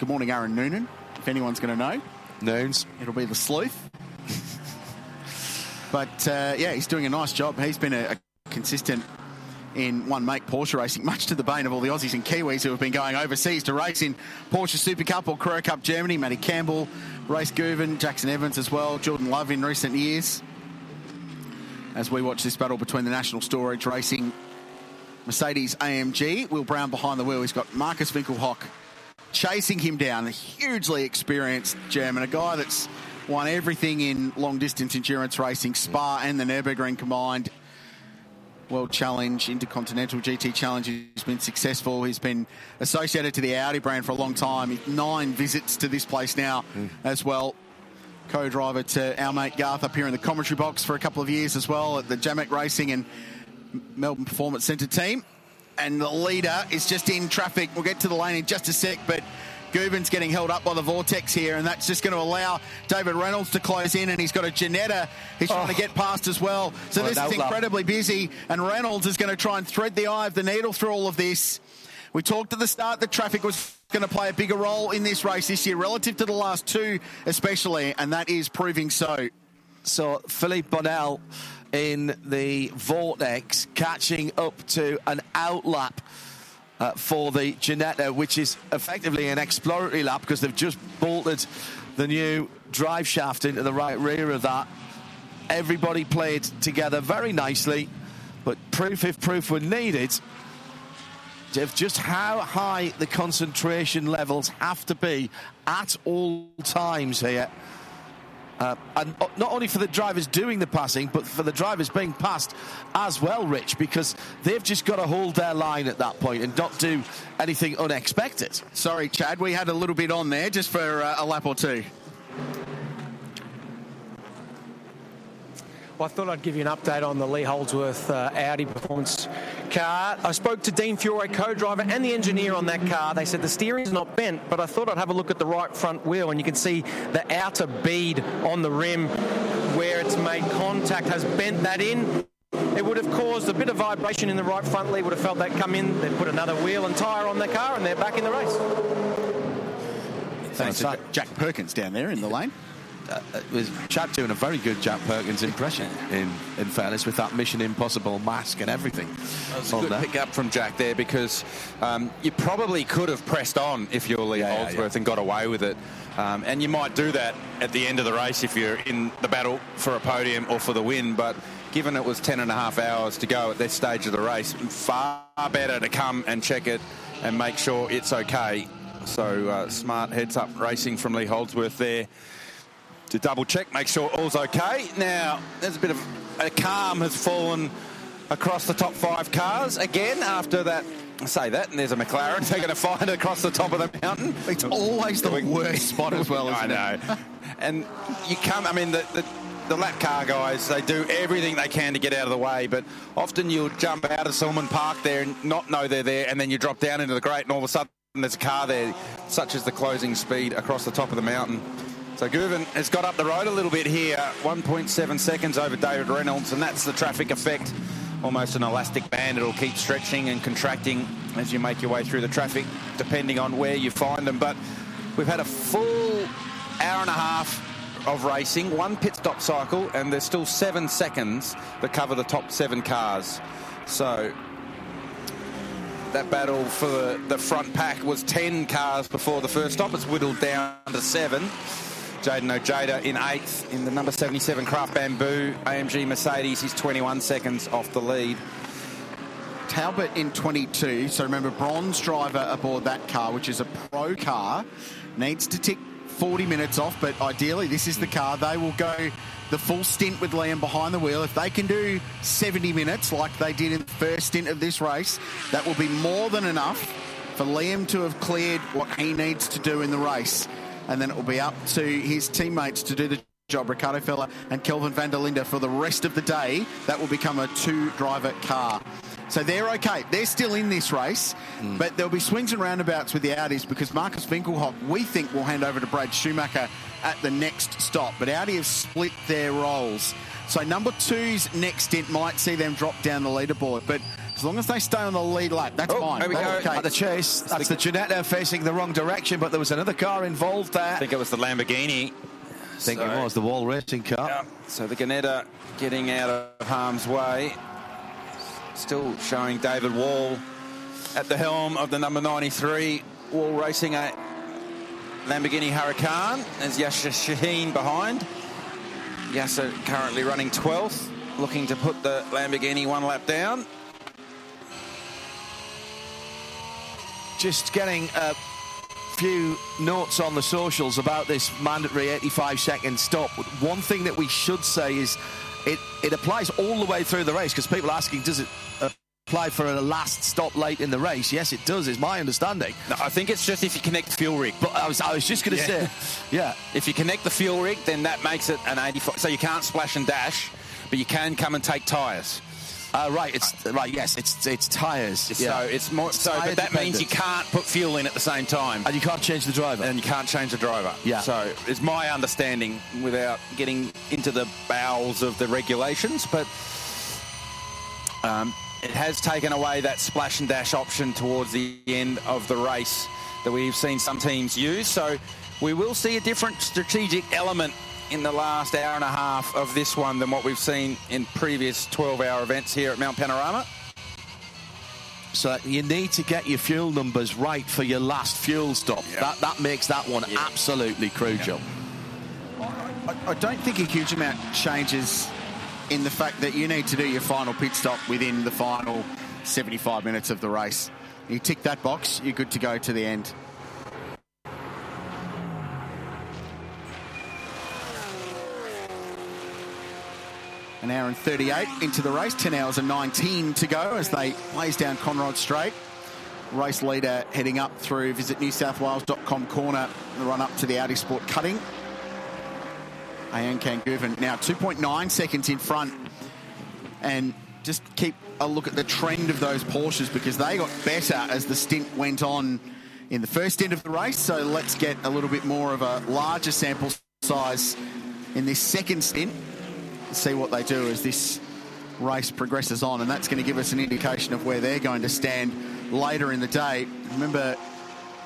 Good morning, Aaron Noonan, if anyone's going to know. Noons. It'll be the sleuth. But uh, yeah, he's doing a nice job. He's been a, a consistent in one make Porsche racing, much to the bane of all the Aussies and Kiwis who have been going overseas to race in Porsche Super Cup or Carrera Cup Germany. Matty Campbell, Race Guven, Jackson Evans as well, Jordan Love in recent years. As we watch this battle between the National Storage Racing Mercedes AMG, Will Brown behind the wheel. He's got Markus Winkelhock chasing him down. A hugely experienced German, a guy that's won everything in long distance endurance racing, mm. Spa and the Nürburgring combined. World Challenge, Intercontinental GT Challenge. He's been successful. He's been associated to the Audi brand for a long time. Nine visits to this place now mm. as well. Co-driver to our mate Garth up here in the commentary box for a couple of years as well at the Jamec Racing and Melbourne Performance Centre team. And the leader is just in traffic. We'll get to the lane in just a sec, but Guven's getting held up by the vortex here, and that's just going to allow David Reynolds to close in, and he's got a Ginetta he's trying to oh. get past as well. So Well, this no, is love. incredibly busy, and Reynolds is going to try and thread the eye of the needle through all of this. We talked at the start that traffic was going to play a bigger role in this race this year, relative to the last two, especially, and that is proving so. So Philippe Bonnell in the Vortex catching up to an outlap uh, for the Ginetta, which is effectively an exploratory lap because they've just bolted the new drive shaft into the right rear of that. Everybody played together very nicely, but proof if proof were needed of just how high the concentration levels have to be at all times here. Uh, and not only for the drivers doing the passing, but for the drivers being passed as well, Rich, because they've just got to hold their line at that point and not do anything unexpected. Sorry, Chad, we had a little bit on there just for uh, a lap or two. Well, I thought I'd give you an update on the Lee Holdsworth uh, Audi performance car. I spoke to Dean Fiore, co-driver, and the engineer on that car. They said the steering's not bent, but I thought I'd have a look at the right front wheel, and you can see the outer bead on the rim where it's made contact has bent that in. It would have caused a bit of vibration in the right front Lee would have felt that come in. They put another wheel and tyre on the car, and they're back in the race. Thanks to Jack Perkins down there in the lane was Chad doing a very good Jack Perkins impression, in, in fairness, with that Mission Impossible mask and everything. That was a good there. pick up from Jack there because um, you probably could have pressed on if you're Lee yeah, Holdsworth yeah. and got away with it. Um, and you might do that at the end of the race if you're in the battle for a podium or for the win. But given it was 10 and a half hours to go at this stage of the race, far better to come and check it and make sure it's okay. So uh, smart heads up racing from Lee Holdsworth there to double check, make sure all's okay. Now, there's a bit of a calm has fallen across the top five cars again after that. I say that, and there's a McLaren. They're going to find it across the top of the mountain. It's always the worst spot as well, as. I know. and you come, I mean, the, the the lap car guys, they do everything they can to get out of the way, but often you'll jump out of Sulman Park there and not know they're there, and then you drop down into the grate, and all of a sudden there's a car there, such as the closing speed across the top of the mountain. So Guven has got up the road a little bit here, 1.7 seconds over David Reynolds, and that's the traffic effect. Almost an elastic band. It'll keep stretching and contracting as you make your way through the traffic, depending on where you find them. But we've had a full hour and a half of racing, one pit stop cycle, and there's still seven seconds that cover the top seven cars. So that battle for the, the front pack was 10 cars before the first stop. It's whittled down to seven. Jayden Ojeda in eighth in the number 77 Craft Bamboo AMG Mercedes. He's 21 seconds off the lead. Talbot in 22. So remember, bronze driver aboard that car, which is a pro car, needs to tick 40 minutes off. But ideally, this is the car. They will go the full stint with Liam behind the wheel. If they can do 70 minutes like they did in the first stint of this race, that will be more than enough for Liam to have cleared what he needs to do in the race and then it will be up to his teammates to do the job. Ricardo Feller and Kelvin van der Linde for the rest of the day. That will become a two-driver car. So they're okay. They're still in this race, mm. but there'll be swings and roundabouts with the Audis because Markus Winkelhock, we think, will hand over to Brad Schumacher at the next stop. But Audi have split their roles. So number two's next stint might see them drop down the leaderboard. But as long as they stay on the lead lap, that's oh, fine. There we go. Okay. At the chase, that's the, the Ginetta facing the wrong direction, but there was another car involved there. I think it was the Lamborghini. I think so, it was the Wall Racing car. Yeah. So the Ginetta getting out of harm's way. Still showing David Wall at the helm of the number 93 Wall Racing a Lamborghini Huracan. There's Yasser Shahin behind. Yasser currently running 12th, looking to put the Lamborghini one lap down. Just getting a few notes on the socials about this mandatory 85 second stop. One thing that we should say is it, it applies all the way through the race because people are asking, does it uh, apply for a last stop late in the race? Yes, it does, is my understanding. No, I think it's just if you connect the fuel rig. But I was, I was just going to yeah. say, yeah. If you connect the fuel rig, then that makes it an 85. So you can't splash and dash, but you can come and take tyres. Uh, right, it's right. Yes, it's it's tires. So yeah. it's more. It's so, but that dependent. means you can't put fuel in at the same time, and you can't change the driver, and you can't change the driver. Yeah. So it's my understanding, without getting into the bowels of the regulations, but um, it has taken away that splash and dash option towards the end of the race that we've seen some teams use. So we will see a different strategic element in the last hour and a half of this one than what we've seen in previous 12-hour events here at Mount Panorama. So you need to get your fuel numbers right for your last fuel stop. Yep. That that makes that one absolutely crucial. I, I don't think a huge amount changes in the fact that you need to do your final pit stop within the final 75 minutes of the race. You tick that box, you're good to go to the end. An hour and 38 into the race, 10 hours and 19 to go as they blaze down Conrod Straight. Race leader heading up through visit New South newsouthwales.com corner, the run up to the Audi Sport cutting. Ayhancan Guven now 2.9 seconds in front. And just keep a look at the trend of those Porsches because they got better as the stint went on in the first stint of the race. So let's get a little bit more of a larger sample size in this second stint. See what they do as this race progresses on. And that's going to give us an indication of where they're going to stand later in the day. Remember,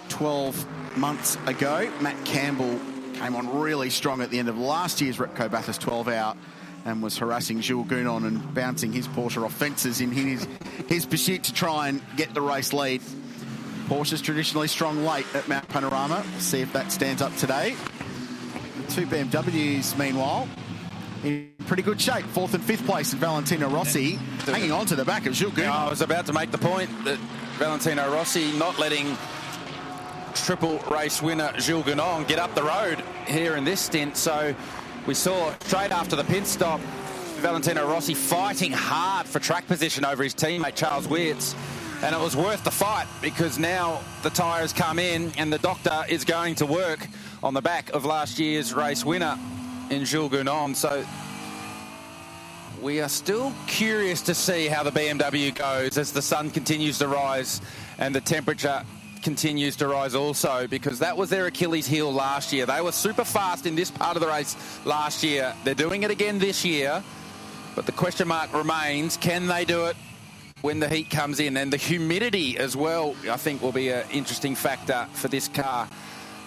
12 months ago, Matt Campbell came on really strong at the end of last year's Repco Bathurst 12 hour and was harassing Jules Gounon and bouncing his Porsche off fences in his, his pursuit to try and get the race lead. Porsche's traditionally strong late at Mount Panorama. See if that stands up today. The two BMWs, meanwhile, in pretty good shape. Fourth and fifth place in Valentino Rossi, hanging on to the back of Jules Gounon. I was about to make the point that Valentino Rossi not letting triple race winner Jules Gounon get up the road here in this stint. So we saw straight after the pit stop, Valentino Rossi fighting hard for track position over his teammate Charles Weerts. And it was worth the fight because now the tyres come in and the doctor is going to work on the back of last year's race winner in Jules. So we are still curious to see how the BMW goes as the sun continues to rise and the temperature continues to rise also because that was their Achilles heel last year. They were super fast in this part of the race last year. They're doing it again this year, but the question mark remains, can they do it when the heat comes in? And the humidity as well, I think, will be an interesting factor for this car.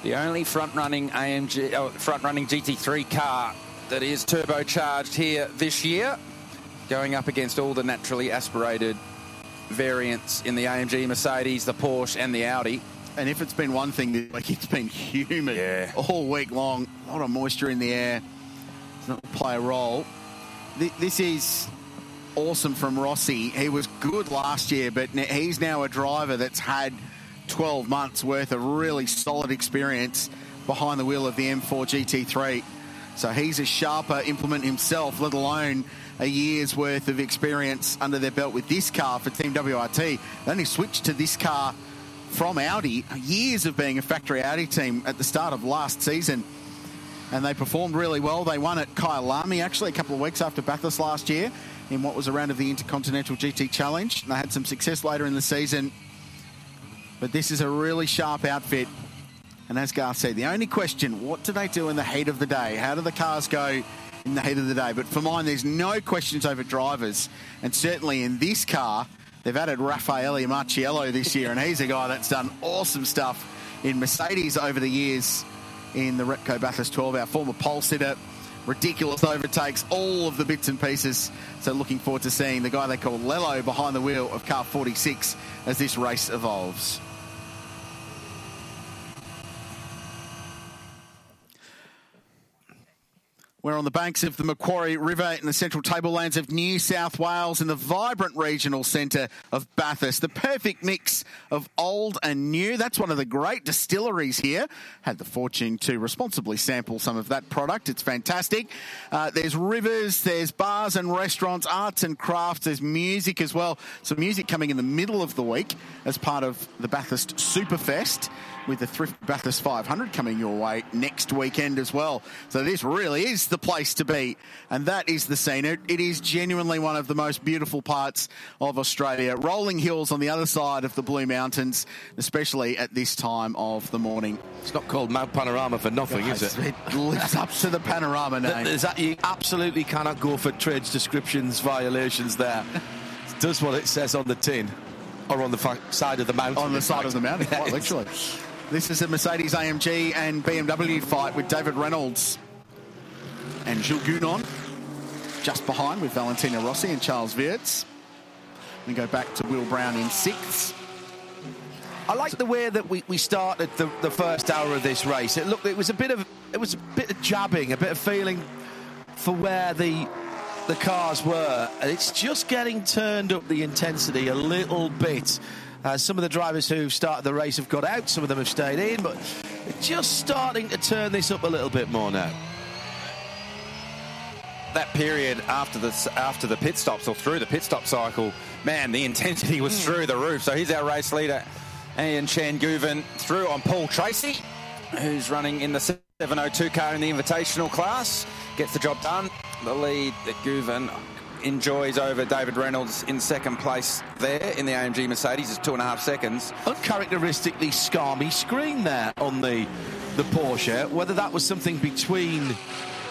The only front-running AMG, oh, uh, front-running GT3 car that is turbocharged here this year, going up against all the naturally aspirated variants in the AMG Mercedes, the Porsche, and the Audi. And if it's been one thing, like it's been humid all week long, a lot of moisture in the air. It's not play a role. This is awesome from Rossi. He was good last year, but he's now a driver that's had 12 months worth of really solid experience behind the wheel of the M4 GT3. So he's a sharper implement himself, let alone a year's worth of experience under their belt with this car for Team WRT. They only switched to this car from Audi, years of being a factory Audi team at the start of last season. And they performed really well. They won at Kyalami actually a couple of weeks after Bathurst last year in what was a round of the Intercontinental GT Challenge. And they had some success later in the season. But this is a really sharp outfit. And as Garth said, the only question, what do they do in the heat of the day? How do the cars go in the heat of the day? But for mine, there's no questions over drivers. And certainly in this car, they've added Raffaele Marciello this year, and he's a guy that's done awesome stuff in Mercedes over the years in the Repco Bathurst 12 hour Former pole sitter, ridiculous overtakes, all of the bits and pieces. So looking forward to seeing the guy they call Lello behind the wheel of car 46 as this race evolves. We're on the banks of the Macquarie River in the central tablelands of New South Wales in the vibrant regional centre of Bathurst. The perfect mix of old and new. That's one of the great distilleries here. Had the fortune to responsibly sample some of that product. It's fantastic. Uh, there's rivers, there's bars and restaurants, arts and crafts, there's music as well. Some music coming in the middle of the week as part of the Bathurst Superfest with the Thrift Bathurst 500 coming your way next weekend as well. So this really is the place to be, and that is the scene. It, it is genuinely one of the most beautiful parts of Australia. Rolling hills on the other side of the Blue Mountains, especially at this time of the morning. It's not called Mount Panorama for nothing, Yes, is it? It lives up to the panorama name. That you absolutely cannot go for trades descriptions violations there. does what it says on the tin, or on the fa- side of the mountain. On the side fact. of the mountain, quite literally. This is a Mercedes AMG and BMW fight with David Reynolds and Jules Gounon just behind with Valentino Rossi and Charles Weerts. We go back to Will Brown in sixth. I like the way that we, we started the, the first hour of this race. It looked it was a bit of it was a bit of jabbing, a bit of feeling for where the the cars were, and it's just getting turned up the intensity a little bit. Uh, some of the drivers who started the race have got out, some of them have stayed in, but just starting to turn this up a little bit more now. That period after the after the pit stops or through the pit stop cycle, man, the intensity was hmm. through the roof. So here's our race leader, Ayhancan Guven, through on Paul Tracy, who's running in the 702 car in the invitational class. Gets the job done. The lead that Guven enjoys over David Reynolds in second place there in the AMG Mercedes is two and a half seconds. Uncharacteristically scarmy screen there on the the Porsche. Whether that was something between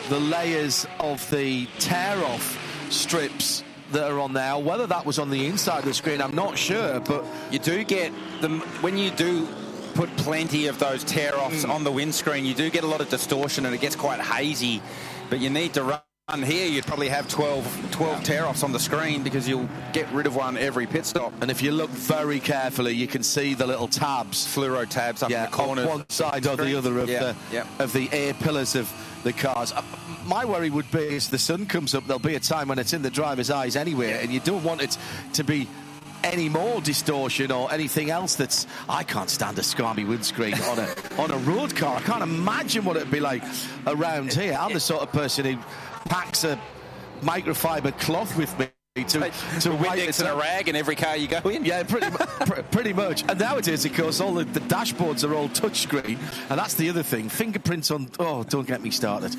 the layers of the tear off strips that are on there, whether that was on the inside of the screen, I'm not sure. But you do get them when you do put plenty of those tear offs hmm. on the windscreen, you do get a lot of distortion and it gets quite hazy. But you need to run. Here, you'd probably have 12, 12 tear offs on the screen because you'll get rid of one every pit stop. And if you look very carefully, you can see the little tabs, fluoro tabs up yeah, in the corner. on one side or the other of Yeah, the yeah. of the air pillars of the cars. Uh, My worry would be as the sun comes up, there'll be a time when it's in the driver's eyes anyway, and you don't want it to be any more distortion or anything else that's I can't stand a scarmy windscreen on a on a road car. I can't imagine what it'd be like around here. I'm the sort of person who packs a microfiber cloth with me to, to Windex and a rag in every car you go in. Yeah, pretty, pr- pretty much. And nowadays, of course, all the, the dashboards are all touchscreen, and that's the other thing. Fingerprints on. Oh, don't get me started.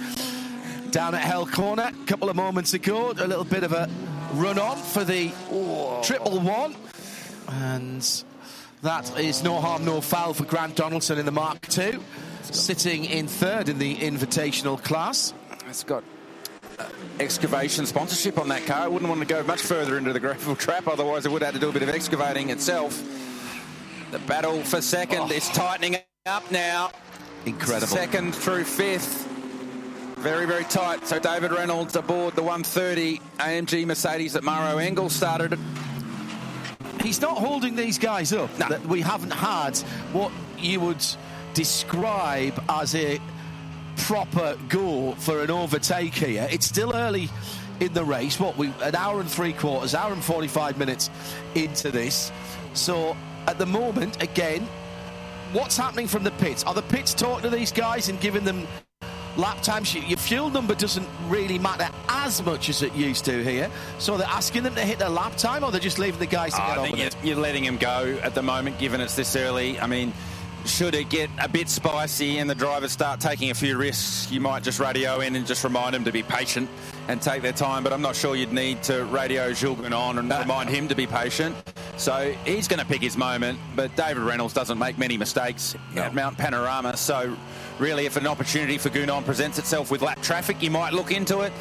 Down at Hell Corner, a couple of moments ago, a little bit of a run on for the triple one, and that is no harm, no foul for Grant Donaldson in the MARC II, sitting in third in the invitational class. It's got excavation sponsorship on that car. I wouldn't want to go much further into the gravel trap, otherwise it would have to do a bit of excavating itself. The battle for second is tightening up now. Incredible. Second through fifth. Very, very tight. So David Reynolds aboard the 130 AMG Mercedes that Maro Engel started it. he's not holding these guys up. That we haven't had what you would describe as a proper go for an overtake here. It's still early in the race. What we an hour and three quarters, hour and forty five minutes into this. So at the moment, again, what's happening from the pits? Are the pits talking to these guys and giving them lap times? Your fuel number doesn't really matter as much as it used to here. So they're asking them to hit their lap time, or they're just leaving the guys to Oh, get I on think with you're, it. you're letting them go at the moment, given it's this early. I mean, should it get a bit spicy and the drivers start taking a few risks, you might just radio in and just remind them to be patient and take their time. But I'm not sure you'd need to radio Jules on and remind him to be patient. So he's going to pick his moment. But David Reynolds doesn't make many mistakes at Mount Panorama. So really, if an opportunity for Gounon presents itself with lap traffic, you might look into it.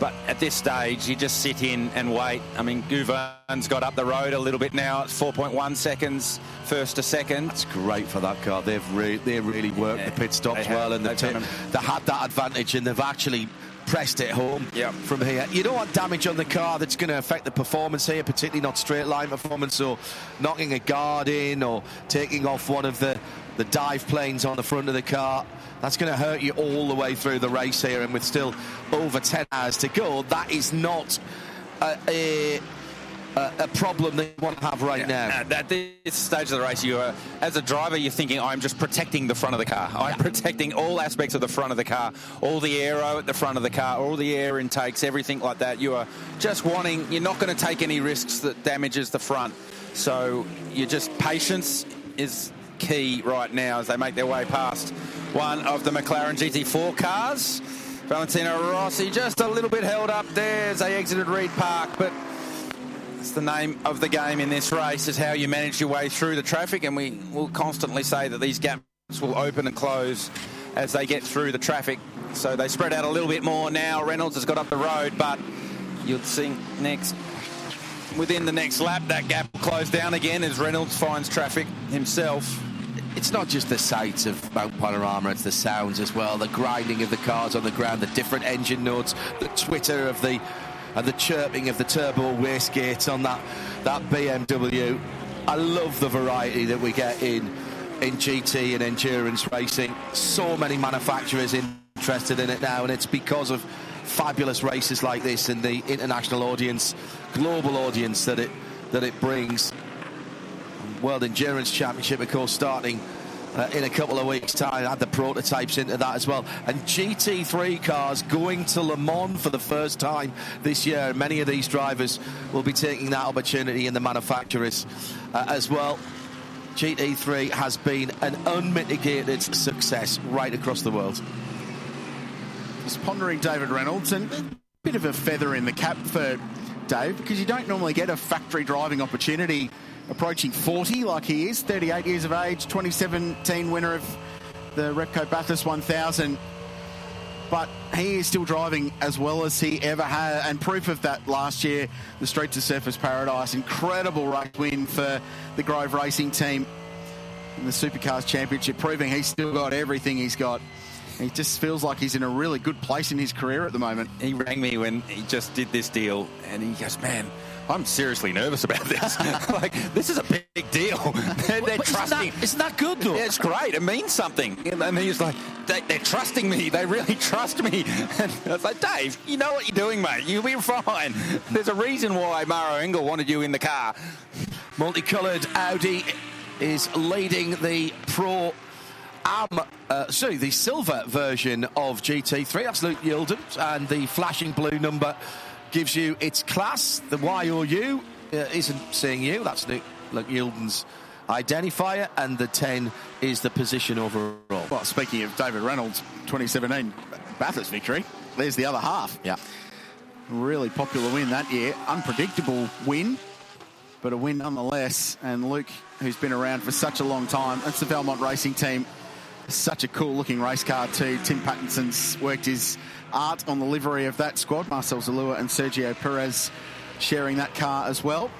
But at this stage, you just sit in and wait. I mean, Guven's got up the road a little bit now. It's 4.1 seconds, first to second. That's great for that car. They've re- they really worked the pit stops well, and they've They've they had that advantage, and they've actually pressed it home Yep. from here. You don't want damage on the car that's going to affect the performance here, particularly not straight line performance, or knocking a guard in, or taking off one of the the dive planes on the front of the car. That's going to hurt you all the way through the race here, and with still over 10 hours to go, that is not a, a, a, a problem that you want to have right now. At this stage of the race, you are, as a driver, you're thinking, I'm just protecting the front of the car. I'm protecting all aspects of the front of the car, all the aero at the front of the car, all the air intakes, everything like that. You are just wanting, you're not going to take any risks that damages the front. So you're just, patience is key right now as they make their way past one of the McLaren GT4 cars. Valentino Rossi just a little bit held up there as they exited Reid Park, but it's the name of the game in this race is how you manage your way through the traffic, and we will constantly say that these gaps will open and close as they get through the traffic. So they spread out a little bit more now. Reynolds has got up the road, but you'll see next within the next lap, that gap will close down again as Reynolds finds traffic himself. It's not just the sights of Mount Panorama, it's the sounds as well, the grinding of the cars on the ground, the different engine notes, the twitter of the and the chirping of the turbo wastegates on that that BMW. I love the variety that we get in in GT and endurance racing. So many manufacturers interested in it now, and it's because of fabulous races like this and the international audience, global audience that it that it brings. World Endurance Championship, of course, starting uh, in a couple of weeks' time. Add the prototypes into that as well. And GT3 cars going to Le Mans for the first time this year. Many of these drivers will be taking that opportunity in the manufacturers uh, as well. GT3 has been an unmitigated success right across the world. Just pondering David Reynolds and a bit of a feather in the cap for Dave because you don't normally get a factory driving opportunity approaching 40 like he is, 38 years of age, 2017 winner of the Repco Bathurst 1000. But he is still driving as well as he ever had, and proof of that last year, the Street to Surface Paradise. Incredible race win for the Grove Racing team in the Supercars Championship, proving he's still got everything he's got. He just feels like he's in a really good place in his career at the moment. He rang me when he just did this deal, and he goes, "Man, I'm seriously nervous about this. like, this is a big deal. they're, they're But isn't that- isn't that good though? Yeah, it's great. It means something. And he's like, they, they're trusting me. They really trust me. And I was like, Dave, you know what you're doing, mate. You'll be fine. There's a reason why Maro Engel wanted you in the car. Multicoloured Audi is leading the Pro Am, uh, sorry, the silver version of GT3. That's Luke and the flashing blue number gives you its class. The Y or U uh, isn't seeing you. That's Luke, Luke Youlden's identifier, and the 10 is the position overall. Well, speaking of David Reynolds, 2017 Bathurst victory, there's the other half. Yeah. Really popular win that year. Unpredictable win, but a win nonetheless. And Luke, who's been around for such a long time, that's the Valmont Racing team. Such a cool looking race car, too. Tim Pattinson's worked his art on the livery of that squad. Marcel Zalloua and Sergio Pires sharing that car as well.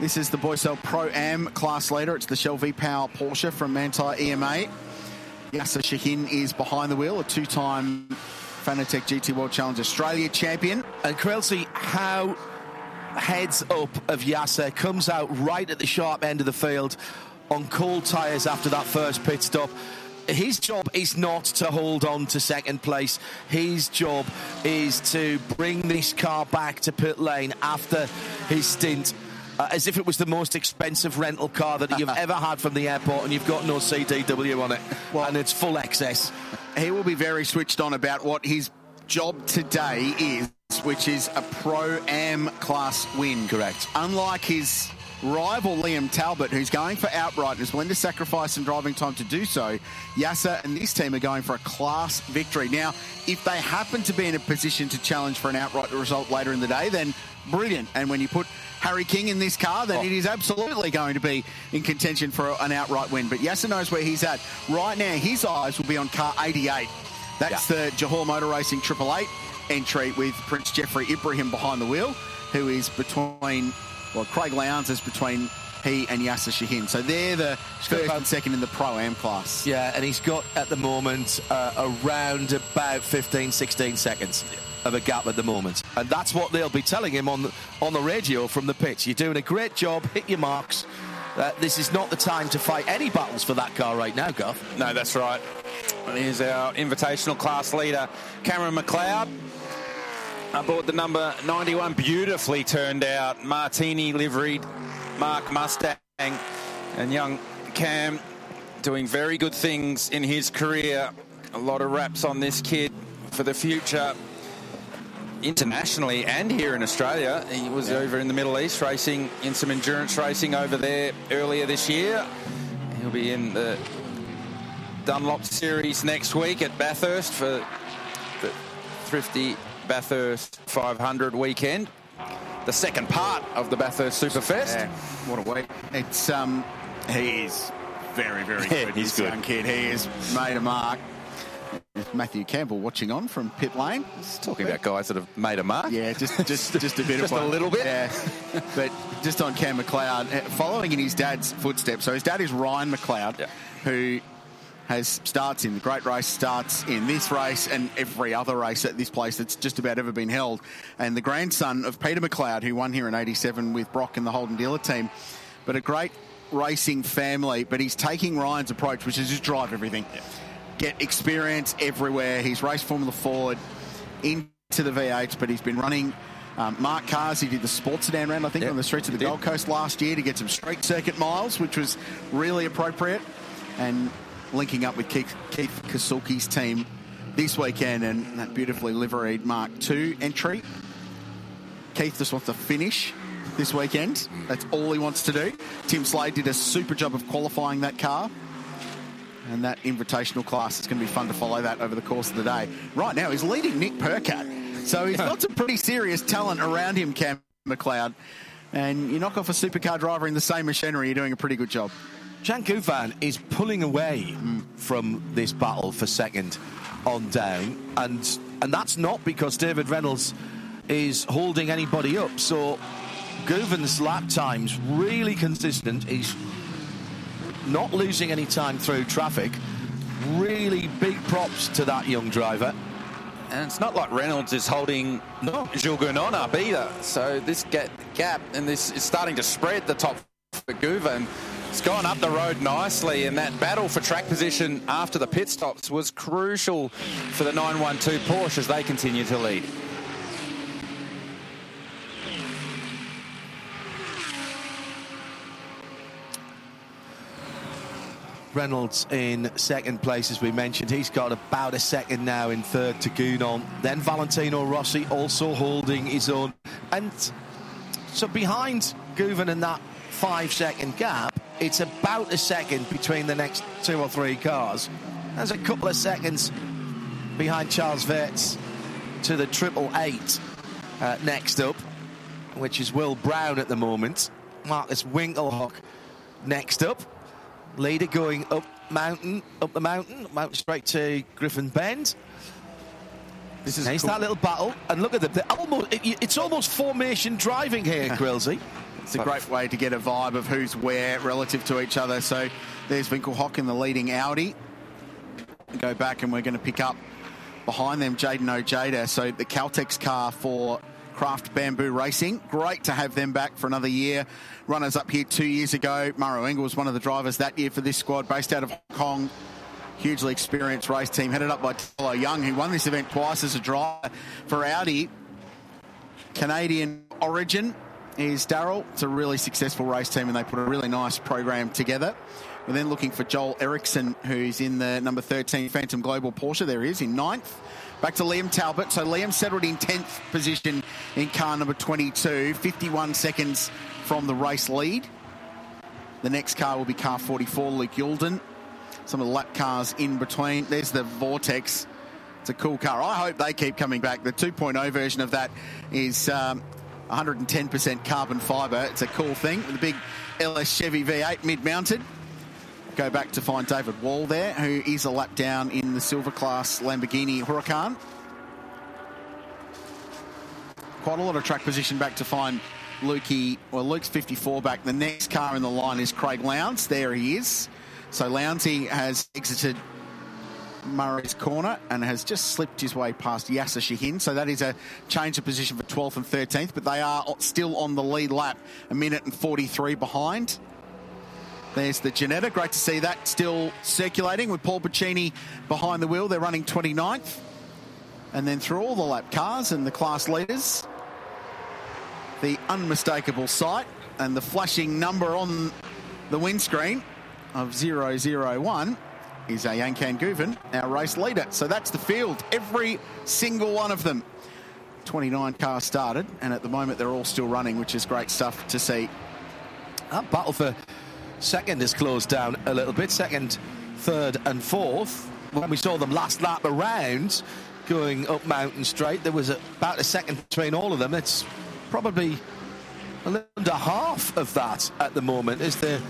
This is the Boysell Pro Am class leader. It's the Shell V Power Porsche from Manthey EMA. Yasser Shahin is behind the wheel, a two time Fanatec GT World Challenge Australia champion. And Krelsi, how heads up of Yasser comes out right at the sharp end of the field on cold tyres after that first pit stop. His job is not to hold on to second place. His job is to bring this car back to pit lane after his stint. Uh, as if it was the most expensive rental car that you've ever had from the airport, and you've got no CDW on it, and it's full excess. He will be very switched on about what his job today is, which is a Pro Am class win. Correct. Unlike his rival Liam Talbot, who's going for outright and is willing to sacrifice some driving time to do so, Yasser and this team are going for a class victory. Now, if they happen to be in a position to challenge for an outright result later in the day, then brilliant. And when you put Harry King in this car, then it oh. is absolutely going to be in contention for an outright win. But Yasser knows where he's at. Right now, his eyes will be on car 88. That's the Johor Motor Racing Triple Eight entry with Prince Jefri Ibrahim behind the wheel, who is between, well, Craig Lowndes is between he and Yasser Shahin. So they're the first and second in the Pro Am class. Yeah, and he's got at the moment uh, around about 15, 16 seconds of a gap at the moment. And that's what they'll be telling him on the, on the radio from the pitch. You're doing a great job, hit your marks. Uh, this is not the time to fight any battles for that car right now, Garth. No, that's right. Here's our invitational class leader, Cameron McLeod. Aboard the number 91, beautifully turned out, Martini liveried, MARC Mustang, and young Cam doing very good things in his career. A lot of raps on this kid for the future internationally and here in Australia. He was over in the Middle East racing in some endurance racing over there earlier this year. He'll be in the Dunlop Series next week at Bathurst for the Thrifty Bathurst 500 weekend. The second part of the Bathurst Superfest. Yeah, what a week. It's, um, he is very, very Yeah, good. he's this good. young kid. He has made a mark. Matthew Campbell watching on from pit lane. Talking about guys that have made a mark. Yeah, just just just a bit Just of a little bit. Yeah, but just on Cam McLeod, uh, following in his dad's footsteps. So his dad is Ryan McLeod, who has starts in the great race, starts in this race and every other race at this place that's just about ever been held. And the grandson of Peter McLeod, who won here in '87 with Brock and the Holden dealer team, but a great racing family. But he's taking Ryan's approach, which is just drive everything get experience everywhere. He's raced Formula Ford into the V8s, but he's been running um, MARC Cars. He did the sports sedan round, I think, on the streets of the Gold Coast last year to get some street circuit miles, which was really appropriate. And linking up with Keith, Keith Kassulke's team this weekend and that beautifully liveried MARC II entry. Keith just wants to finish this weekend. That's all he wants to do. Tim Slade did a super job of qualifying that car and that invitational class is going to be fun to follow that over the course of the day. Right now, he's leading Nick Percat, so he's got some pretty serious talent around him, Cam McLeod. And you knock off a supercar driver in the same machinery, you're doing a pretty good job. Jan Guven is pulling away from this battle for second on down, and and that's not because David Reynolds is holding anybody up. So Guven's lap times really consistent. He's not losing any time through traffic. Really big props to that young driver. And it's not like Reynolds is holding no. Jules up either. So this ga- gap and this is starting to spread the top for Gouva. It's gone up the road nicely, and that battle for track position after the pit stops was crucial for the 912 Porsche as they continue to lead. Reynolds in second place, as we mentioned. He's got about a second now in third to Gounon. Then Valentino Rossi also holding his own. And so behind Guven and that five second gap, it's about a second between the next two or three cars. There's a couple of seconds behind Charles Weerts to the triple eight uh, next up, which is Will Brown at the moment. Markus Winkelhock next up. Leader going up mountain, up the mountain, mountain straight to Griffin Bend. This is Nice cool. that little battle, and look at them. Almost, it- it's almost formation driving here, Grillsy. It's a great way to get a vibe of who's where relative to each other. So there's Winkelhock in the leading Audi. Go back and we're going to pick up behind them Jayden Ojeda. So the Caltex car for Craft Bamboo Racing. Great to have them back for another year. Runners up here two years ago. Maro Engel was one of the drivers that year for this squad, based out of Hong Kong. Hugely experienced race team, headed up by Tolo Young, who won this event twice as a driver for Audi. Canadian origin is Daryl. It's a really successful race team, and they put a really nice program together. We're then looking for Joel Eriksson, who's in the number 13 Phantom Global Porsche. There he is in ninth. Back to Liam Talbot. So Liam settled in 10th position in car number 22, 51 seconds from the race lead. The next car will be car 44, Luke Youlden. Some of the lap cars in between. There's the Vortex. It's a cool car. I hope they keep coming back. The 2.0 version of that is um, 110% carbon fibre. It's a cool thing with a big LS Chevy V8 mid-mounted. Go back to find David Wall there, who is a lap down in the silver class Lamborghini Huracan. Quite a lot of track position back to find Lukey. Well, Luke's 54 back. The next car in the line is Craig Lowndes. There he is. So Lounsey has exited Murray's corner and has just slipped his way past Yasser Shahin. So that is a change of position for 12th and 13th, but they are still on the lead lap, a minute and 43 behind. There's the Ginetta. Great to see that still circulating with Paul Pacini behind the wheel. They're running 29th. And then through all the lap cars and the class leaders, the unmistakable sight and the flashing number on the windscreen of 001 is Ayhancan Guven, our race leader. So that's the field. Every single one of them. 29 cars started, and at the moment they're all still running, which is great stuff to see. That battle for second is closed down a little bit. Second, third, and fourth. When we saw them last lap around, going up Mountain Straight, there was about a second between all of them. It's probably a little under half of that at the moment. Is there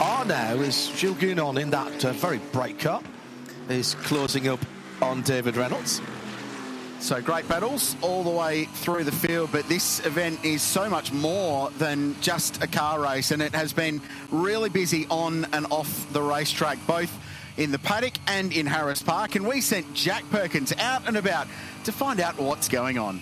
are now, is Jules Gounon in that uh, very bright car, is closing up on David Reynolds. So great battles all the way through the field, but this event is so much more than just a car race, and it has been really busy on and off the racetrack, both in the paddock and in Harris Park. And we sent Jack Perkins out and about to find out what's going on.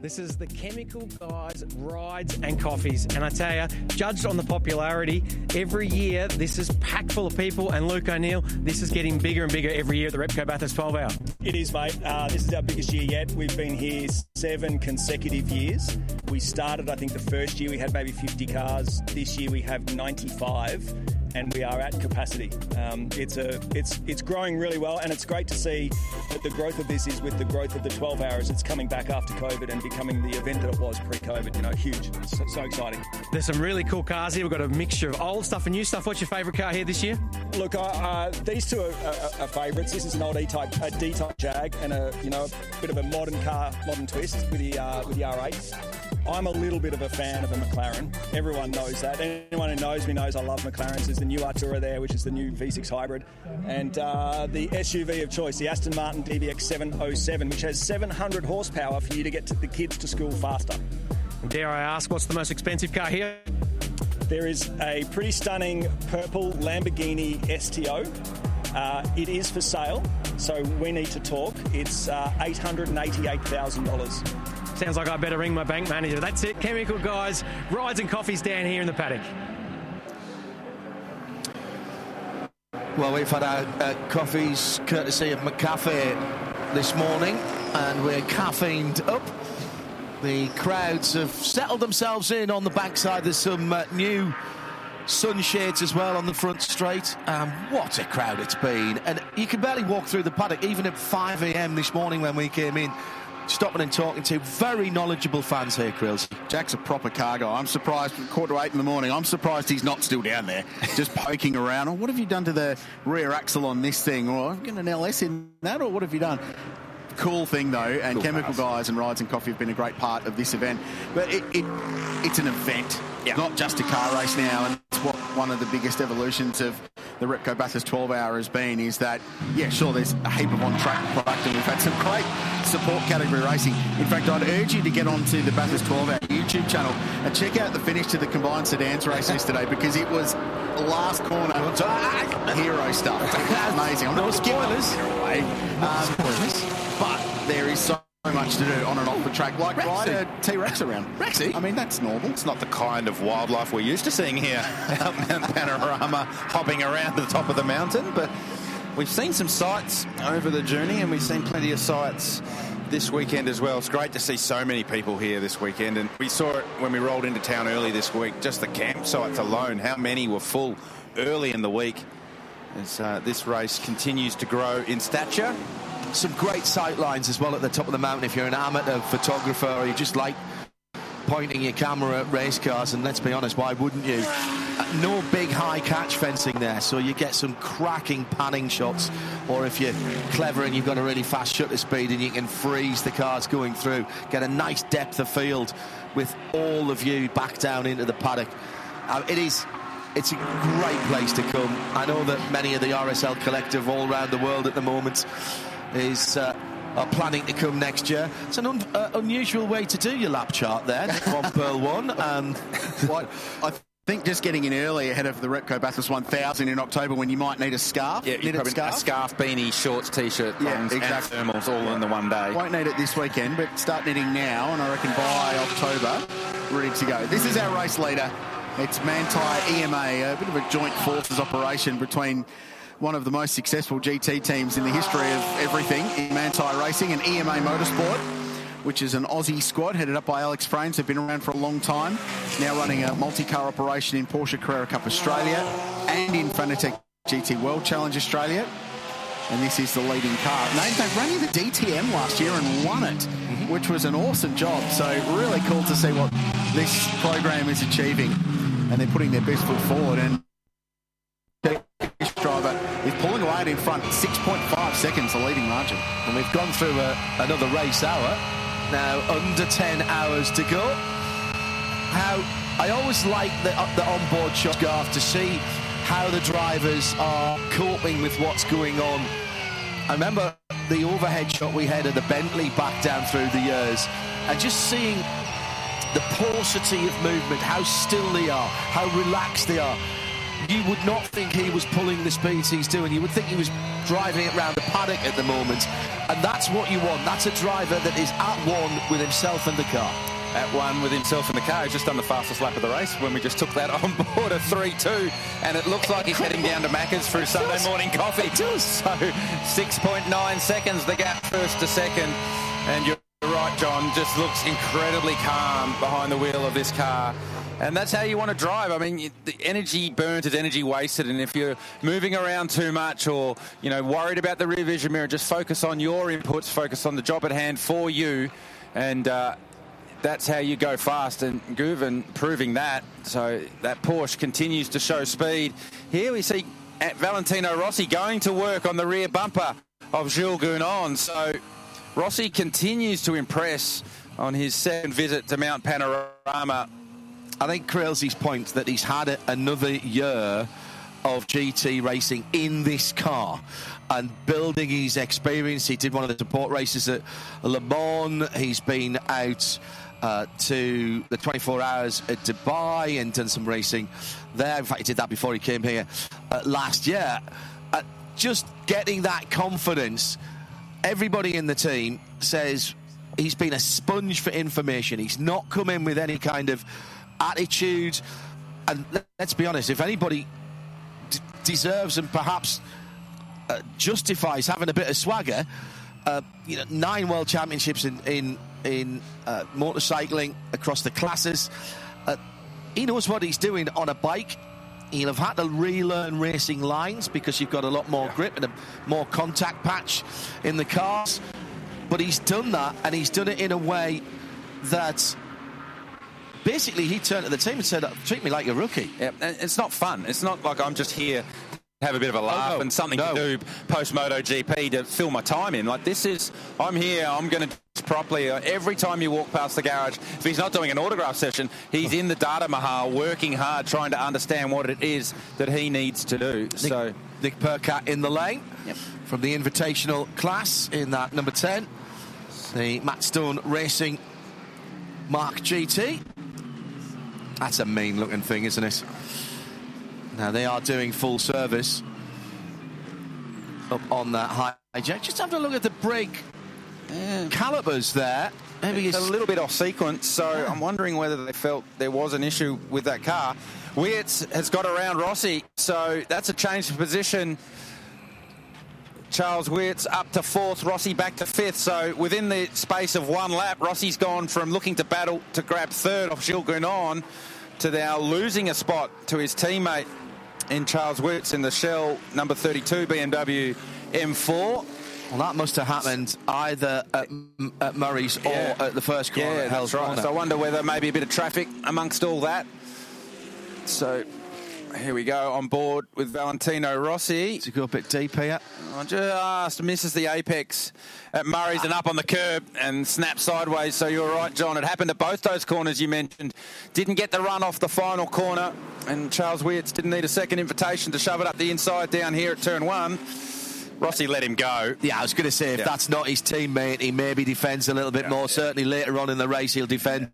This is the Chemical Guys Rides and Coffees. And I tell you, judged on the popularity, every year this is packed full of people. And Luke O'Neill, this is getting bigger and bigger every year at the Repco Bathurst 12 hour. It is, mate. Uh, this is our biggest year yet. We've been here seven consecutive years. We started, I think, the first year we had maybe 50 cars. This year we have 95 and we are at capacity. Um, it's a it's it's growing really well, and it's great to see that the growth of this is with the growth of the 12 hours. It's coming back after COVID and becoming the event that it was pre-COVID. You know, huge. So, so exciting. There's some really cool cars here. We've got a mixture of old stuff and new stuff. What's your favourite car here this year? Look, uh, uh, these two are, are, are favourites. This is an old E-type, a D-type Jag, and a you know a bit of a modern car, modern twist with the uh, with the R8. I'm a little bit of a fan of a McLaren. Everyone knows that. Anyone who knows me knows I love McLarens. There's the new Artura there, which is the new V6 hybrid, and uh, the SUV of choice, the Aston Martin DBX 707, which has 700 horsepower for you to get to the kids to school faster. Dare I ask, what's the most expensive car here? There is a pretty stunning purple Lamborghini STO. Uh, it is for sale, so we need to talk. It's uh, $888,000. Sounds like I better ring my bank manager. That's it. Chemical guys, rides and coffees down here in the paddock. Well, we've had our uh, coffees courtesy of McCafe this morning, and we're caffeined up. The crowds have settled themselves in on the backside. There's some uh, new sunshades as well on the front straight. Um, what a crowd it's been. And you can barely walk through the paddock, even at 5 a.m. this morning when we came in stopping and talking to very knowledgeable fans here, Krills. Jack's a proper car guy. I'm surprised, quarter to eight in the morning, I'm surprised he's not still down there, just poking around. Or what have you done to the rear axle on this thing? Or I've got an LS in that, or what have you done? Cool thing though, and cool Chemical pass. Guys and Rides and Coffee have been a great part of this event. But it, it it's an event, yeah. not just a car race now, and it's what one of the biggest evolutions of the Repco Bathurst 12 hour has been is that, yeah, sure, there's a heap of on track product, and we've had some great support category racing. In fact, I'd urge you to get onto the Bathurst 12 hour YouTube channel and check out the finish to the combined sedans race yesterday because it was last corner hero stuff. Amazing. I'm no spoilers. Away. Um, spoilers. But there is so much to do on and off the track, like ride a T-Rex around. Rexy? I mean, that's normal. It's not the kind of wildlife we're used to seeing here out Mount Panorama, hopping around the top of the mountain, but we've seen some sights over the journey, and we've seen plenty of sights this weekend as well. It's great to see so many people here this weekend, and we saw it when we rolled into town early this week. Just the campsites alone, how many were full early in the week as uh, this race continues to grow in stature some great sight lines as well at the top of the mountain if you're an amateur photographer or you just like pointing your camera at race cars and let's be honest why wouldn't you no big high catch fencing there so you get some cracking panning shots or if you're clever and you've got a really fast shutter speed and you can freeze the cars going through get a nice depth of field with all of you back down into the paddock uh, it is it's a great place to come. I know that many of the RSL collective all around the world at the moment is uh, are planning to come next year. It's an un- uh, unusual way to do your lap chart there, one Pearl one. And what I think just getting in early ahead of the Repco Bathurst 1000 in October when you might need a scarf. Yeah, scarf. a scarf, beanie, shorts, t-shirt, yeah, exactly. and thermals all yeah. in the one day. Won't need it this weekend, but start knitting now, and I reckon by October, ready to go. This is our race leader. It's Manthey EMA, a bit of a joint forces operation between one of the most successful GT teams in the history of everything in Manthey Racing and EMA Motorsport, which is an Aussie squad headed up by Alex Frames. They've been around for a long time, now running a multi-car operation in Porsche Carrera Cup Australia and in Fanatec GT World Challenge Australia. And this is the leading car. They, they ran in the DTM last year and won it, mm-hmm. which was an awesome job. So really cool to see what this program is achieving. And they're putting their best foot forward. And driver is pulling away in front, 6.5 seconds, the leading margin. And we've gone through a, another race hour, now under 10 hours to go. How I always like the, uh, the onboard shot, Garth, to see how the drivers are coping with what's going on. I remember the overhead shot we had of the Bentley back down through the years, and just seeing the paucity of movement, how still they are, how relaxed they are. You would not think he was pulling the speeds he's doing. You would think he was driving it around the paddock at the moment. And that's what you want. That's a driver that is at one with himself and the car. At one with himself in the car. He's just done the fastest lap of the race when we just took that on board a 3-2. And it looks like he's heading down to Macca's for his Sunday morning coffee. So 6.9 seconds, the gap first to second. And you're right, John, just looks incredibly calm behind the wheel of this car. And that's how you want to drive. I mean, the energy burnt is energy wasted. And if you're moving around too much or, you know, worried about the rear vision mirror, just focus on your inputs, focus on the job at hand for you. And uh, that's how you go fast. And Guven proving that. So that Porsche continues to show speed. Here we see at Valentino Rossi going to work on the rear bumper of Jules Gounon. So Rossi continues to impress on his second visit to Mount Panorama. I think Crailsy's point that he's had a, another year of GT racing in this car and building his experience. He did one of the support races at Le Mans. He's been out uh, to the 24 hours at Dubai and done some racing there. In fact, he did that before he came here uh, last year. Uh, just getting that confidence. Everybody in the team says he's been a sponge for information. He's not come in with any kind of attitude. And let's be honest, if anybody d- deserves and perhaps uh, justifies having a bit of swagger, uh, you know, nine world championships in in in uh, motorcycling across the classes. Uh, he knows what he's doing on a bike. He'll have had to relearn racing lines because you've got a lot more grip and a more contact patch in the cars. But he's done that, and he's done it in a way that basically he turned to the team and said, "Treat me like a rookie." Yeah, it's not fun. It's not like I'm just here have a bit of a oh, laugh Oh, no. and something No. to do post Moto GP to fill my time in. Like this is, I'm here. I'm going to do this properly. Every time you walk past the garage, if he's not doing an autograph session, he's in the data mahal, working hard, trying to understand what it is that he needs to do. So Nick Percat in the lane from the Invitational class in that number 10. The Matt Stone Racing MARC GT. That's a mean looking thing, isn't it? Now they are doing full service up on that hijack. Just have a look at the brake calipers there. Maybe it's a little bit off sequence, so I'm wondering whether they felt there was an issue with that car. Weerts has got around Rossi, so that's a change of position. Charles Weerts up to fourth, Rossi back to fifth. So within the space of one lap, Rossi's gone from looking to battle to grab third off Jules Gounon to now losing a spot to his teammate in Charles Weerts in the Shell number 32 BMW M4. Well, that must have happened either at, at Murray's Yeah. or at the first corner Yeah, that's right. Corner. So I wonder whether maybe a bit of traffic amongst all that. So here we go on board with Valentino Rossi. To go a bit deep here. I just misses the apex at Murray's and up on the curb and snaps sideways. So you're right, John. It happened at both those corners you mentioned. Didn't get the run off the final corner, and Charles Weerts didn't need a second invitation to shove it up the inside down here at turn one. Rossi let him go. Yeah, I was going to say if Yeah. that's not his teammate, he maybe defends a little bit more. Certainly later on in the race, he'll defend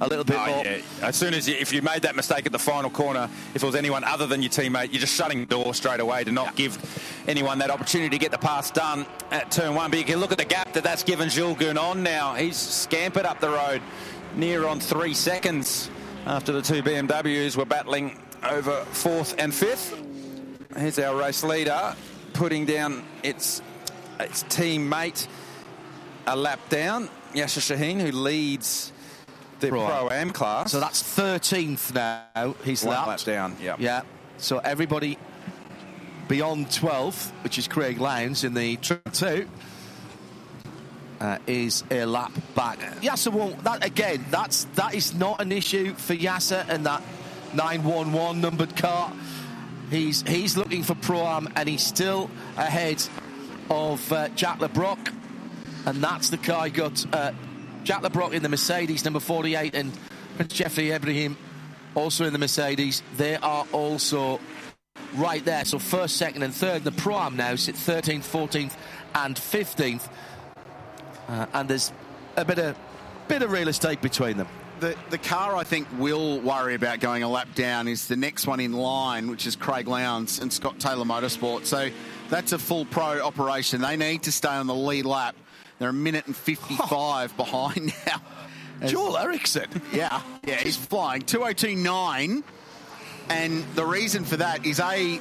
a little bit Oh, more. yeah. As soon as you, if you made that mistake at the final corner, if it was anyone other than your teammate, you're just shutting the door straight away to not give anyone that opportunity to get the pass done at turn one. But you can look at the gap that that's given Jules Gounon now. He's scampered up the road near on three seconds after the two BMWs were battling over fourth and fifth. Here's our race leader putting down its its teammate a lap down, Yasser Shahin, who leads the Pro-Am. Class. So that's 13th now. He's One lapped. lap down, yeah. Yeah. So everybody beyond 12th, which is Craig Lowndes in the Triple 2, uh, is a lap back. Yasser won't. That again. That's that is not an issue for Yasser and that 911 numbered car. He's he's looking for pro am and he's still ahead of uh, Jack LeBrocq, and that's the car he got. Uh, Jack LeBrocq in the Mercedes number 48 and Jefri Ibrahim also in the Mercedes. They are also right there. So first, second, and third. The Am now sit 13th, 14th, and 15th. Uh, and there's a bit of bit of real estate between them. The, the car I think will worry about going a lap down is the next one in line, which is Craig Lowndes and Scott Taylor Motorsport. So that's a full pro operation. They need to stay on the lead lap. They're a minute and 55 behind now. As- Joel Eriksson. Yeah, yeah, he's flying. 2029. And the reason for that is A,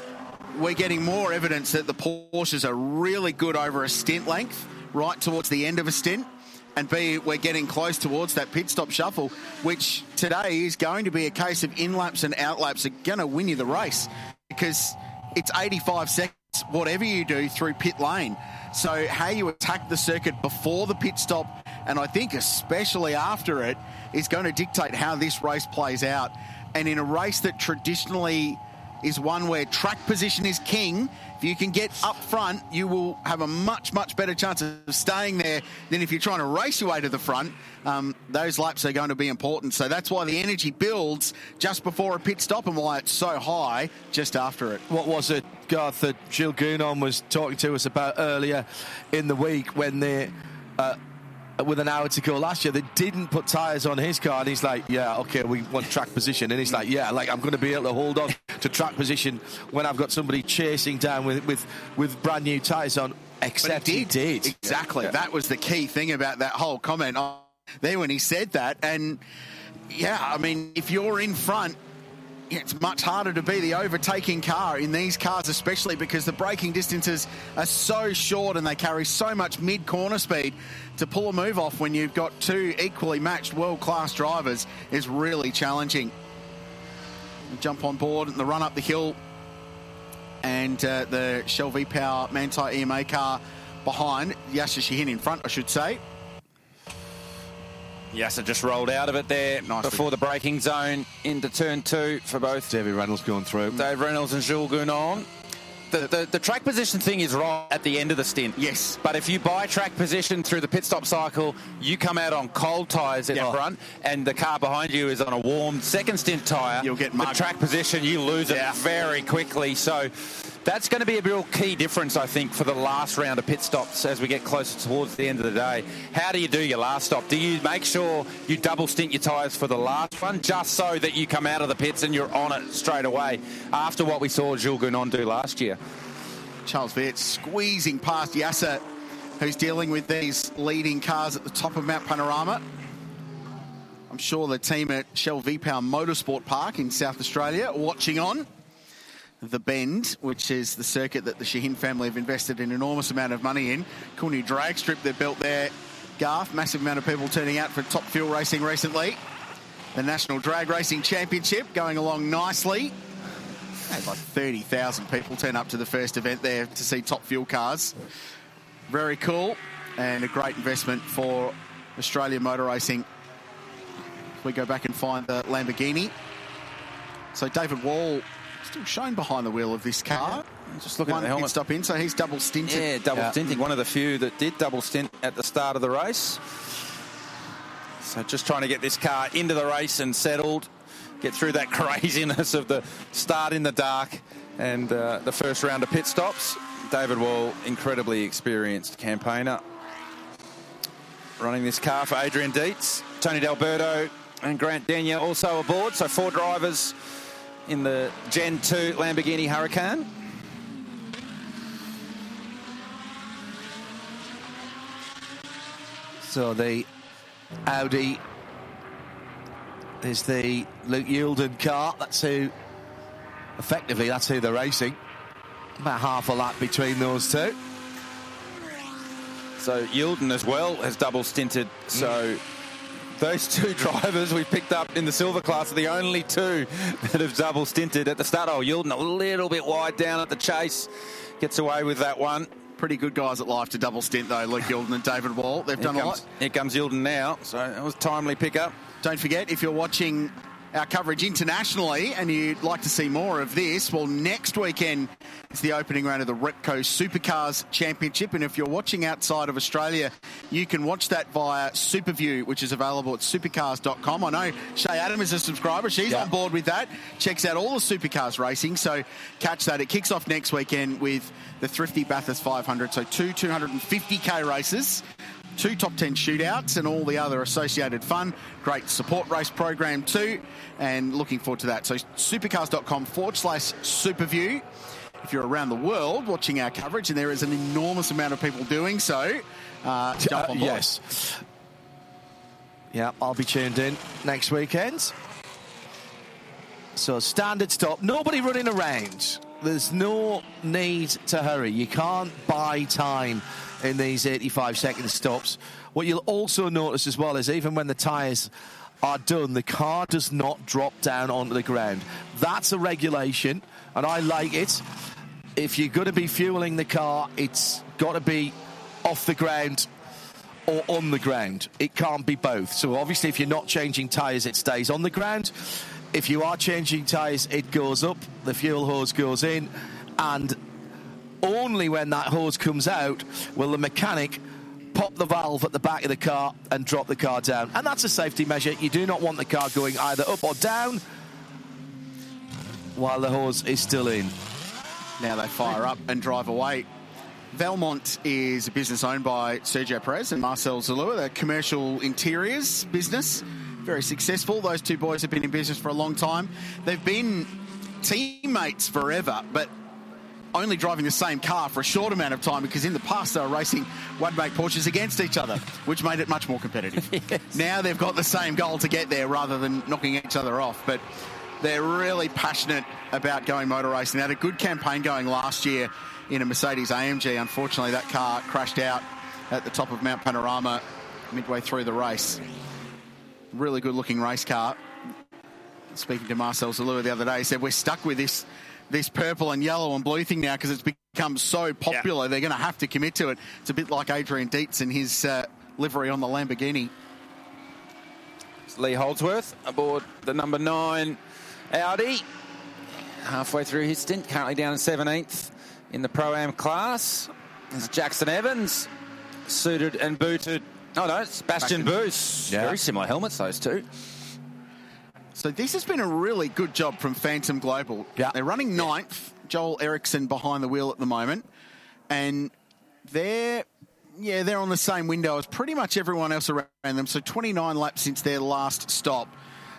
we're getting more evidence that the Porsches are really good over a stint length, right towards the end of a stint. And B, we're getting close towards that pit stop shuffle, which today is going to be a case of in laps and out laps are going to win you the race because it's 85 seconds, whatever you do through pit lane. So, how you attack the circuit before the pit stop, and I think especially after it, is going to dictate how this race plays out. And in a race that traditionally is one where track position is king, if you can get up front, you will have a much, much better chance of staying there than if you're trying to race your way to the front. Um, those laps are going to be important. So that's why the energy builds just before a pit stop and why it's so high just after it. What was it, Garth, that Jules Gounon was talking to us about earlier in the week when they, uh, with an hour to go last year, they didn't put tyres on his car, and he's like, "Yeah, okay, we want track position," and he's like, "Yeah, like I'm going to be able to hold on to track position when I've got somebody chasing down with with, with brand new tyres on." Except But he did. Exactly. Yeah. That was the key thing about that whole comment on- there when he said that. And yeah, I mean, if you're in front, it's much harder to be the overtaking car in these cars, especially because the braking distances are so short and they carry so much mid corner speed. To pull a move off when you've got two equally matched world class drivers is really challenging. Jump on board and the run up the hill and uh, the Shell V Power Manthey EMA car behind. Yasser Shahin in front, I should say. Yasser just rolled out of it there before the braking zone into turn two for both. David Reynolds going through. Dave Reynolds and Jules Gounon. The, the, the track position thing is right at the end of the stint. Yes. But if you buy track position through the pit stop cycle, you come out on cold tyres in the front, and the car behind you is on a warm second stint tyre. You'll get the track position. You lose it very quickly. So that's going to be a real key difference, I think, for the last round of pit stops as we get closer towards the end of the day. How do you do your last stop? Do you make sure you double stint your tyres for the last one, just so that you come out of the pits and you're on it straight away? After what we saw Jules Gounon do last year. Charles Weerts squeezing past Yasser, who's dealing with these leading cars at the top of Mount Panorama. I'm sure the team at Shell V-Power Motorsport Park in South Australia watching on. The Bend, which is the circuit that the Shahin family have invested an enormous amount of money in. Cool new drag strip they've built there. Garth, massive amount of people turning out for top fuel racing recently. The National Drag Racing Championship going along nicely. Had like 30,000 people turn up to the first event there to see top fuel cars. Very cool and a great investment for Australian motor racing. If we go back and find the Lamborghini. So David Wall still shown behind the wheel of this car. Just looking One at the helmet. pit stop in, so he's double stinted. Yeah, double stinting. One of the few that did double stint at the start of the race. So just trying to get this car into the race and settled, get through that craziness of the start in the dark and uh, the first round of pit stops. David Wall, incredibly experienced campaigner, running this car for Adrian Deitz, Tony D'Alberto and Grant Daniel also aboard. So four drivers in the Gen 2 Lamborghini Huracan. So the Audi is the Luke Youlden car. That's who, effectively, that's who they're racing. About half a lap between those two. So Youlden as well has double stinted. So mm. Those two drivers we picked up in the silver class are the only two that have double stinted at the start. Oh, Youlden a little bit wide down at the chase. Gets away with that one. Pretty good guys at life to double stint though, Luke Youlden and David Wall. They've Here done a lot. Here comes Youlden now. So that was a timely pickup. Don't forget, if you're watching our coverage internationally and you'd like to see more of this, well, next weekend is the opening round of the Repco Supercars Championship. And if you're watching outside of Australia, you can watch that via Superview, which is available at supercars.com. I know Shay Adam is a subscriber. She's Yeah. on board with that. Checks out all the supercars racing. So catch that. It kicks off next weekend with the Thrifty Bathurst 500. So two 250k races two top 10 shootouts and all the other associated fun. Great support race program too, and looking forward to that. So, supercars.com forward slash superview. If you're around the world watching our coverage, and there is an enormous amount of people doing so, uh, jump on board. yes. Yeah, I'll be tuned in next weekend. So standard stop, nobody running around. There's no need to hurry. You can't buy time in these 85 second stops. What you'll also notice as well is even when the tyres are done, the car does not drop down onto the ground. That's a regulation, and I like it. If you're going to be fueling the car, it's got to be off the ground or on the ground. It can't be both. So obviously, if you're not changing tyres, it stays on the ground. If you are changing tyres, it goes up. The fuel hose goes in, and only when that hose comes out will the mechanic pop the valve at the back of the car and drop the car down. And that's a safety measure. You do not want the car going either up or down while the hose is still in. Now they fire up and drive away. Valmont is a business owned by Sergio Pires and Marcel Zalloua, the commercial interiors business. Very successful. Those two boys have been in business for a long time. They've been teammates forever, but only driving the same car for a short amount of time because in the past they were racing one-make Porsches against each other, which made it much more competitive. Now they've got the same goal to get there rather than knocking each other off. But they're really passionate about going motor racing. They had a good campaign going last year in a Mercedes AMG. Unfortunately, that car crashed out at the top of Mount Panorama midway through the race. Really good looking race car. Speaking to Marcel Zalloua the other day, he said, We're stuck with this this purple and yellow and blue thing now because it's become so popular. They're going to have to commit to it. It's a bit like Adrian Deitz and his uh, livery on the Lamborghini. Lee Holdsworth aboard the number nine Audi. Halfway through his stint, currently down in 17th in the Pro Am class. There's Jackson Evans, suited and booted. Oh no, it's Bastian Buus. Yeah. Very similar helmets, those two. So this has been a really good job from Phantom Global. Yeah. They're running ninth. Joel Eriksson behind the wheel at the moment. And they're yeah, they're on the same window as pretty much everyone else around them. So 29 laps since their last stop.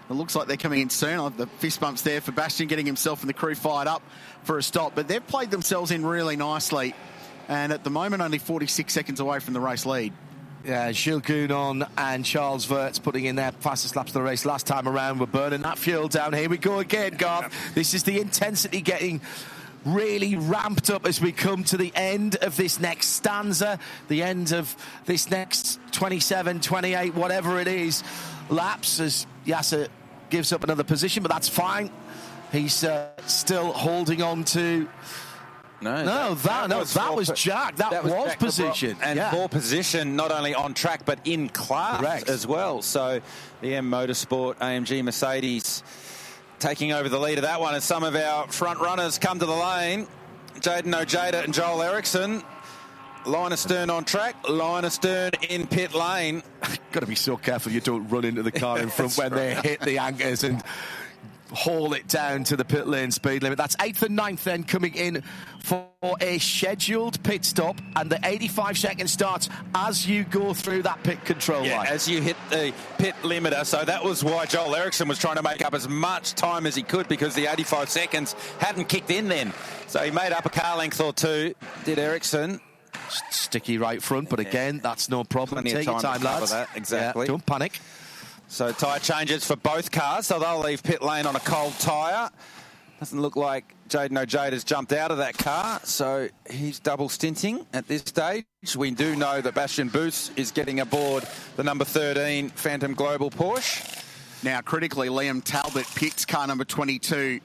It looks like they're coming in soon. I'll have the fist bumps there for Bastian getting himself and the crew fired up for a stop. But they've played themselves in really nicely. And at the moment, only 46 seconds away from the race lead. Yeah, Jules Gounon and Charles Weerts putting in their fastest laps of the race last time around. We're burning that fuel down. Here we go again, Garth. This is the intensity getting really ramped up as we come to the end of this next stanza, the end of this next 27, 28, whatever it is, laps as Yasser gives up another position, but that's fine. He's uh, still holding on to. No, no, that, no, that for- was Jack. That, was, Jack position. And yeah. for position, not only on track but in class Correct. as well. So the M Motorsport AMG Mercedes taking over the lead of that one as some of our front runners come to the lane. Jayden Ojeda and Joel Eriksson. Line of Stern on track, Line of Stern in pit lane. Got to be so careful you don't run into the car in front when they hit the anchors and haul it down to the pit lane speed limit. That's eighth and ninth then coming in for a scheduled pit stop, and the 85 second starts as you go through that pit control Yeah, line. as you hit the pit limiter. So that was why Joel Eriksson was trying to make up as much time as he could because the 85 seconds hadn't kicked in then. So he made up a car length or two, did Eriksson. Sticky right front, but again, that's no problem. Take your time lads. that, exactly. Yeah, don't panic. So tyre changes for both cars, so they'll leave pit lane on a cold tyre. Doesn't look like Jayden Ojeda's jumped out of that car, so he's double stinting at this stage. We do know that Bastian Buus is getting aboard the number 13 Phantom Global Porsche. Now, critically, Liam Talbot picks car number 22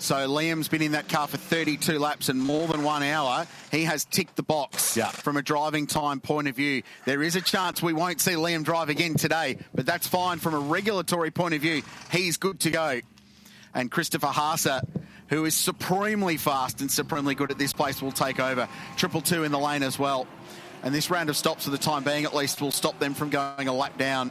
So Liam's been in that car for 32 laps and more than one hour. He has ticked the box from a driving time point of view. There is a chance we won't see Liam drive again today, but that's fine from a regulatory point of view. He's good to go. And Christopher Haase, who is supremely fast and supremely good at this place, will take over. Triple two in the lane as well. And this round of stops, for the time being at least, will stop them from going a lap down.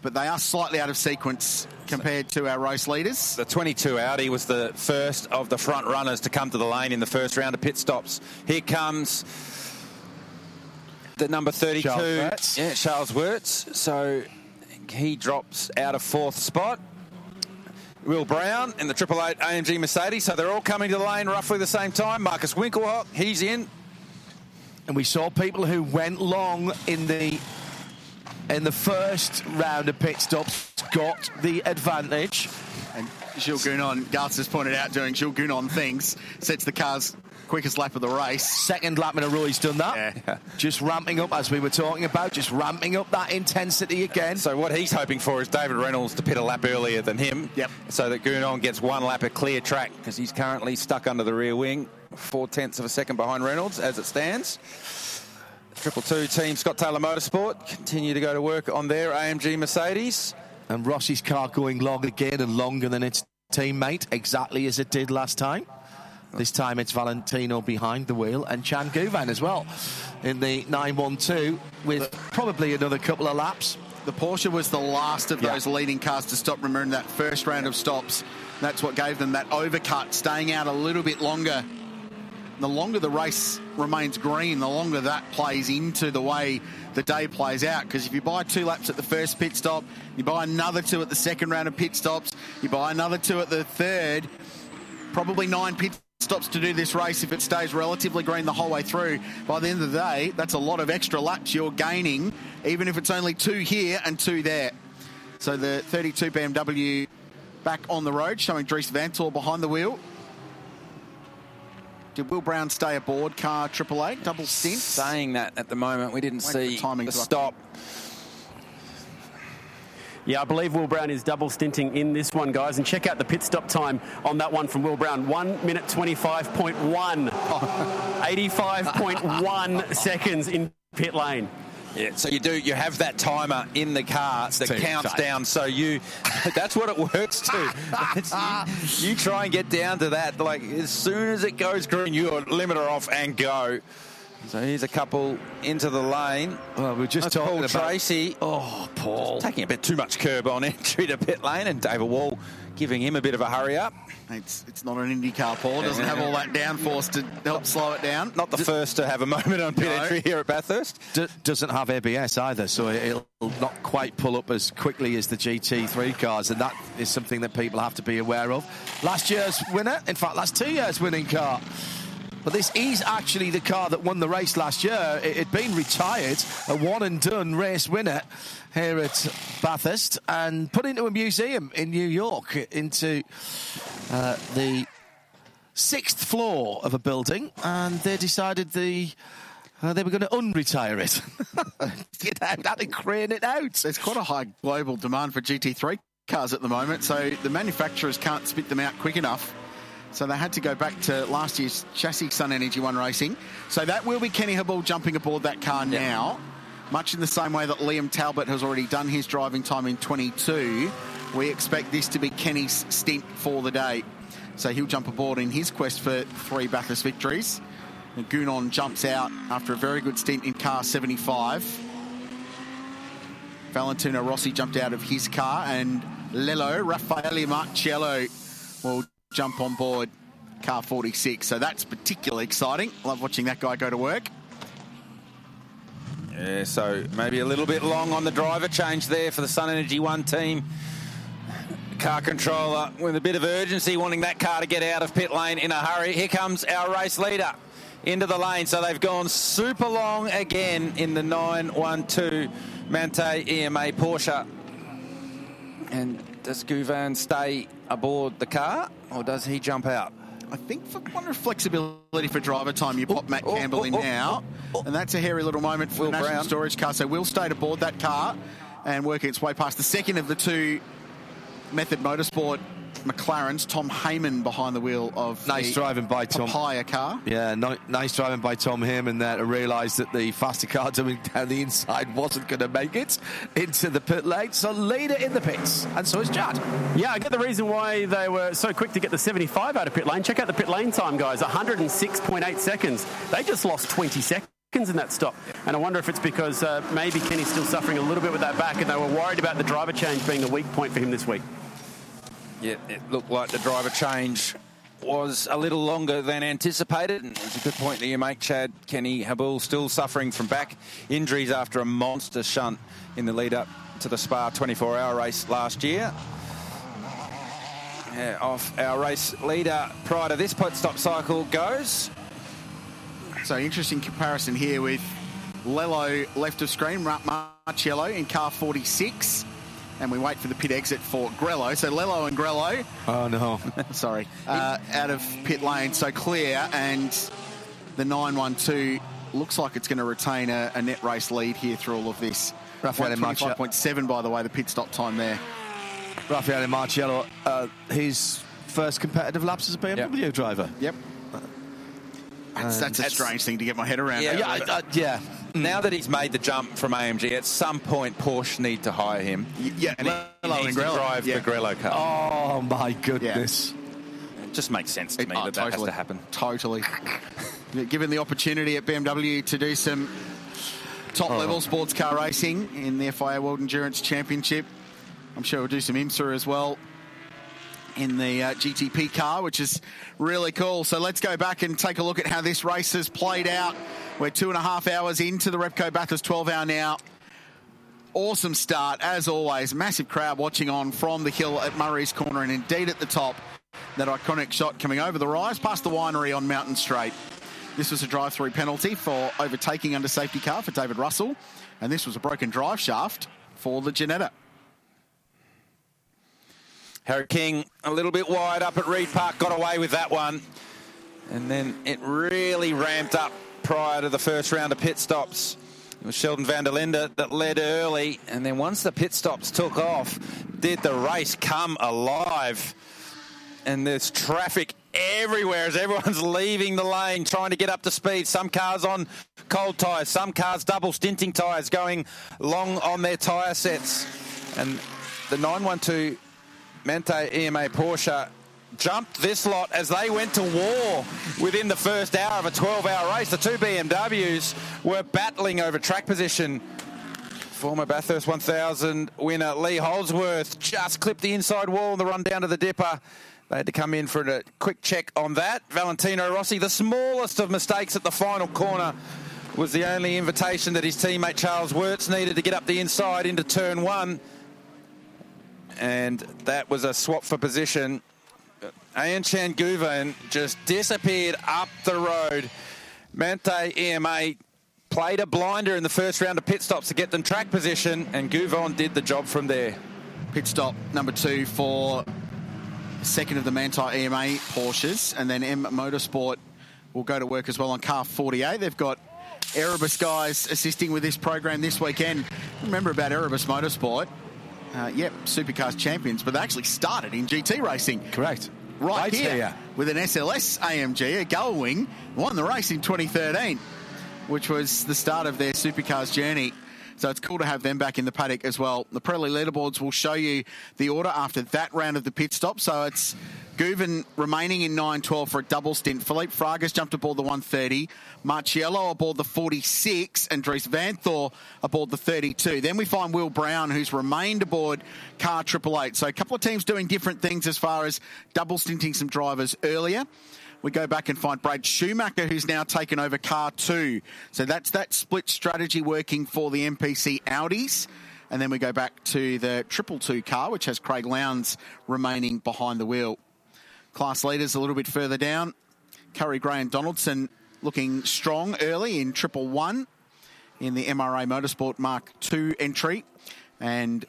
But they are slightly out of sequence compared to our race leaders. The 22 Audi was the first of the front runners to come to the lane in the first round of pit stops. Here comes the number 32. Charles Weerts. Yeah, Charles Weerts. So he drops out of fourth spot. Will Brown in the Triple Eight AMG Mercedes. So they're all coming to the lane roughly the same time. Markus Winkelhock, he's in. And we saw people who went long in the in the first round of pit stops got the advantage. And Jules Gounon, Garth has pointed out, doing Jules Gounon things, sets the car's quickest lap of the race. Second lap in a row, he's done that. Just ramping up, as we were talking about, just ramping up that intensity again. So what he's hoping for is David Reynolds to pit a lap earlier than him. Yep. So that Gounon gets one lap at clear track because he's currently stuck under the rear wing, four tenths of a second behind Reynolds as it stands. Triple two team Scott Taylor Motorsport continue to go to work on their AMG Mercedes. And Rossi's car going long again and longer than its teammate, exactly as it did last time. This time it's Valentino behind the wheel and Chan Guven as well in the 912 with probably another couple of laps. The Porsche was the last of those leading cars to stop. Remember in that first round of stops, that's what gave them that overcut, staying out a little bit longer. The longer the race remains green, the longer that plays into the way the day plays out. Because if you buy two laps at the first pit stop, you buy another two at the second round of pit stops, you buy another two at the third, probably nine pit stops to do this race if it stays relatively green the whole way through. By the end of the day, that's a lot of extra laps you're gaining, even if it's only two here and two there. So the 32 BMW back on the road, showing Dries Vanthoor behind the wheel. Did Will Brown stay aboard car Triple Eight double stint? Saying that at the moment, we didn't Wait see the timing the stop. Yeah, I believe Will Brown is double stinting in this one, guys. And check out the pit stop time on that one from Will Brown. One minute 25.1. 85.1 seconds in pit lane. Yeah, so you do you have that timer in the car that counts time. down. So you that's what it works to. You, you try and get down to that. Like as soon as it goes green, you are limiter off and go. So here's a couple into the lane. Well, we're just That's talking Paul about- Tracy. Oh, Paul. Taking a bit too much curb on entry to pit lane, and David Wall giving him a bit of a hurry up. It's it's not an Indy car, Paul. It doesn't have all that downforce to help slow it down. Not the first to have a moment on pit No. entry here at Bathurst. D- doesn't have ABS either, so it'll not quite pull up as quickly as the GT3 cars, and that is something that people have to be aware of. Last year's winner, in fact, last two years' winning car. But this is actually the car that won the race last year. It had been retired, a one and done race winner here at Bathurst, and put into a museum in New York, into uh, the sixth floor of a building, and they decided the uh, they were going to unretire it. Get out, to crane it out. There's quite a high global demand for GT3 cars at the moment, so the manufacturers can't spit them out quick enough. So they had to go back to last year's chassis SunEnergy1 Racing. So that will be Kenny Habul jumping aboard that car now, much in the same way that Liam Talbot has already done his driving time in 22. We expect this to be Kenny's stint for the day. So he'll jump aboard in his quest for three Bathurst victories. And Gounon jumps out after a very good stint in car 75. Valentino Rossi jumped out of his car, and Lello, Raffaele Marciello, will jump on board car 46. So that's particularly exciting. Love watching that guy go to work. Yeah, so maybe a little bit long on the driver change there for the SunEnergy1 team. Car controller with a bit of urgency, wanting that car to get out of pit lane in a hurry. Here comes our race leader into the lane. So they've gone super long again in the 912 Manthey EMA Porsche. And does Guven stay aboard the car or does he jump out? I think for wonder if flexibility for driver time, you pop oh, Matt oh, Campbell oh, in oh, oh now, oh, and that's a hairy little moment for Will the National Brown. Storage car. So Will stayed aboard that car and working its way past the second of the two Method Motorsport McLaren's Tom Heyman behind the wheel of Nice the driving by Tom. Papaya car. Yeah, no, nice driving by Tom Heyman there to realise that the faster car coming down the inside wasn't going to make it into the pit lane. So leader in the pits, and so is Chad. Yeah, I get the reason why they were so quick to get the 75 out of pit lane. Check out the pit lane time, guys 106.8 seconds. They just lost 20 seconds in that stop. And I wonder if it's because uh, maybe Kenny's still suffering a little bit with that back and they were worried about the driver change being the weak point for him this week. Yeah, it looked like the driver change was a little longer than anticipated. And it's a good point that you make, Chad. Kenny Habul still suffering from back injuries after a monster shunt in the lead up to the Spa 24 hour race last year. Yeah, off our race leader prior to this pit stop cycle goes. So interesting comparison here with Lello left of screen, Mar- Marciello in car 46. And we wait for the pit exit for Grello. So Lello and Grello. Oh, no. sorry. Uh, out of pit lane. So clear. And the 912 looks like it's going to retain a, a net race lead here through all of this. Raffaele Marciello. 25.7, by the way, the pit stop time there. Raffaele Marciello, uh, his first competitive laps as a BMW driver. Yep. That's, that's a That's- strange thing to get my head around. Yeah, actually. I- I- yeah. Now that he's made the jump from AMG, at some point Porsche need to hire him. yeah, and he, needs to drive yeah. the Grello car. Oh, my goodness. It just makes sense to me Oh, that that has to happen. Totally. Given the opportunity at BMW to do some top Oh. level sports car racing in the FIA World Endurance Championship, I'm sure we'll do some IMSA as well in the uh, GTP car, which is really cool. So let's go back and take a look at how this race has played out. We're two and a half hours into the Repco Bathurst 12 hour now. Awesome start, as always. Massive crowd watching on from the hill at Murray's Corner, and indeed at the top. That iconic shot coming over the rise past the winery on Mountain Straight. This was a drive through penalty for overtaking under safety car for David Russell, and this was a broken drive shaft for the Ginetta. Harry King a little bit wide up at Reid Park, got away with that one. And then it really ramped up prior to the first round of pit stops. It was Sheldon van der Linde that led early, and then once the pit stops took off, did the race come alive? And there's traffic everywhere as everyone's leaving the lane, trying to get up to speed. Some cars on cold tyres, some cars double stinting tyres, going long on their tyre sets. And the 912 Manthey EMA Porsche jumped this lot as they went to war within the first hour of a 12 hour race. The two BMWs were battling over track position. Former Bathurst 1000 winner Lee Holdsworth just clipped the inside wall on the run down to the dipper. They had to come in for a quick check on that. Valentino Rossi, the smallest of mistakes at the final corner, was the only invitation that his teammate Charles Weerts needed to get up the inside into turn one and that was a swap for position. Ayhancan Guven just disappeared up the road. Manthey EMA played a blinder in the first round of pit stops to get them track position, and Guven did the job from there. Pit stop number two for second of the Manthey EMA Porsches, and then M Motorsport will go to work as well on car 48. They've got Erebus guys assisting with this program this weekend. Remember about Erebus Motorsport? Uh, yep, Supercars champions, but they actually started in GT racing. Correct. Right, Right here, here. with an SLS AMG, a Gullwing, won the race in 2013, which was the start of their Supercars journey. So it's cool to have them back in the paddock as well. The Pirelli leaderboards will show you the order after that round of the pit stop. So it's Guven remaining in 9-12 for a double stint. Felipe Fragas jumped aboard the 130. Marciello aboard the 46. And Dries Vanthoor aboard the 32. Then we find Will Brown, who's remained aboard car 888. So a couple of teams doing different things as far as double stinting some drivers earlier. We go back and find Brad Schumacher, who's now taken over car two. So that's that split strategy working for the MPC Audis. And then we go back to the triple two car, which has Craig Lowndes remaining behind the wheel. Class leaders a little bit further down. Curry Gray and Donaldson looking strong early in triple one in the MRA Motorsport Mark II entry. And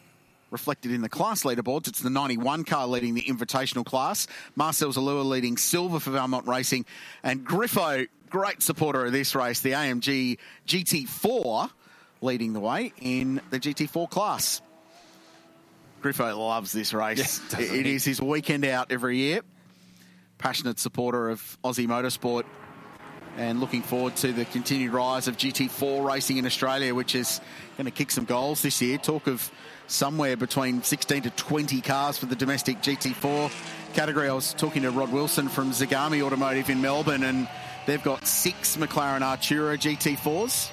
reflected in the class leaderboards, it's the 91 car leading the invitational class. Marcel Zalloua leading silver for Valmont Racing. And Griffo, great supporter of this race, the AMG GT4 leading the way in the GT4 class. Griffo loves this race. Yeah, it it is his weekend out every year. Passionate supporter of Aussie motorsport and looking forward to the continued rise of GT4 racing in Australia, which is going to kick some goals this year. Talk of somewhere between 16 to 20 cars for the domestic GT4 category. I was talking to Rod Wilson from Zagame Automotive in Melbourne, and they've got six McLaren Artura GT4s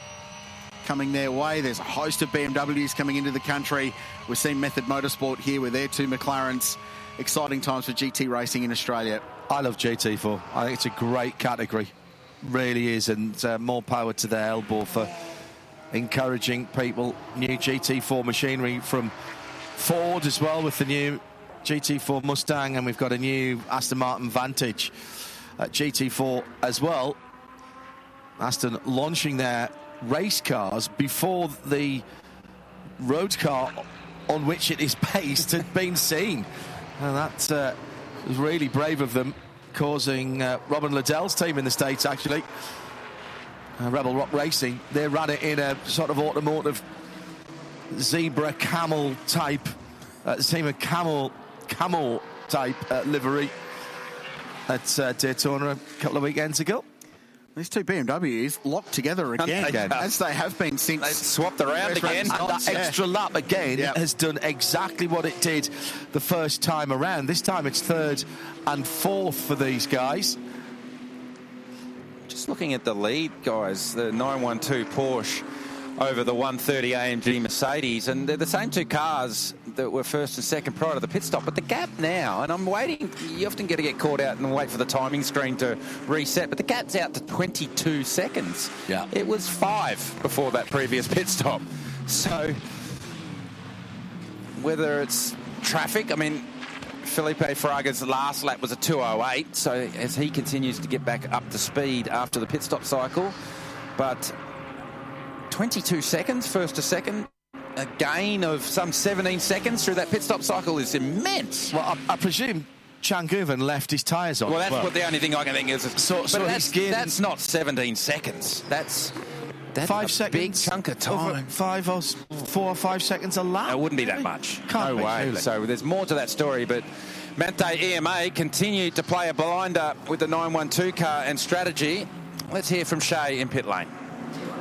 coming their way. There's a host of BMWs coming into the country. We've seen Method Motorsport here with their two McLarens. Exciting times for GT racing in Australia. I love GT4. I think it's a great category, really is, and uh, more power to their elbow for encouraging people. New GT4 machinery from Ford as well with the new GT4 Mustang, and we've got a new Aston Martin Vantage uh, GT4 as well. Aston launching their race cars before the road car on which it is based had been seen. And that uh, was really brave of them, causing uh, Robin Liddell's team in the States actually. Uh, Rebel Rock Racing, they ran it in a sort of automotive zebra camel type, uh, zebra camel camel type uh, livery at uh, Daytona a couple of weekends ago. These two BMWs locked together again, Again. as they have been since They swapped around first again. And that. Yeah. extra lap again Yep. has done exactly what it did the first time around. This time it's third and fourth for these guys. Just looking at the lead, guys, the 912 Porsche over the 130 AMG Mercedes, and they're the same two cars that were first and second prior to the pit stop. But the gap now, and I'm waiting, you often get to get caught out and wait for the timing screen to reset, but the gap's out to 22 seconds. Yeah. It was five before that previous pit stop. So whether it's traffic, I mean, Felipe Fraga's last lap was a 208, so as he continues to get back up to speed after the pit stop cycle, but 22 seconds, first to second, a gain of some 17 seconds through that pit stop cycle is immense. Well, I, I presume Changuven left his tyres on. Well, that's what the only thing I can think is. So- but so that's, gained- that's not 17 seconds. That's that's five a seconds. big chunk of time. Five or four or five seconds a lap. It wouldn't be that much. Can't no be, way. surely. So there's more to that story, but Manthey EMA continued to play a blinder with the 912 car and strategy. Let's hear from Shay in pit lane.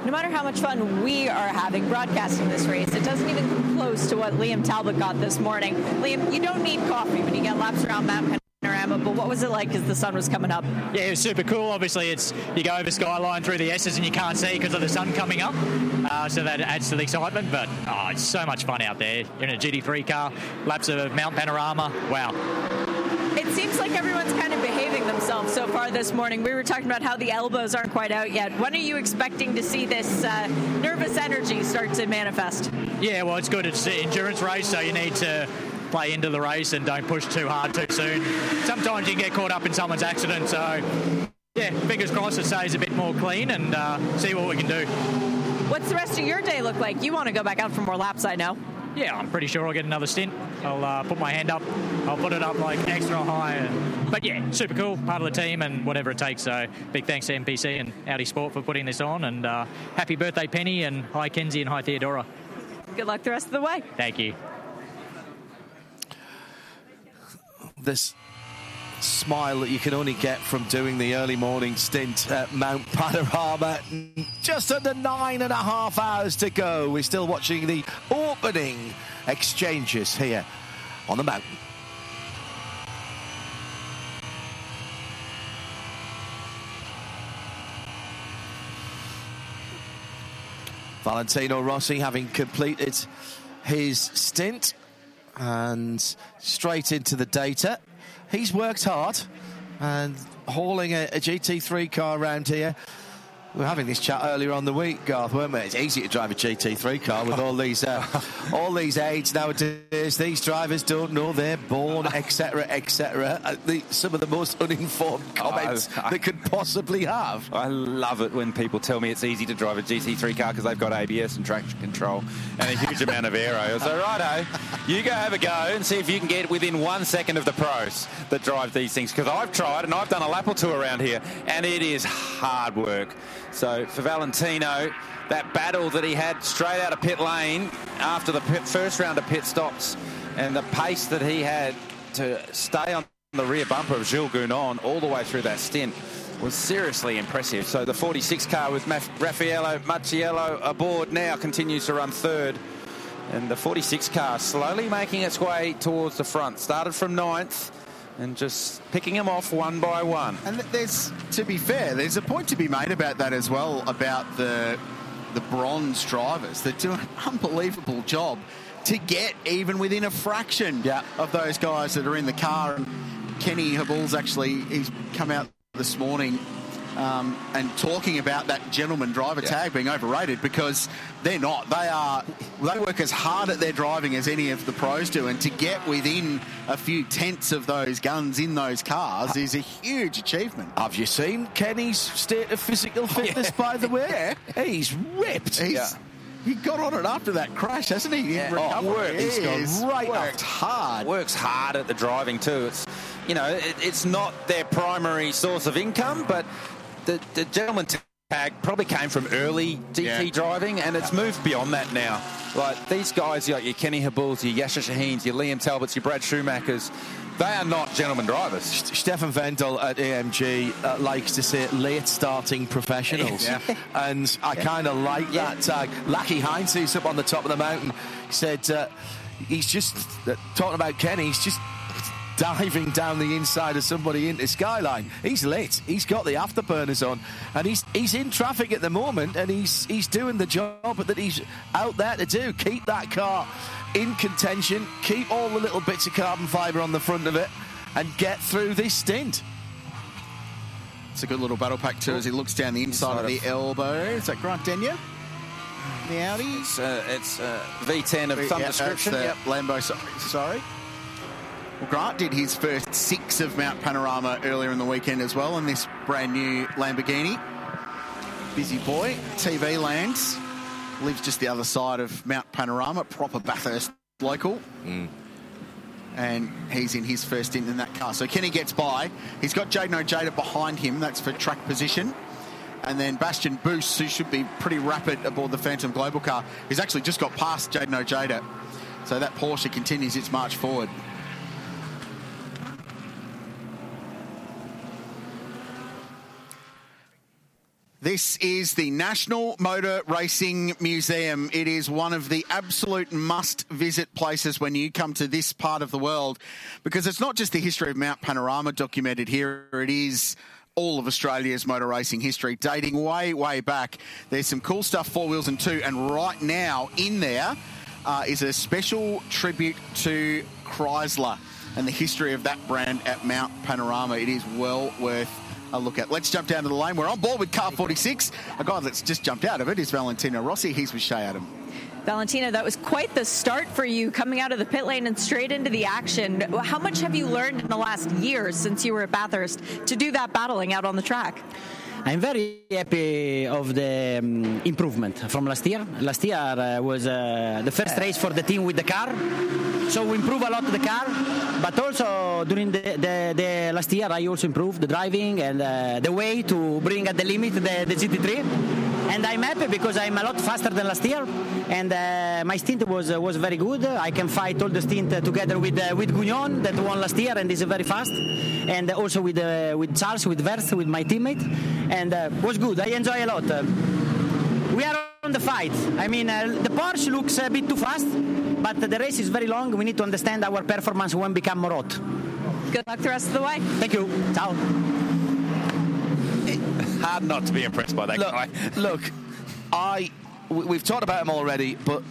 No matter how much fun we are having broadcasting this race, it doesn't even come close to what Liam Talbot got this morning. Liam, you don't need coffee when you get laps around Mount Panorama, but what was it like as the sun was coming up? Yeah, it was super cool. Obviously, it's you go over skyline through the S's and you can't see because of the sun coming up, uh, so that adds to the excitement. But oh, it's so much fun out there in a GT3 car, laps of Mount Panorama. Wow. It seems like everyone's kind of behaving themselves so far this morning. We were talking about how the elbows aren't quite out yet. When are you expecting to see this uh, nervous energy start to manifest? Yeah, well, it's good. It's an endurance race, so you need to play into the race and don't push too hard too soon. Sometimes you can get caught up in someone's accident, so yeah, fingers crossed it stays a bit more clean and uh, see what we can do. What's the rest of your day look like? You want to go back out for more laps, I know. Yeah, I'm pretty sure I'll get another stint. I'll uh, put my hand up. I'll put it up like extra high. And, but yeah, super cool, part of the team and whatever it takes. So big thanks to MPC and Audi Sport for putting this on. And uh, happy birthday, Penny, and hi, Kenzie, and hi, Theodora. Good luck the rest of the way. Thank you. this smile that you can only get from doing the early morning stint at Mount Panorama. Just under nine and a half hours to go. We're still watching the opening exchanges here on the mountain. Valentino Rossi having completed his stint and straight into the data. He's worked hard and hauling a, a GT3 car around here. We were having this chat earlier on the week, Garth, weren't we? It's easy to drive a GT3 car with all these uh, all these aids nowadays. These drivers don't know they're born, etc., etc. Uh, Some of the most uninformed comments I- they could possibly have. I love it when people tell me it's easy to drive a GT3 car because they've got ABS and traction control and a huge amount of aero. So, righto, you go have a go and see if you can get within one second of the pros that drive these things because I've tried and I've done a lap or two around here and it is hard work. So, for Valentino, that battle that he had straight out of pit lane after the pit, first round of pit stops And the pace that he had to stay on the rear bumper of Jules Gounon all the way through that stint was seriously impressive. So the 46 car with Raffaele Marciello aboard now continues to run third. And the 46 car slowly making its way towards the front. Started from ninth and just picking them off one by one. And there's, to be fair, there's a point to be made about that as well, about the the bronze drivers that do an unbelievable job to get even within a fraction yeah. of those guys that are in the car. And Kenny Habul's actually, he's come out this morning um, and talking about that gentleman driver Yeah. tag being overrated because they're not. They are. They work as hard at their driving as any of the pros do, and to get within a few tenths of those guns in those cars is a huge achievement. Have you seen Kenny's state of physical fitness, by the way? He's ripped. He's, He got on it after that crash, hasn't he? In Oh, recovery. work. He is right worked hard. Works hard at the driving too. It's you know it, it's not their primary source of income, but the the gentleman tag probably came from early DT Yeah. driving, and it's moved beyond that now. Like these guys, like your Kenny Habuls, your Yasser Shahins, your Liam Talbots, your Brad Schumachers, they are not gentleman drivers. Stefan Wendl at AMG uh, likes to say late starting professionals. Yeah. And I kind of like that tag. Lackey Heinz, who's up on the top of the mountain, said uh, he's just uh, talking about Kenny, he's just diving down the inside of somebody into Skyline. He's lit. He's got the afterburners on, and he's he's in traffic at the moment, and he's he's doing the job that he's out there to do. Keep that car in contention. Keep all the little bits of carbon fibre on the front of it, and get through this stint. It's a good little battle pack too as he looks down the inside, of the elbow. Is that Grant Denyer? The Audi? It's, uh, it's uh, V10 of some Yeah, description. that's Yep. Lambo, sorry. sorry. Well, Grant did his first six of Mount Panorama earlier in the weekend as well in this brand new Lamborghini. Busy boy, TV lands, lives just the other side of Mount Panorama, proper Bathurst local. Mm. And he's in his first stint in that car. So Kenny gets by. He's got Jayden Ojeda behind him. That's for track position. And then Bastian Buus, who should be pretty rapid aboard the Phantom Global car, he's actually just got past Jayden Ojeda. So that Porsche continues its march forward. This is the National Motor Racing Museum. It is one of the absolute must visit places when you come to this part of the world because it's not just the history of Mount Panorama documented here, it is all of Australia's motor racing history dating way, way back. There's some cool stuff, four wheels and two, and right now in there uh, is a special tribute to Chrysler and the history of that brand at Mount Panorama. It is well worth a look at. Let's jump down to the lane. We're on board with car 46. A guy that's just jumped out of it is Valentino Rossi. He's with Shay Adam. Valentina, that was quite the start for you coming out of the pit lane and straight into the action. How much have you learned in the last year since you were at Bathurst to do that battling out on the track? I'm very happy of the um, improvement from last year. Last year uh, was uh, the first race for the team with the car, so we improve a lot the car. But also during the, the, the last year, I also improved the driving and uh, the way to bring at the limit the, the GT3. And I'm happy because I'm a lot faster than last year, and uh, my stint was uh, was very good. I can fight all the stint uh, together with uh, with Gounon that won last year and is very fast, and also with uh, with Charles, with Weerts, with my teammate, and uh, was good. I enjoy a lot. Uh, we are on the fight. I mean, uh, the Porsche looks a bit too fast, but the race is very long. We need to understand our performance when become more hot. Good luck the rest of the way. Thank you. Ciao. Hard not to be impressed by that look, guy. look, I we- we've talked about him already, but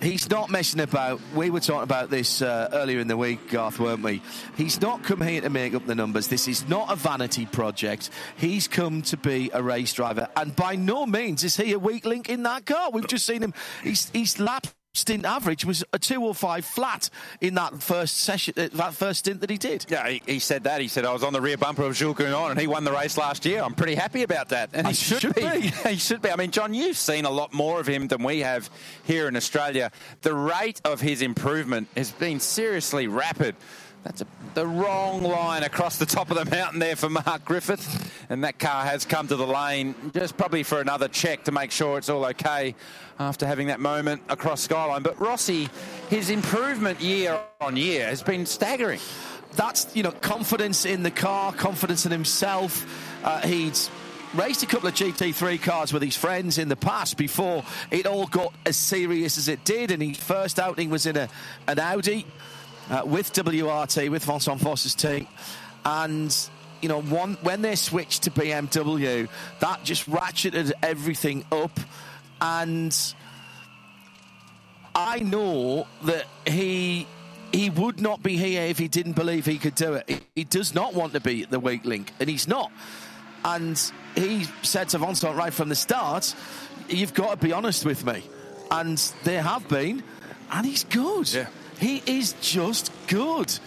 he's not messing about. We were talking about this uh, earlier in the week, Garth, weren't we? He's not come here to make up the numbers. This is not a vanity project. He's come to be a race driver, and by no means is he a weak link in that car. We've just seen him. He's he's lap stint average was a two or five flat in that first session, uh, that first stint that he did. Yeah, he, he said that. He said I was on the rear bumper of Jules Gounon and he won the race last year. I'm pretty happy about that, and I he should, should be. be. he should be. I mean, John, you've seen a lot more of him than we have here in Australia. The rate of his improvement has been seriously rapid. That's a, the wrong line across the top of the mountain there for Mark Griffith. And that car has come to the lane just probably for another check to make sure it's all okay after having that moment across Skyline. But Rossi, his improvement year on year has been staggering. That's, you know, confidence in the car, confidence in himself. Uh, he's raced a couple of GT3 cars with his friends in the past before it all got as serious as it did. And his first outing was in a, an Audi uh, with WRT, with Vincent Vosse's team. And, you know, one, when they switched to BMW, that just ratcheted everything up. And I know that he he would not be here if he didn't believe he could do it. He, he does not want to be the weak link, and he's not. And he said to Vincent right from the start, "You've got to be honest with me," and they have been, and he's good. Yeah. He is just good.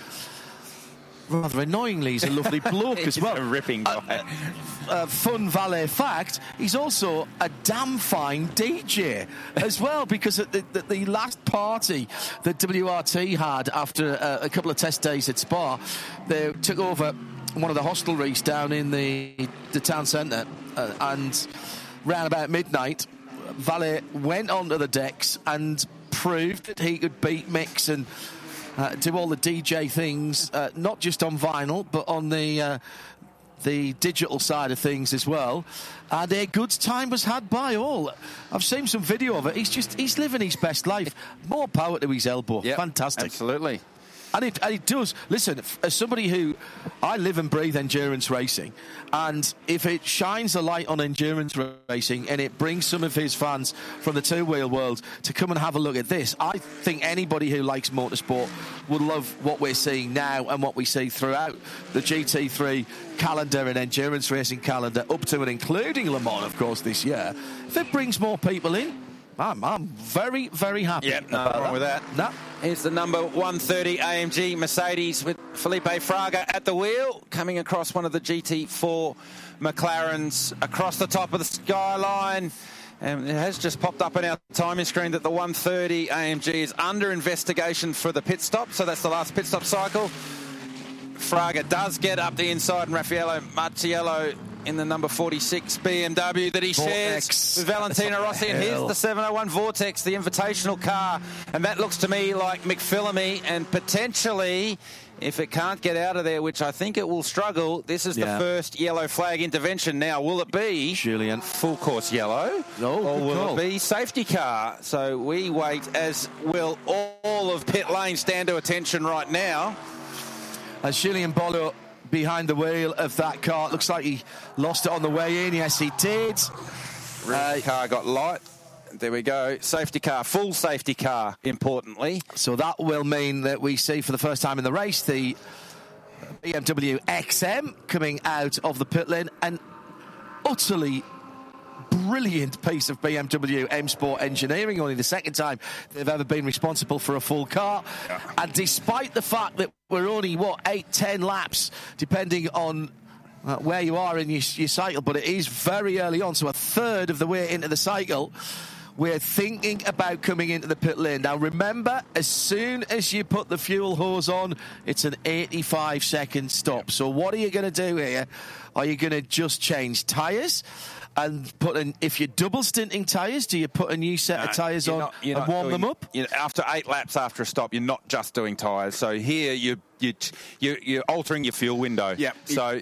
Rather annoyingly, he's a lovely bloke as well. a ripping guy. uh, fun Vale fact, he's also a damn fine DJ as well because at the, the, the last party that WRT had after uh, a couple of test days at Spa, they took over one of the hostelries down in the, the town centre uh, and round about midnight, Vale went onto the decks and proved that he could beat Mix and uh, do all the DJ things, uh, not just on vinyl, but on the uh, the digital side of things as well. And a good time was had by all. I've seen some video of it. He's just he's living his best life. More power to his elbow. Fantastic. Absolutely. And it, and it does. Listen, as somebody who I live and breathe endurance racing, and if it shines a light on endurance racing and it brings some of his fans from the two wheel world to come and have a look at this, I think anybody who likes motorsport would love what we're seeing now and what we see throughout the GT3 calendar and endurance racing calendar, up to and including Le Mans, of course, this year. If it brings more people in, I'm, I'm very, very happy. Yeah, no wrong with that. No. Here's the number 130 AMG Mercedes with Felipe Fraga at the wheel, coming across one of the GT4 McLarens across the top of the skyline. And it has just popped up on our timing screen that the 130 AMG is under investigation for the pit stop. So that's the last pit stop cycle. Fraga does get up the inside, and Raffaele Marciello in the number 46 BMW that he Vortex. shares with Valentino Rossi. And here's the 701 Vortex, the invitational car. And that looks to me like McPhillamy and potentially. If it can't get out of there, which I think it will struggle, this is Yeah. the first yellow flag intervention. Now, will it be Julian full course yellow, No, or will call. it be safety car? So we wait, as will all of pit lane stand to attention right now. Uh, as Julian Bolo behind the wheel of that car, looks like he lost it on the way in. Yes, he did. Uh, car got light. There we go. Safety car, full safety car, importantly. So that will mean that we see for the first time in the race the BMW XM coming out of the pit lane. An utterly brilliant piece of BMW M Sport engineering. Only the second time they've ever been responsible for a full car. And despite the fact that we're only, what, eight, ten laps, depending on uh, where you are in your, your cycle, but it is very early on, so a third of the way into the cycle. We're thinking about coming into the pit lane. Now, remember, as soon as you put the fuel hose on, it's an 85 second stop. So, what are you going to do here? Are you going to just change tyres? And put in, if you're double stinting tyres, do you put a new set of tyres on not- and warm doing- them up? you know, after eight laps after a stop, you're not just doing tyres. So here you you you you're altering your fuel window. Yeah. So.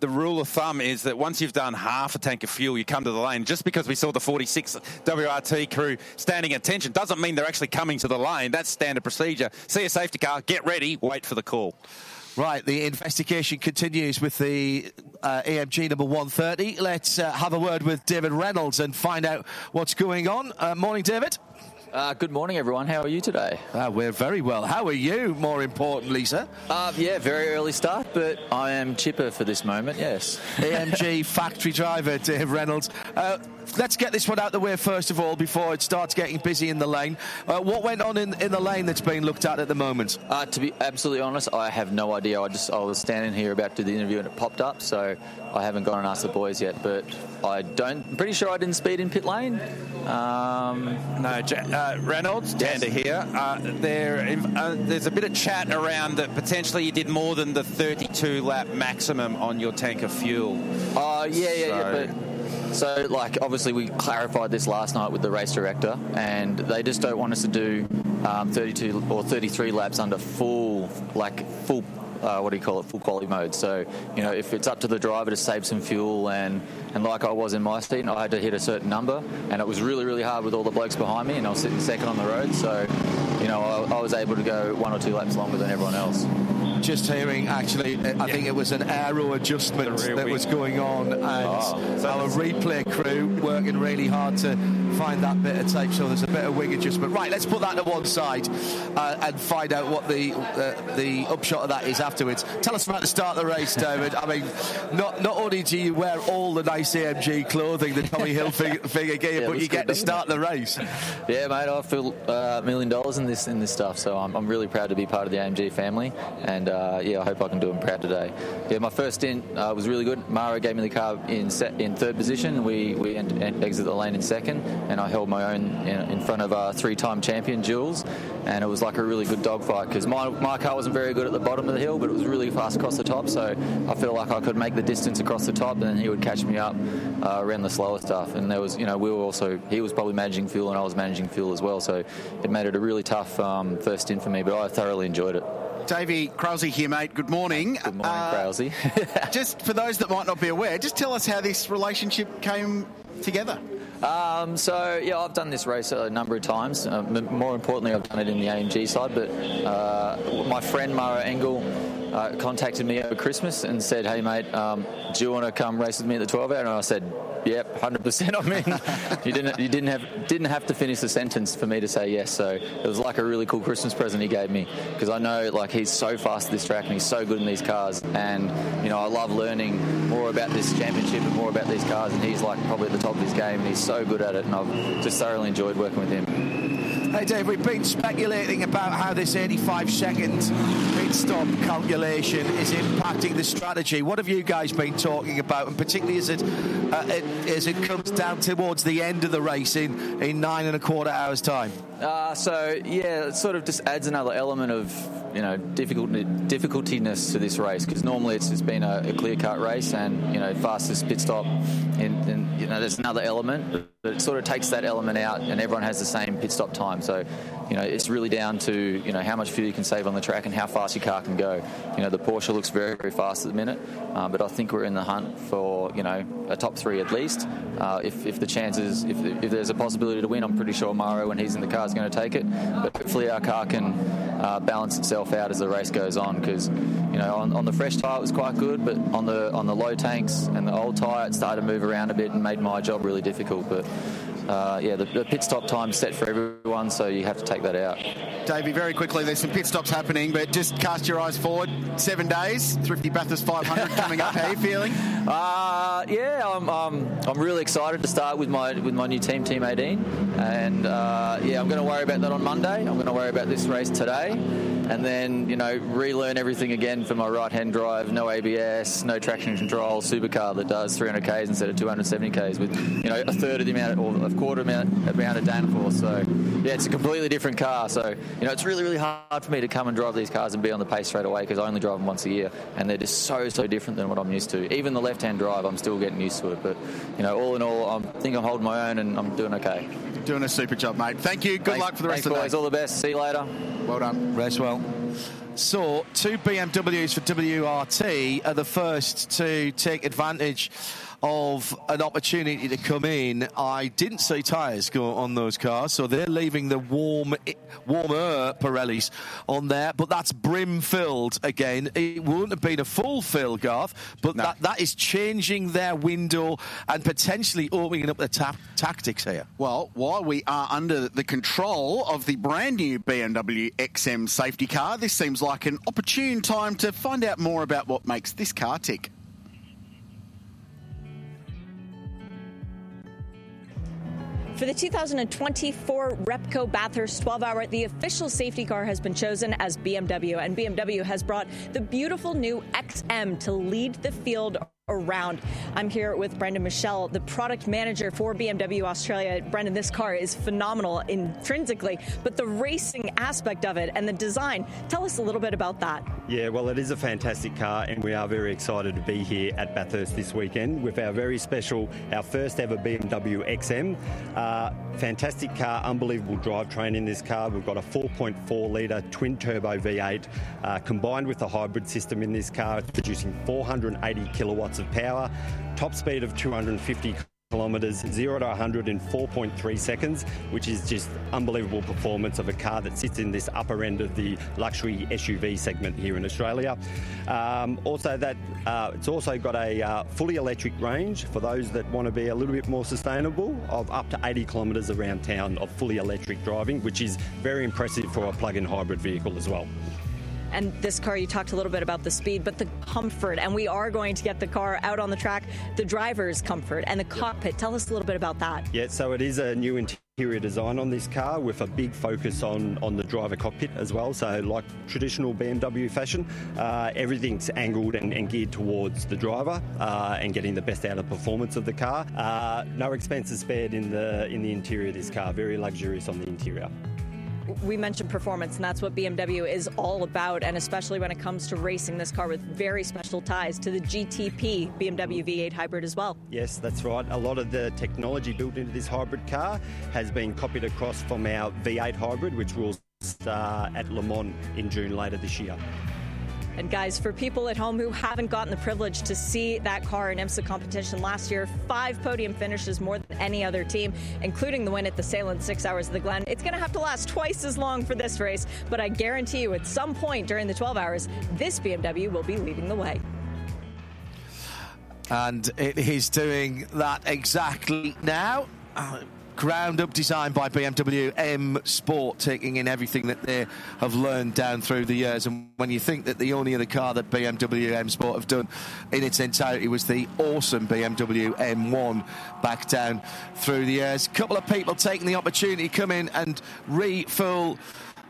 The rule of thumb is that once you've done half a tank of fuel, you come to the lane. Just because we saw the 46 WRT crew standing at attention doesn't mean they're actually coming to the lane. That's standard procedure. See a safety car, get ready, wait for the call. Right, the investigation continues with the uh, AMG number 130. Let's uh, have a word with David Reynolds and find out what's going on. Uh, morning, David. Uh, good morning, everyone. How are you today? Uh, we're very well. How are you, more importantly, sir? Uh, yeah, very early start, but I am chipper for this moment, yes. AMG factory driver, Dave Reynolds. Uh, let's get this one out the way first of all before it starts getting busy in the lane. Uh, what went on in, in the lane that's being looked at at the moment? Uh, to be absolutely honest, I have no idea. I just I was standing here about to do the interview and it popped up, so I haven't gone and asked the boys yet, but I don't. I'm pretty sure I didn't speed in pit lane. Um, no, uh, Reynolds, Tander here. Uh, there, uh, there's a bit of chat around that potentially you did more than the 32 lap maximum on your tank of fuel. Oh, uh, yeah, yeah, so. yeah, but. So, like, obviously, we clarified this last night with the race director, and they just don't want us to do um, 32 or 33 laps under full, like, full uh, what do you call it, full quality mode. So, you know, if it's up to the driver to save some fuel and, and like I was in my seat, and I had to hit a certain number and it was really, really hard with all the blokes behind me and I was sitting second on the road. So, you know, I, I was able to go one or two laps longer than everyone else just hearing actually, I think it was an aero adjustment that was going on, and oh, our replay crew working really hard to find that bit of tape. So there's a bit of wing adjustment. Right, let's put that to one side uh, and find out what the uh, the upshot of that is afterwards. Tell us about the start of the race, David. I mean, not not only do you wear all the nice AMG clothing, the Tommy Hilfiger gear, yeah, but you get to start the race. Yeah, mate, I feel uh, a million dollars in this in this stuff, so I'm, I'm really proud to be part of the AMG family, and uh, yeah, I hope I can do them proud today. Yeah, my first stint uh, was really good. Maro gave me the car in set, in third position. We we exit the lane in second, and I held my own in, in front of a three-time champion Jules, and it was like a really good dogfight because my, my car wasn't very good at the bottom of the hill, but it was really fast across the top. So I feel like I could make the distance across the top, and he would catch me up uh, around the slower stuff. And there was, you know, we were also he was probably managing fuel, and I was managing fuel as well. So it made it a really tough um, first stint for me, but I thoroughly enjoyed it. Davey Krause here, mate. Good morning. Good morning, uh, Krause. just for those that might not be aware, just tell us how this relationship came together. Um, so yeah, I've done this race a number of times. Uh, more importantly, I've done it in the AMG side. But uh, my friend Maro Engel uh, contacted me over Christmas and said, "Hey mate, um, do you want to come race with me at the 12 hour?" And I said, "Yep, 100%." I mean, you didn't you didn't have didn't have to finish the sentence for me to say yes. So it was like a really cool Christmas present he gave me because I know like he's so fast at this track and he's so good in these cars, and you know I love learning more about this championship and more about these cars, and he's like probably at the top of his game and he's so good at it, and I've just thoroughly enjoyed working with him. Hey Dave, we've been speculating about how this 85 second pit stop calculation is impacting the strategy. What have you guys been talking about, and particularly as it, uh, it as it comes down towards the end of the race in, in nine and a quarter hours' time? Uh, so yeah, it sort of just adds another element of you know difficult difficultiness to this race because normally it's, it's been a, a clear cut race and you know fastest pit stop, and, and you know there's another element it sort of takes that element out, and everyone has the same pit stop time. So, you know, it's really down to you know how much fuel you can save on the track and how fast your car can go. You know, the Porsche looks very very fast at the minute, um, but I think we're in the hunt for you know a top three at least. Uh, if, if the chances, if, if there's a possibility to win, I'm pretty sure Maro when he's in the car going to take it. But hopefully our car can uh, balance itself out as the race goes on because you know on, on the fresh tyre it was quite good, but on the on the low tanks and the old tyre it started to move around a bit and made my job really difficult. But uh, yeah, the, the, pit stop time's set for everyone, so you have to take that out. Davey, very quickly, there's some pit stops happening, but just cast your eyes forward. Seven days, Thrifty Bathurst 500 coming up. How are you feeling? Uh, yeah, I'm, um, I'm really excited to start with my with my new team, Team 18, and uh, yeah, I'm going to worry about that on Monday. I'm going to worry about this race today and then you know relearn everything again for my right hand drive. No abs no traction control supercar that does 300 k's instead of 270 k's with you know a third of the amount or a quarter amount, amount of downforce. So yeah it's a completely different car. So you know it's really really hard for me to come and drive these cars and be on the pace straight away because I only drive them once a year and they're just so so different than what I'm used to. Even the left hand drive I'm still getting used to it but you know all in all I think I'm holding my own and I'm doing okay. Doing a super job mate. Thank you. Good thanks, luck for the rest of the boys. day. All the best. See you later. Well done. Race well so, two BMWs for WRT are the first to take advantage of an opportunity to come in. I didn't see tyres go on those cars, so they're leaving the warm, warmer Pirellis on there. But that's brim filled again. It wouldn't have been a full fill, Garth, but no. that, that is changing their window and potentially opening up the ta- tactics here. Well, while we are under the control of the brand new BMW XM safety car, this seems like an opportune time to find out more about what makes this car tick. For the 2024 Repco Bathurst 12 Hour, the official safety car has been chosen as BMW, and BMW has brought the beautiful new XM to lead the field around. I'm here with Brendan Michelle, the product manager for BMW Australia. Brendan, this car is phenomenal intrinsically, but the racing aspect of it and the design, tell us a little bit about that. Yeah, well, it is a fantastic car, and we are very excited to be here at Bathurst this weekend with our very special, our first ever BMW XM. Uh, fantastic car, unbelievable drivetrain in this car. We've got a 4.4 litre twin turbo V8 uh, combined with a hybrid system in this car. It's producing 480 kilowatts of power, top speed of 250 kilometres, 0 to 100 in 4.3 seconds, which is just unbelievable performance of a car that sits in this upper end of the luxury SUV segment here in Australia. Um, also, that uh, it's also got a uh, fully electric range for those that want to be a little bit more sustainable of up to 80 kilometres around town of fully electric driving, which is very impressive for a plug-in hybrid vehicle as well. And this car, you talked a little bit about the speed, but the comfort. And we are going to get the car out on the track, the driver's comfort and the cockpit. Tell us a little bit about that. Yeah, so it is a new interior design on this car with a big focus on, on the driver cockpit as well. So, like traditional BMW fashion, uh, everything's angled and, and, geared towards the driver uh, and getting the best out of performance of the car. Uh, no expenses spared in the in the interior of this car. Very luxurious on the interior we mentioned performance, and that's what BMW is all about. And especially when it comes to racing this car with very special ties to the GTP BMW V8 hybrid as well. Yes, that's right. A lot of the technology built into this hybrid car has been copied across from our V8 hybrid, which will start at Le Mans in June later this year. And guys, for people at home who haven't gotten the privilege to see that car in IMSA competition last year, five podium finishes more than any other team, including the win at the Sahlen Six Hours of the Glen. It's going to have to last twice as long for this race, but I guarantee you at some point during the 12 hours, this BMW will be leading the way. And it is doing that exactly now. Uh, ground up design by BMW M Sport, taking in everything that they have learned down through the years. And when you think that the only other car that BMW M Sport have done in its entirety was the awesome BMW M1 back down through the years, a couple of people taking the opportunity to come in and refill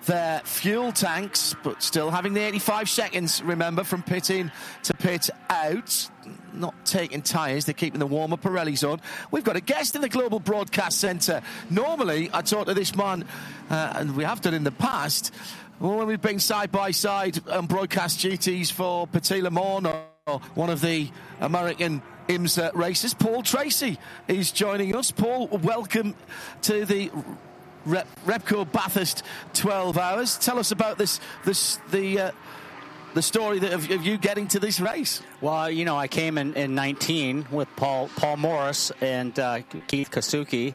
their fuel tanks, but still having the 85 seconds, remember, from pit in to pit out. Not taking tyres, they're keeping the warmer Pirellis on. We've got a guest in the Global Broadcast Centre. Normally, I talk to this man, uh, and we have done in the past, when we've been side by side on broadcast duties for Petit Le Mans or one of the American IMSA races. Paul Tracy is joining us. Paul, welcome to the Rep, Repco Bathurst 12 hours. Tell us about this, this the. Uh, the story of, you getting to this race? Well, you know, I came in, in 19 with Paul Paul Morris and uh, Keith Kassulke,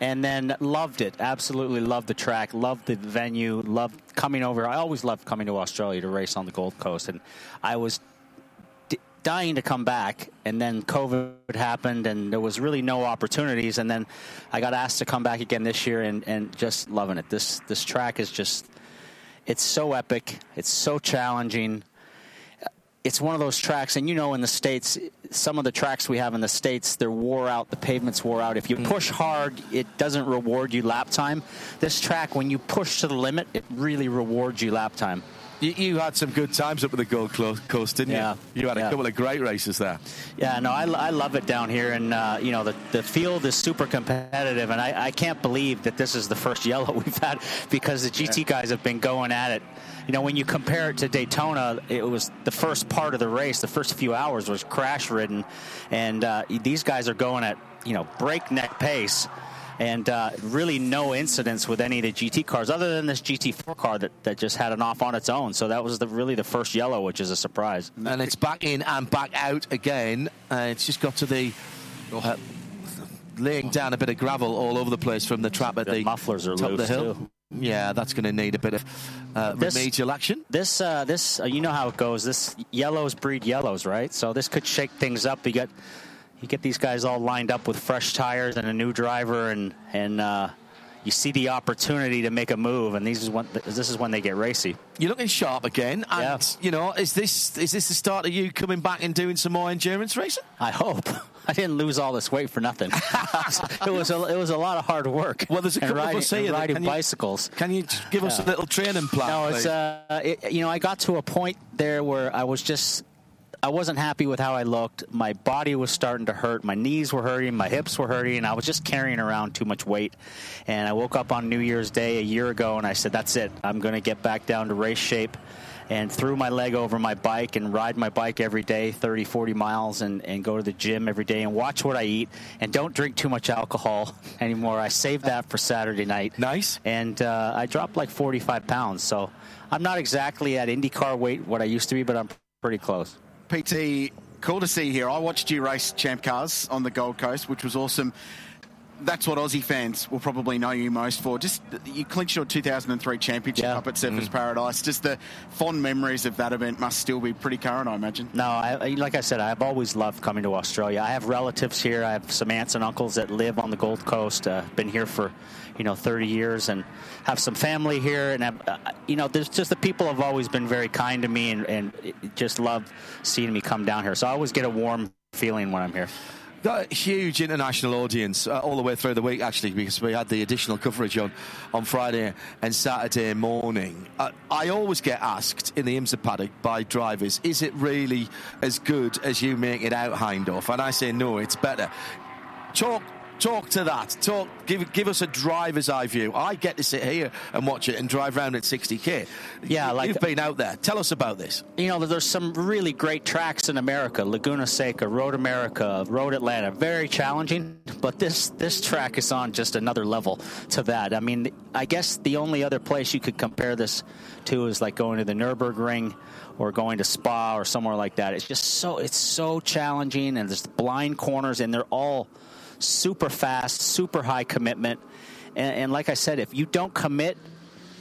and then loved it. Absolutely loved the track, loved the venue, loved coming over. I always loved coming to Australia to race on the Gold Coast, and I was dying to come back, and then COVID happened, and there was really no opportunities. And then I got asked to come back again this year, and, and just loving it. This this track is just it's so epic. It's so challenging. It's one of those tracks, and you know, in the states, some of the tracks we have in the states, they're wore out. The pavements wore out. If you mm. push hard, it doesn't reward you lap time. This track, when you push to the limit, it really rewards you lap time. You, you, had some good times up at the Gold Coast, didn't yeah, you? You had yeah. a couple of great races there. Yeah, no, I, I love it down here, and uh, you know the the field is super competitive, and I, I can't believe that this is the first yellow we've had because the GT yeah. guys have been going at it. You know, when you compare it to Daytona, it was the first part of the race, the first few hours was crash ridden, and uh, these guys are going at you know breakneck pace and uh, really no incidents with any of the GT cars other than this GT4 car that, that just had an off on its own. So that was the, really the first yellow, which is a surprise. And it's back in and back out again. Uh, it's just got to the. Uh, laying down a bit of gravel all over the place from the trap at the, the mufflers are top loose of the hill. Too. Yeah, that's going to need a bit of uh, this, remedial action. This, uh, this, uh, you know how it goes. This yellows breed yellows, right? So this could shake things up. You got you get these guys all lined up with fresh tires and a new driver, and and uh, you see the opportunity to make a move, and these is when this is when they get racy. You're looking sharp again, and yeah. you know, is this is this the start of you coming back and doing some more endurance racing? I hope. I didn't lose all this weight for nothing. it was a, it was a lot of hard work. Well, there's a couple riding, of us here riding can you, bicycles. Can you give us yeah. a little training plan? No, it's uh, it, you know, I got to a point there where I was just I wasn't happy with how I looked. My body was starting to hurt. My knees were hurting. My hips were hurting. And I was just carrying around too much weight. And I woke up on New Year's Day a year ago and I said, that's it. I'm going to get back down to race shape and threw my leg over my bike and ride my bike every day 30 40 miles and, and go to the gym every day and watch what i eat and don't drink too much alcohol anymore i saved that for saturday night nice and uh, i dropped like 45 pounds so i'm not exactly at indycar weight what i used to be but i'm pretty close PT, cool to see you here. I watched you race Champ Cars on the Gold Coast, which was awesome. That's what Aussie fans will probably know you most for. Just you clinched your 2003 championship up at Surfers Mm. Paradise. Just the fond memories of that event must still be pretty current, I imagine. No, I, I- like I said, I've always loved coming to Australia. I have relatives here. I have some aunts and uncles that live on the Gold Coast. Uh, been here for, you know, 30 years, and have some family here. And have, uh, you know, there's just the people have always been very kind to me, and, and just love seeing me come down here. So I always get a warm feeling when I'm here. Got a huge international audience uh, all the way through the week, actually, because we had the additional coverage on, on Friday and Saturday morning. Uh, I always get asked in the IMSA paddock by drivers, is it really as good as you make it out, Hindorf? And I say, no, it's better. Talk. Talk to that. Talk. Give give us a driver's eye view. I get to sit here and watch it and drive around at 60k. Yeah, like you've been out there. Tell us about this. You know, there's some really great tracks in America: Laguna Seca, Road America, Road Atlanta. Very challenging, but this this track is on just another level to that. I mean, I guess the only other place you could compare this to is like going to the Nurburgring or going to Spa or somewhere like that. It's just so it's so challenging, and there's blind corners, and they're all super fast, super high commitment. And, and like I said, if you don't commit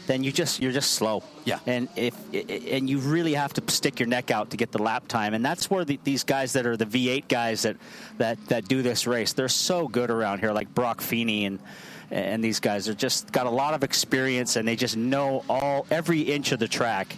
then you just you're just slow. Yeah. And if and you really have to stick your neck out to get the lap time, and that's where the, these guys that are the V8 guys that that that do this race, they're so good around here, like Brock Feeney and and these guys are just got a lot of experience, and they just know all every inch of the track.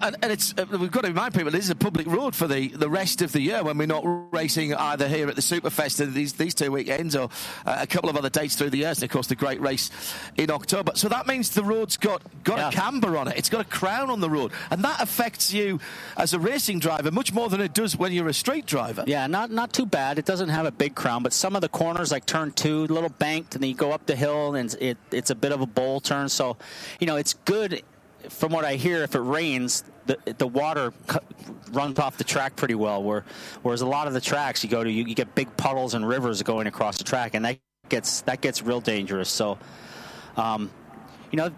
And, and it's uh, we've got to remind people this is a public road for the, the rest of the year when we're not racing either here at the Superfest these these two weekends or uh, a couple of other dates through the years. And of course, the great race in October. So that means the road's got got a camber on it. It's got a crown on the road, and that affects you as a racing driver much more than it does when you're a street driver. Yeah, not not too bad. It doesn't have a big crown, but some of the corners, like turn two, a little banked, and then you go up the hill, and it it's a bit of a bowl turn. So, you know, it's good. From what I hear, if it rains, the the water runs off the track pretty well. Where whereas a lot of the tracks you go to, you, you get big puddles and rivers going across the track, and that gets that gets real dangerous. So, um, you know,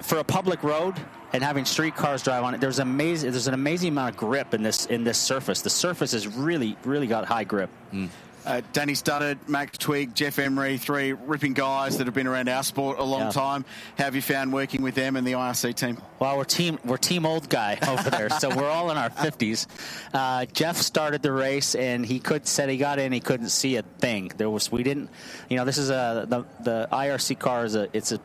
for a public road and having street cars drive on it, there's amazing there's an amazing amount of grip in this in this surface. The surface has really really got high grip. Uh, Danny Stutterd, Max Twigg, Jeff Emery, three ripping guys that have been around our sport a long Yeah. time. How have you found working with them and the IRC team? Well, we're team we're team old guy over there, so we're all in our fifties. Uh, Jeff started the race, and he could said he got in, he couldn't see a thing. There was we didn't, you know, this is a the the IRC car is a it's a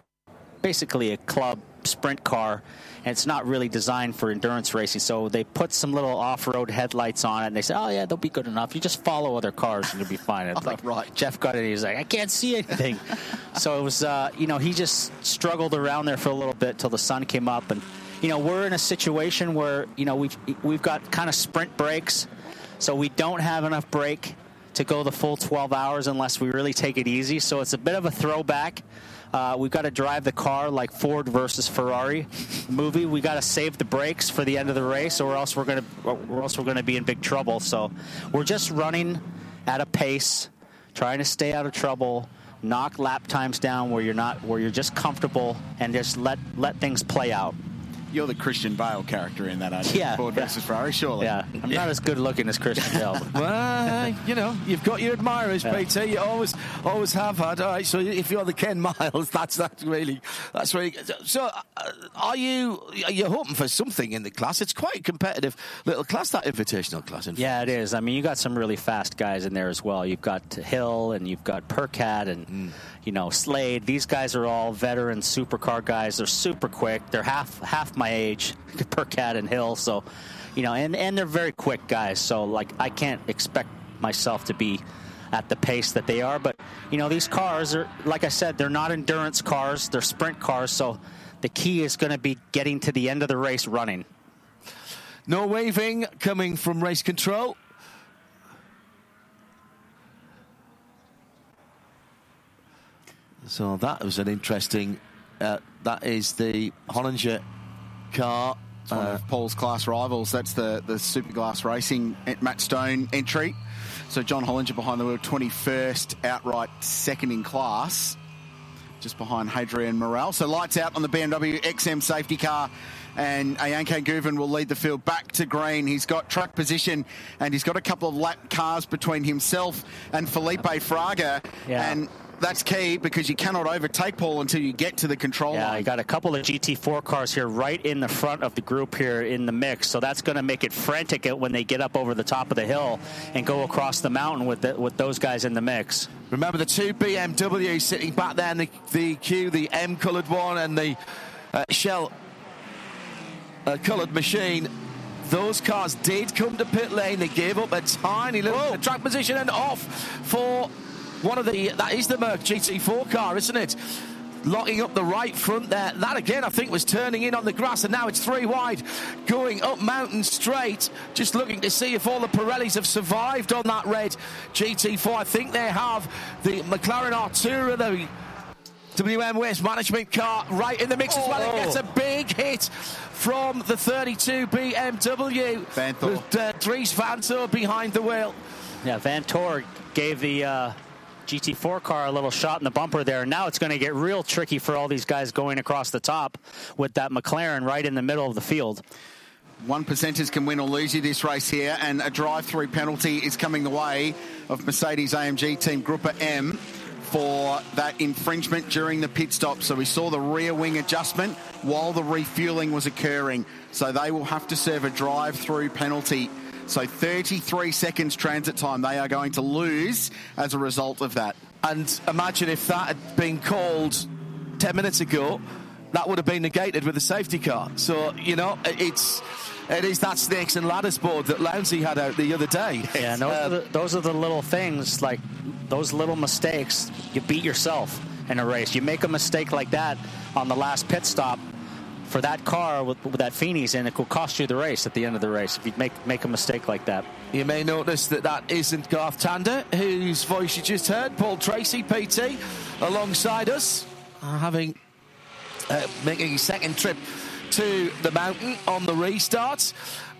basically a club sprint car, and it's not really designed for endurance racing. So they put some little off-road headlights on it, and they said, "Oh yeah, they'll be good enough. You just follow other cars, and you'll be fine." It's like, right. Jeff got it. He was like, "I can't see anything." so it was, uh, you know, he just struggled around there for a little bit till the sun came up, and you know, we're in a situation where you know we've we've got kind of sprint brakes, so we don't have enough brake to go the full 12 hours unless we really take it easy. So it's a bit of a throwback. Uh, we've got to drive the car like Ford versus Ferrari movie. We got to save the brakes for the end of the race, or else we're gonna, or else we're gonna be in big trouble. So we're just running at a pace, trying to stay out of trouble, knock lap times down where you're not, where you're just comfortable, and just let let things play out. You're the Christian Bale character in that, aren't you? Yeah, Ford yeah. versus Ferrari, surely. Yeah, I'm not as good looking as Christian Bale. well, you know, you've got your admirers, Yeah. Peter. You always, always have had. All right, so if you're the Ken Miles, that's that's really, that's really. So, uh, are you are you hoping for something in the class? It's quite a competitive little class, that invitational class. In Yeah, it is. I mean, you got some really fast guys in there as well. You've got Hill and you've got Percat and you know Slade. These guys are all veteran supercar guys. They're super quick. They're half half my age, Percat and Hill. So, you know, and and they're very quick guys. So, like, I can't expect myself to be at the pace that they are. But you know, these cars are like I said, they're not endurance cars. They're sprint cars. So, the key is going to be getting to the end of the race running. No waving coming from race control. So that was an interesting. Uh, that is the Hollinger car. It's one of Paul's class rivals. That's the, the Superglass Racing Matt Stone entry. So John Hollinger behind the wheel, 21st, outright second in class, just behind Hadrian Morel. So lights out on the BMW XM safety car. And Ayhancan Guven will lead the field back to green. He's got track position and he's got a couple of lap cars between himself and Felipe Fraga. Yeah. And that's key because you cannot overtake Paul until you get to the control Yeah, line. you got a couple of GT4 cars here right in the front of the group here in the mix, so that's going to make it frantic when they get up over the top of the hill and go across the mountain with the, with those guys in the mix. Remember the two BMWs sitting back there in the, the queue, the M coloured one and the uh, Shell uh, coloured machine. Those cars did come to pit lane. They gave up a tiny little track position and off for one of the. That is the Merc GT4 car, isn't it? Locking up the right front there. That again, I think, was turning in on the grass, and now it's three wide, going up Mountain Straight. Just looking to see if all the Pirellis have survived on that red GT4. I think they have. The McLaren Artura, the WM Waste Management car right in the mix as well. It gets a big hit from the 32 BMW. Vanthoor. With uh, Dries Vanthoor behind the wheel. Yeah, Vanthoor gave the uh, GT4 car a little shot in the bumper there. Now it's going to get real tricky for all these guys going across the top with that McLaren right in the middle of the field. One percenters can win or lose you this race here, and a drive-through penalty is coming the way of Mercedes AMG Team GruppeM for that infringement during the pit stop. So we saw the rear wing adjustment while the refueling was occurring. So they will have to serve a drive-through penalty. So 33 seconds transit time they are going to lose as a result of that. And imagine if that had been called 10 minutes ago, that would have been negated with a safety car. So, you know, it's. It is that snakes and ladders board that Lounsey had out the other day. Yeah, those, Uh, are the, those are the little things, like those little mistakes, you beat yourself in a race. You make a mistake like that on the last pit stop for that car with, with that Feeney's in, it could cost you the race at the end of the race if you make, make a mistake like that. You may notice that that isn't Garth Tander, whose voice you just heard. Paul Tracy, PT, alongside us, uh, having uh, making his second trip to the mountain on the restart.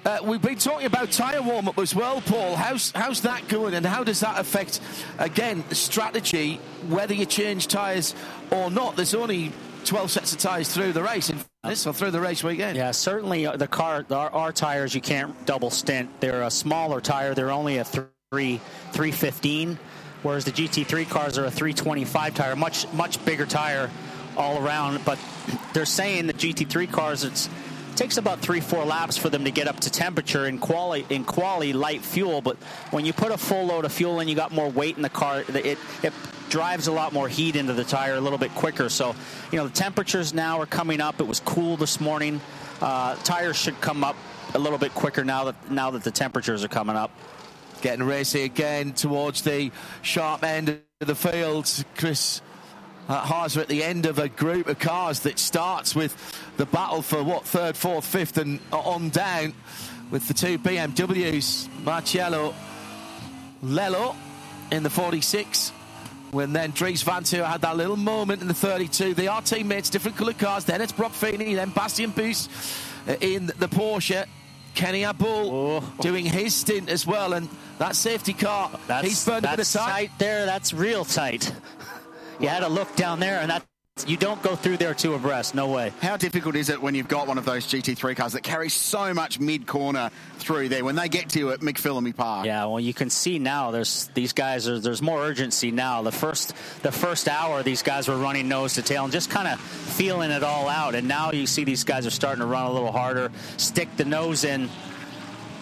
Uh, we've been talking about tyre warm up as well, Paul. How's how's that going, and how does that affect again the strategy whether you change tyres or not? There's only 12 sets of tyres through the race in this or through the race weekend. Yeah, certainly uh, the car, our, our tires, you can't double stint. They're a smaller tire. They're only a three, 315, whereas the GT3 cars are a 325 tire, much much bigger tire all around. But they're saying the GT3 cars, it's takes about three, four laps for them to get up to temperature in quality in quality light fuel. But when you put a full load of fuel in, you got more weight in the car. It it drives a lot more heat into the tire a little bit quicker. So you know the temperatures now are coming up. It was cool this morning. Uh, tires should come up a little bit quicker now that now that the temperatures are coming up. Getting racy again towards the sharp end of the field. Chris uh, Haase are at the end of a group of cars that starts with the battle for what third, fourth, fifth, and uh, on down with the two BMWs, Marcello, Lello in the 46. When then Dries Vanthoor had that little moment in the 32. They are teammates, different coloured cars. Then it's Brock Feeney, then Bastian Buus uh, in the Porsche. Kenny Habul oh. doing his stint as well, and that safety car, That's, he's burned a bit of that's time. tight there. That's real tight. You had to look down there, and that you don't go through there two abreast. No way. How difficult is it when you've got one of those GT3 cars that carries so much mid corner through there when they get to you at McPhillamy Park? Yeah, well, you can see now. There's these guys. Are, there's more urgency now. The first the first hour, these guys were running nose to tail and just kind of feeling it all out. And now you see these guys are starting to run a little harder, stick the nose in.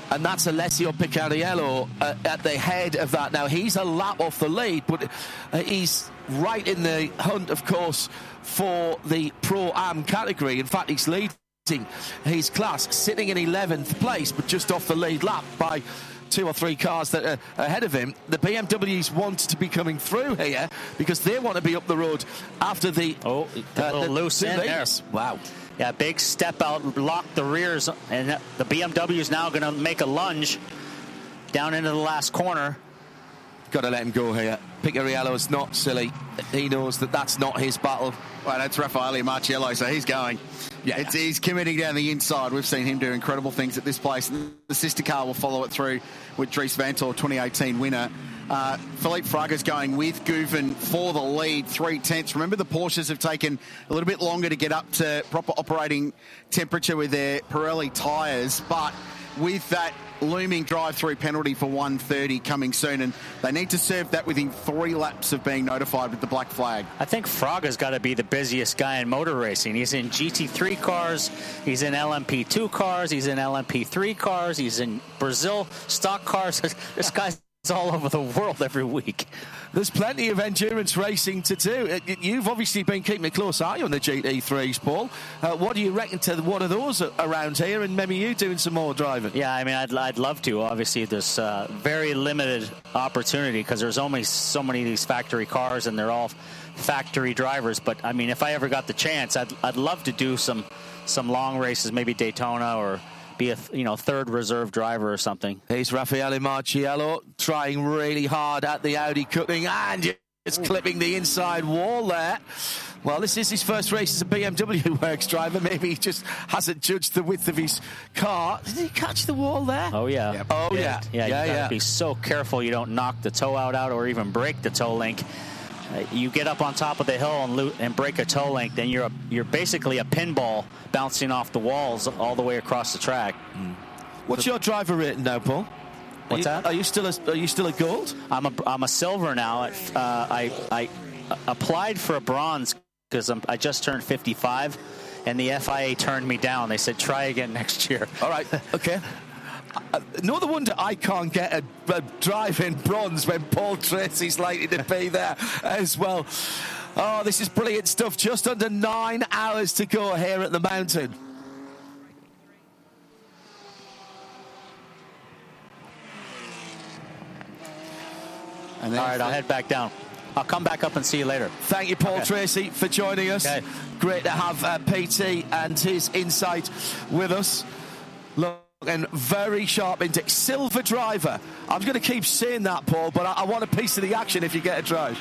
and that's Alessio Picariello uh, at the head of that. Now he's a lap off the lead, but uh, he's right in the hunt, of course, for the Pro Am category. In fact, he's leading his class, sitting in 11th place, but just off the lead lap by two or three cars that are ahead of him. The BMWs want to be coming through here because they want to be up the road after the oh uh, little loose the in there. Wow. Yeah, big step out, lock the rears, and the BMW is now going to make a lunge down into the last corner. Got to let him go here. Picariello's not silly. He knows that that's not his battle. Well, that's Raffaele Marciello, so he's going. Yeah, it's, he's committing down the inside. We've seen him do incredible things at this place. The sister car will follow it through with Dries Vanthoor, 2018 winner. Uh, Felipe Fraga's going with Guven for the lead, three tenths. Remember, the Porsches have taken a little bit longer to get up to proper operating temperature with their Pirelli tyres, but with that looming drive-through penalty for 130 coming soon, and they need to serve that within three laps of being notified with the black flag. I think Fraga's got to be the busiest guy in motor racing. He's in GT3 cars, he's in LMP2 cars, he's in LMP3 cars, he's in Brazil stock cars. This guy's all over the world every week. There's plenty of endurance racing to do. Uh, You've obviously been keeping a close eye on the GT3s, Paul. Uh, what do you reckon to one of those around here, and maybe you doing some more driving? Yeah, I mean, I'd, I'd love to. Obviously, there's uh, very limited opportunity because there's only so many of these factory cars, and they're all factory drivers. But I mean, if I ever got the chance, I'd, I'd love to do some some long races, maybe Daytona or be a you know third reserve driver or something. Here's Raffaele Marciello trying really hard at the Audi cutting and it's clipping the inside wall there. Well, this is his first race as a BMW Works driver. Maybe he just hasn't judged the width of his car. Did he catch the wall there? Oh yeah. Oh yeah. Yeah. Yeah. you gotta yeah. be so careful you don't knock the toe out out or even break the toe link. Uh, you get up on top of the hill and, lo- and break a toe link, then you're a, you're basically a pinball bouncing off the walls all the way across the track. What's your driver rating now, Paul? What's are you, that? Are you still a Are you still a gold? I'm a I'm a silver now. At, uh, I I applied for a bronze because I just turned 55, and the FIA turned me down. They said try again next year. All right. Okay. No wonder I can't get a, a drive in bronze when Paul Tracy's likely to be there as well. Oh, this is brilliant stuff. Just under nine hours to go here at the mountain. All right, I'll head back down. I'll come back up and see you later. Thank you, Paul Okay. Tracy, for joining us. Okay. Great to have uh, PT and his insight with us. Looking very sharp into silver driver. I'm going to keep saying that, Paul, but I, I want a piece of the action if you get a drive.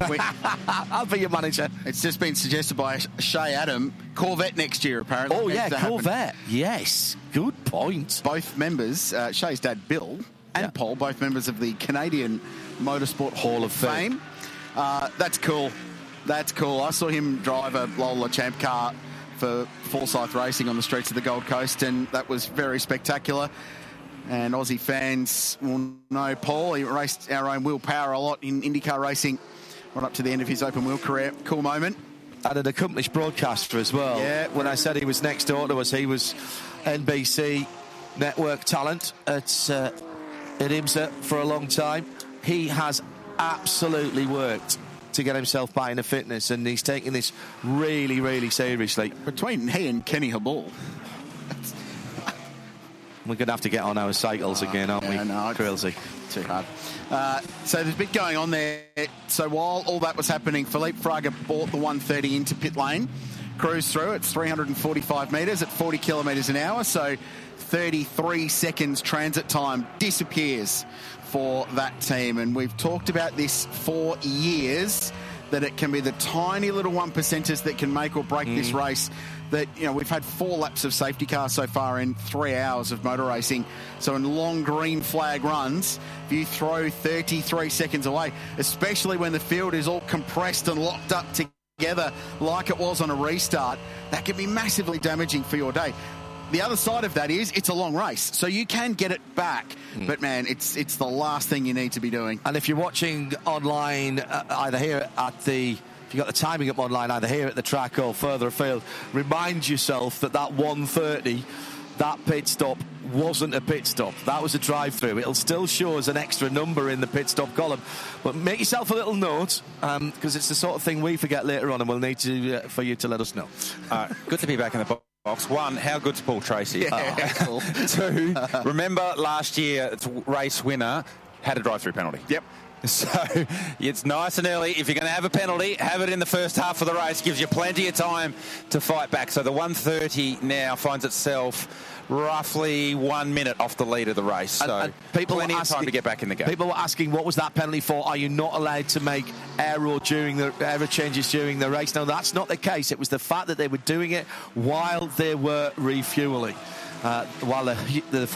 I'll be your manager. It's just been suggested by Shay Adam. Corvette next year, apparently. Oh, yeah, to happen. Corvette. Yes, good point. Both members, uh, Shay's dad Bill and Paul, both members of the Canadian Motorsport Hall of Fame. Uh, that's cool. That's cool. I saw him drive a Lola Champ car for Forsyth Racing on the streets of the Gold Coast, and that was very spectacular. And Aussie fans will know Paul. He raced our own Will Power a lot in IndyCar racing right up to the end of his open wheel career. Cool moment. And an accomplished broadcaster as well. Yeah. When I said he was next door to us, he was NBC network talent at, uh, at IMSA for a long time. He has absolutely worked to get himself back into fitness, and he's taking this really, really seriously. Between he and Kenny Habul. We're going to have to get on our cycles again, aren't we? Yeah, no, it's Crazy. Too hard. Uh, so there's a bit going on there. So while all that was happening, Felipe Fraga bought the 130 into pit lane, cruised through. It's 345 metres at 40 kilometres an hour. So 33 seconds transit time disappears for that team. And we've talked about this for years that it can be the tiny little one percenters that can make or break this Mm. race. That you know we've had four laps of safety car so far in three hours of motor racing. So in long green flag runs, if you throw 33 seconds away, especially when the field is all compressed and locked up together like it was on a restart, that can be massively damaging for your day. The other side of that is it's a long race, so you can get it back. But man, it's it's the last thing you need to be doing. And if you're watching online, uh, either here at the, if you got the timing up online, either here at the track or further afield, remind yourself that that 130, that pit stop wasn't a pit stop. That was a drive-through. It'll still show as an extra number in the pit stop column, but make yourself a little note because it's the sort of thing we forget later on, and we'll need to uh, for you to let us know. Uh, good to be back in the box. Box one, how good's Paul Tracy? Yeah, ah. cool. Two, remember last year, its race winner had a drive-through penalty. Yep. So it's nice and early. If you're going to have a penalty, have it in the first half of the race. Gives you plenty of time to fight back. So the 130 now finds itself roughly one minute off the lead of the race. So And- and people plenty were of time to get back in the game. People were asking what was that penalty for? Are you not allowed to make error during the error changes during the race? No, that's not the case. It was the fact that they were doing it while they were refueling. Uh, while the, the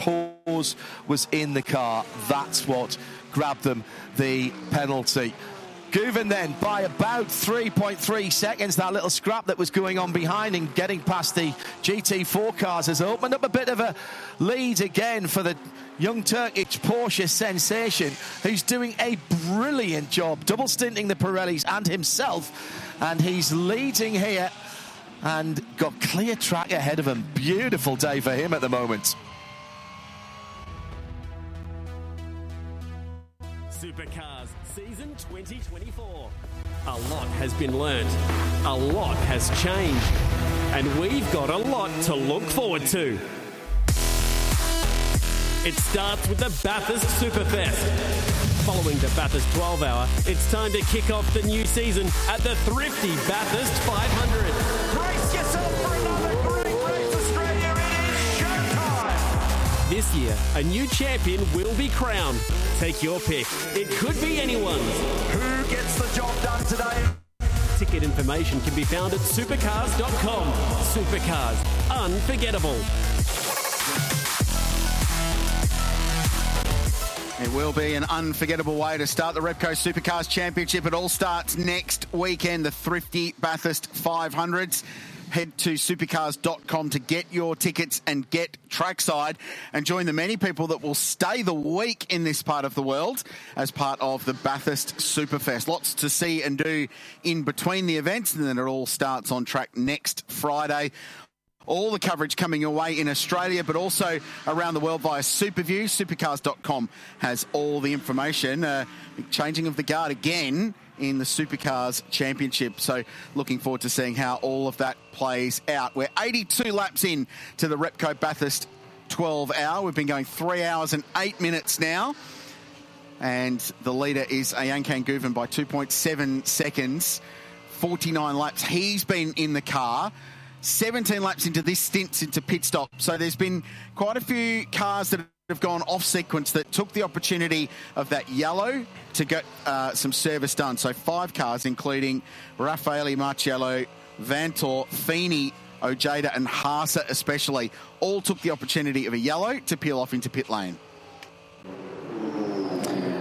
hose was in the car, that's what grabbed them the penalty. Guven then by about 3.3 seconds. That little scrap that was going on behind and getting past the GT4 cars has opened up a bit of a lead again for the young Turkish Porsche sensation, who's doing a brilliant job, double stinting the Pirellis and himself. And he's leading here and got clear track ahead of him. Beautiful day for him at the moment. Supercars season 2024. A lot has been learnt, a lot has changed, and we've got a lot to look forward to. It starts with the Bathurst Superfest. Following the Bathurst 12 hour, it's time to kick off the new season at the thrifty Bathurst 500. Brace yourself for another great race, Australia. It is showtime. This year, a new champion will be crowned. Take your pick. It could be anyone's. Who gets the job done today? Ticket information can be found at supercars.com. Supercars, unforgettable. It will be an unforgettable way to start the Repco Supercars Championship. It all starts next weekend, the Thrifty Bathurst 500s. Head to supercars.com to get your tickets and get trackside and join the many people that will stay the week in this part of the world as part of the Bathurst Superfest. Lots to see and do in between the events, and then it all starts on track next Friday all the coverage coming your way in Australia, but also around the world via Superview. Supercars.com has all the information. Uh, changing of the guard again in the Supercars Championship. So looking forward to seeing how all of that plays out. We're 82 laps in to the Repco Bathurst 12 hour. We've been going three hours and eight minutes now. And the leader is Ayhancan Guven by 2.7 seconds. 49 laps. He's been in the car. 17 laps into this stint into pit stop. So there's been quite a few cars that have gone off sequence that took the opportunity of that yellow to get uh, some service done. So five cars, including Raffaele Marciello, Vanthoor, Feeney, Ojeda, and Haase especially, all took the opportunity of a yellow to peel off into pit lane.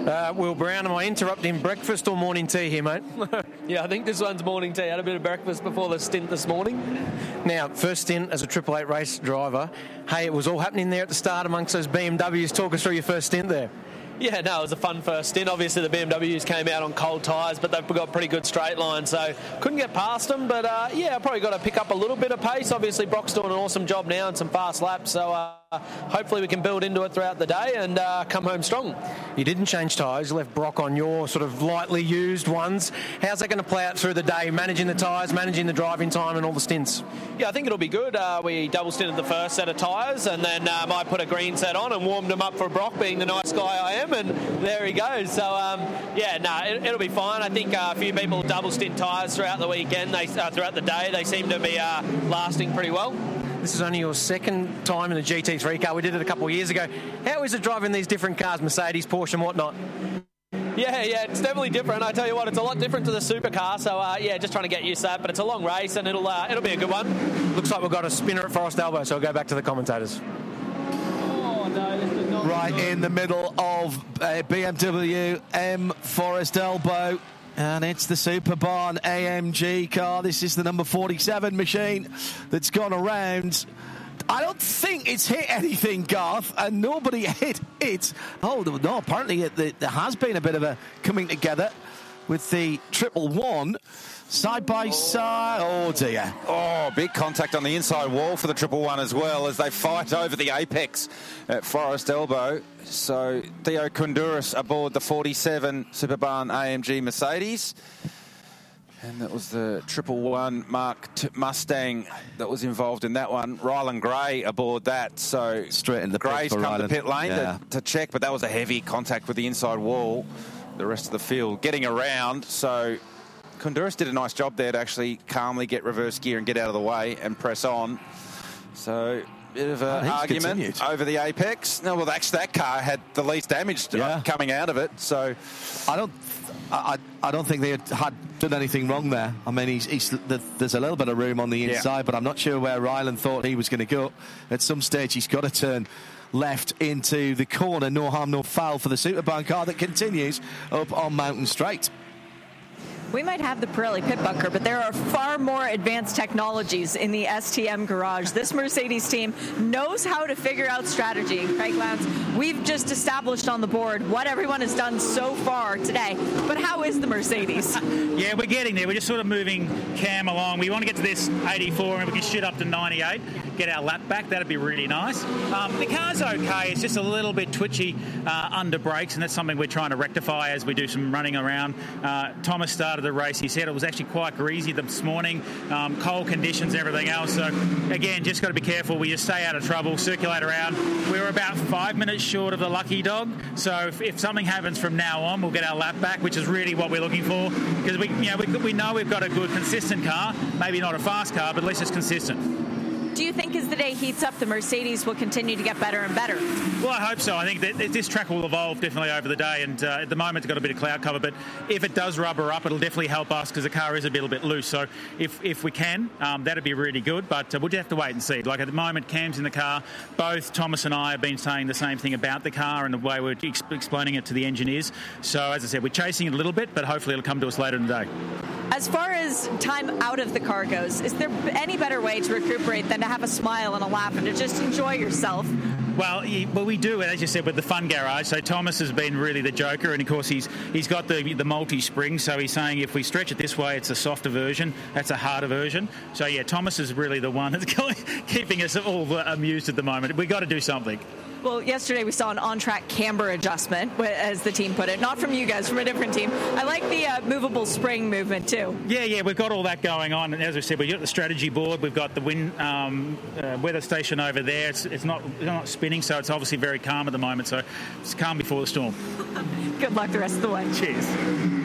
Uh, Will Brown, am I interrupting breakfast or morning tea here, mate? yeah, I think this one's morning tea. Had a bit of breakfast before the stint this morning. Now, first stint as a Triple Eight race driver. Hey, it was all happening there at the start amongst those BMWs. Talk us through your first stint there. Yeah, no, it was a fun first stint. Obviously, the BMWs came out on cold tyres, but they've got pretty good straight line, so couldn't get past them. But uh, yeah, I probably got to pick up a little bit of pace. Obviously, Brock's doing an awesome job now and some fast laps, so uh, hopefully we can build into it throughout the day and uh, come home strong. You didn't change tyres. You left Brock on your sort of lightly used ones. How's that going to play out through the day, managing the tyres, managing the driving time, and all the stints? Yeah, I think it'll be good. Uh, we double stinted the first set of tyres and then um, I put a green set on and warmed them up for Brock, being the nice guy I am, and there he goes. So, um, yeah, no, it, will be fine. I think uh, a few people double stint tyres throughout the weekend, they, uh, throughout the day. They seem to be uh, lasting pretty well. This is only your second time in a GT3 car. We did it a couple of years ago. How is it driving these different cars, Mercedes, Porsche, and whatnot? Yeah, yeah, it's definitely different. I tell you what, it's a lot different to the supercar. So uh, yeah, just trying to get used to that. But it's a long race, and it'll uh, it'll be a good one. Looks like we've got a spinner at Forest Elbow, so I'll go back to the commentators. Right in the middle of uh, BMW M Forest Elbow. And it's the Supabarn AMG car. This is the number 47 machine that's gone around. I don't think it's hit anything, Garth, and nobody hit it. Oh, no, apparently it, there has been a bit of a coming together with the triple one. Side by side. Oh, dear. Oh, big contact on the inside wall for the triple one as well as they fight over the apex at Forest Elbow. So Theo Koundouris aboard the 47 Supabarn AMG Mercedes. And that was the triple one Mark T- Mustang that was involved in that one. Rylan Gray aboard that. So straight in the pit Gray's for come to pit lane Yeah. to, to check, but that was a heavy contact with the inside wall. The rest of the field getting around. So Koundouris did a nice job there to actually calmly get reverse gear and get out of the way and press on. So bit of Oh, an he's argument continued. over the apex. No, well, actually, that car had the least damage uh, coming out of it. So I don't. I, I don't think they had, had done anything wrong there. I mean, he's, he's, there's a little bit of room on the Yeah. inside, but I'm not sure where Ryland thought he was going to go. At some stage, he's got to turn left into the corner. No harm, no foul for the Supabarn car that continues up on Mountain Straight. We might have the Pirelli pit bunker, but there are far more advanced technologies in the STM garage. This Mercedes team knows how to figure out strategy. Craig Lowndes, we've just established on the board what everyone has done so far today. But how is the Mercedes? Yeah, we're getting there. We're just sort of moving Cam along. We want to get to this 84 and we can shoot up to 98, get our lap back. That'd be really nice. Um, the car's okay. It's just a little bit twitchy uh, under brakes, and that's something we're trying to rectify as we do some running around. Uh, Thomas started the race. He said it was actually quite greasy this morning, um, cold conditions, everything else. So, again, just got to be careful. We just stay out of trouble, circulate around. We were about five minutes short of the lucky dog. So, if, if something happens from now on, we'll get our lap back, which is really what we're looking for. Because we, you know, we, we know we've got a good, consistent car. Maybe not a fast car, but at least it's consistent. Do you think as the day heats up, the Mercedes will continue to get better and better? Well, I hope so. I think that this track will evolve definitely over the day, and uh, at the moment it's got a bit of cloud cover. But if it does rubber up, it'll definitely help us because the car is a little bit loose. So if if we can, um, that'd be really good. But uh, we'll just have to wait and see. Like at the moment, Cam's in the car. Both Thomas and I have been saying the same thing about the car and the way we're ex- explaining it to the engineers. So as I said, we're chasing it a little bit, but hopefully it'll come to us later in the day. As far as time out of the car goes, is there any better way to recuperate than have a smile and a laugh and to just enjoy yourself? Well, well, we do, as you said, with the fun garage. So Thomas has been really the joker, and of course he's he's got the the multi spring. So he's saying if we stretch it this way, it's a softer version. That's a harder version. So yeah, Thomas is really the one that's keeping us all amused at the moment. We've got to do something. Well, yesterday we saw an on-track camber adjustment, as the team put it. Not from you guys, from a different team. I like the uh, movable spring movement too. Yeah, yeah, we've got all that going on. And as we said, we've got the strategy board, we've got the wind um, uh, weather station over there. It's, it's not it's not spinning, so it's obviously very calm at the moment. So it's calm before the storm. Good luck the rest of the way. Cheers.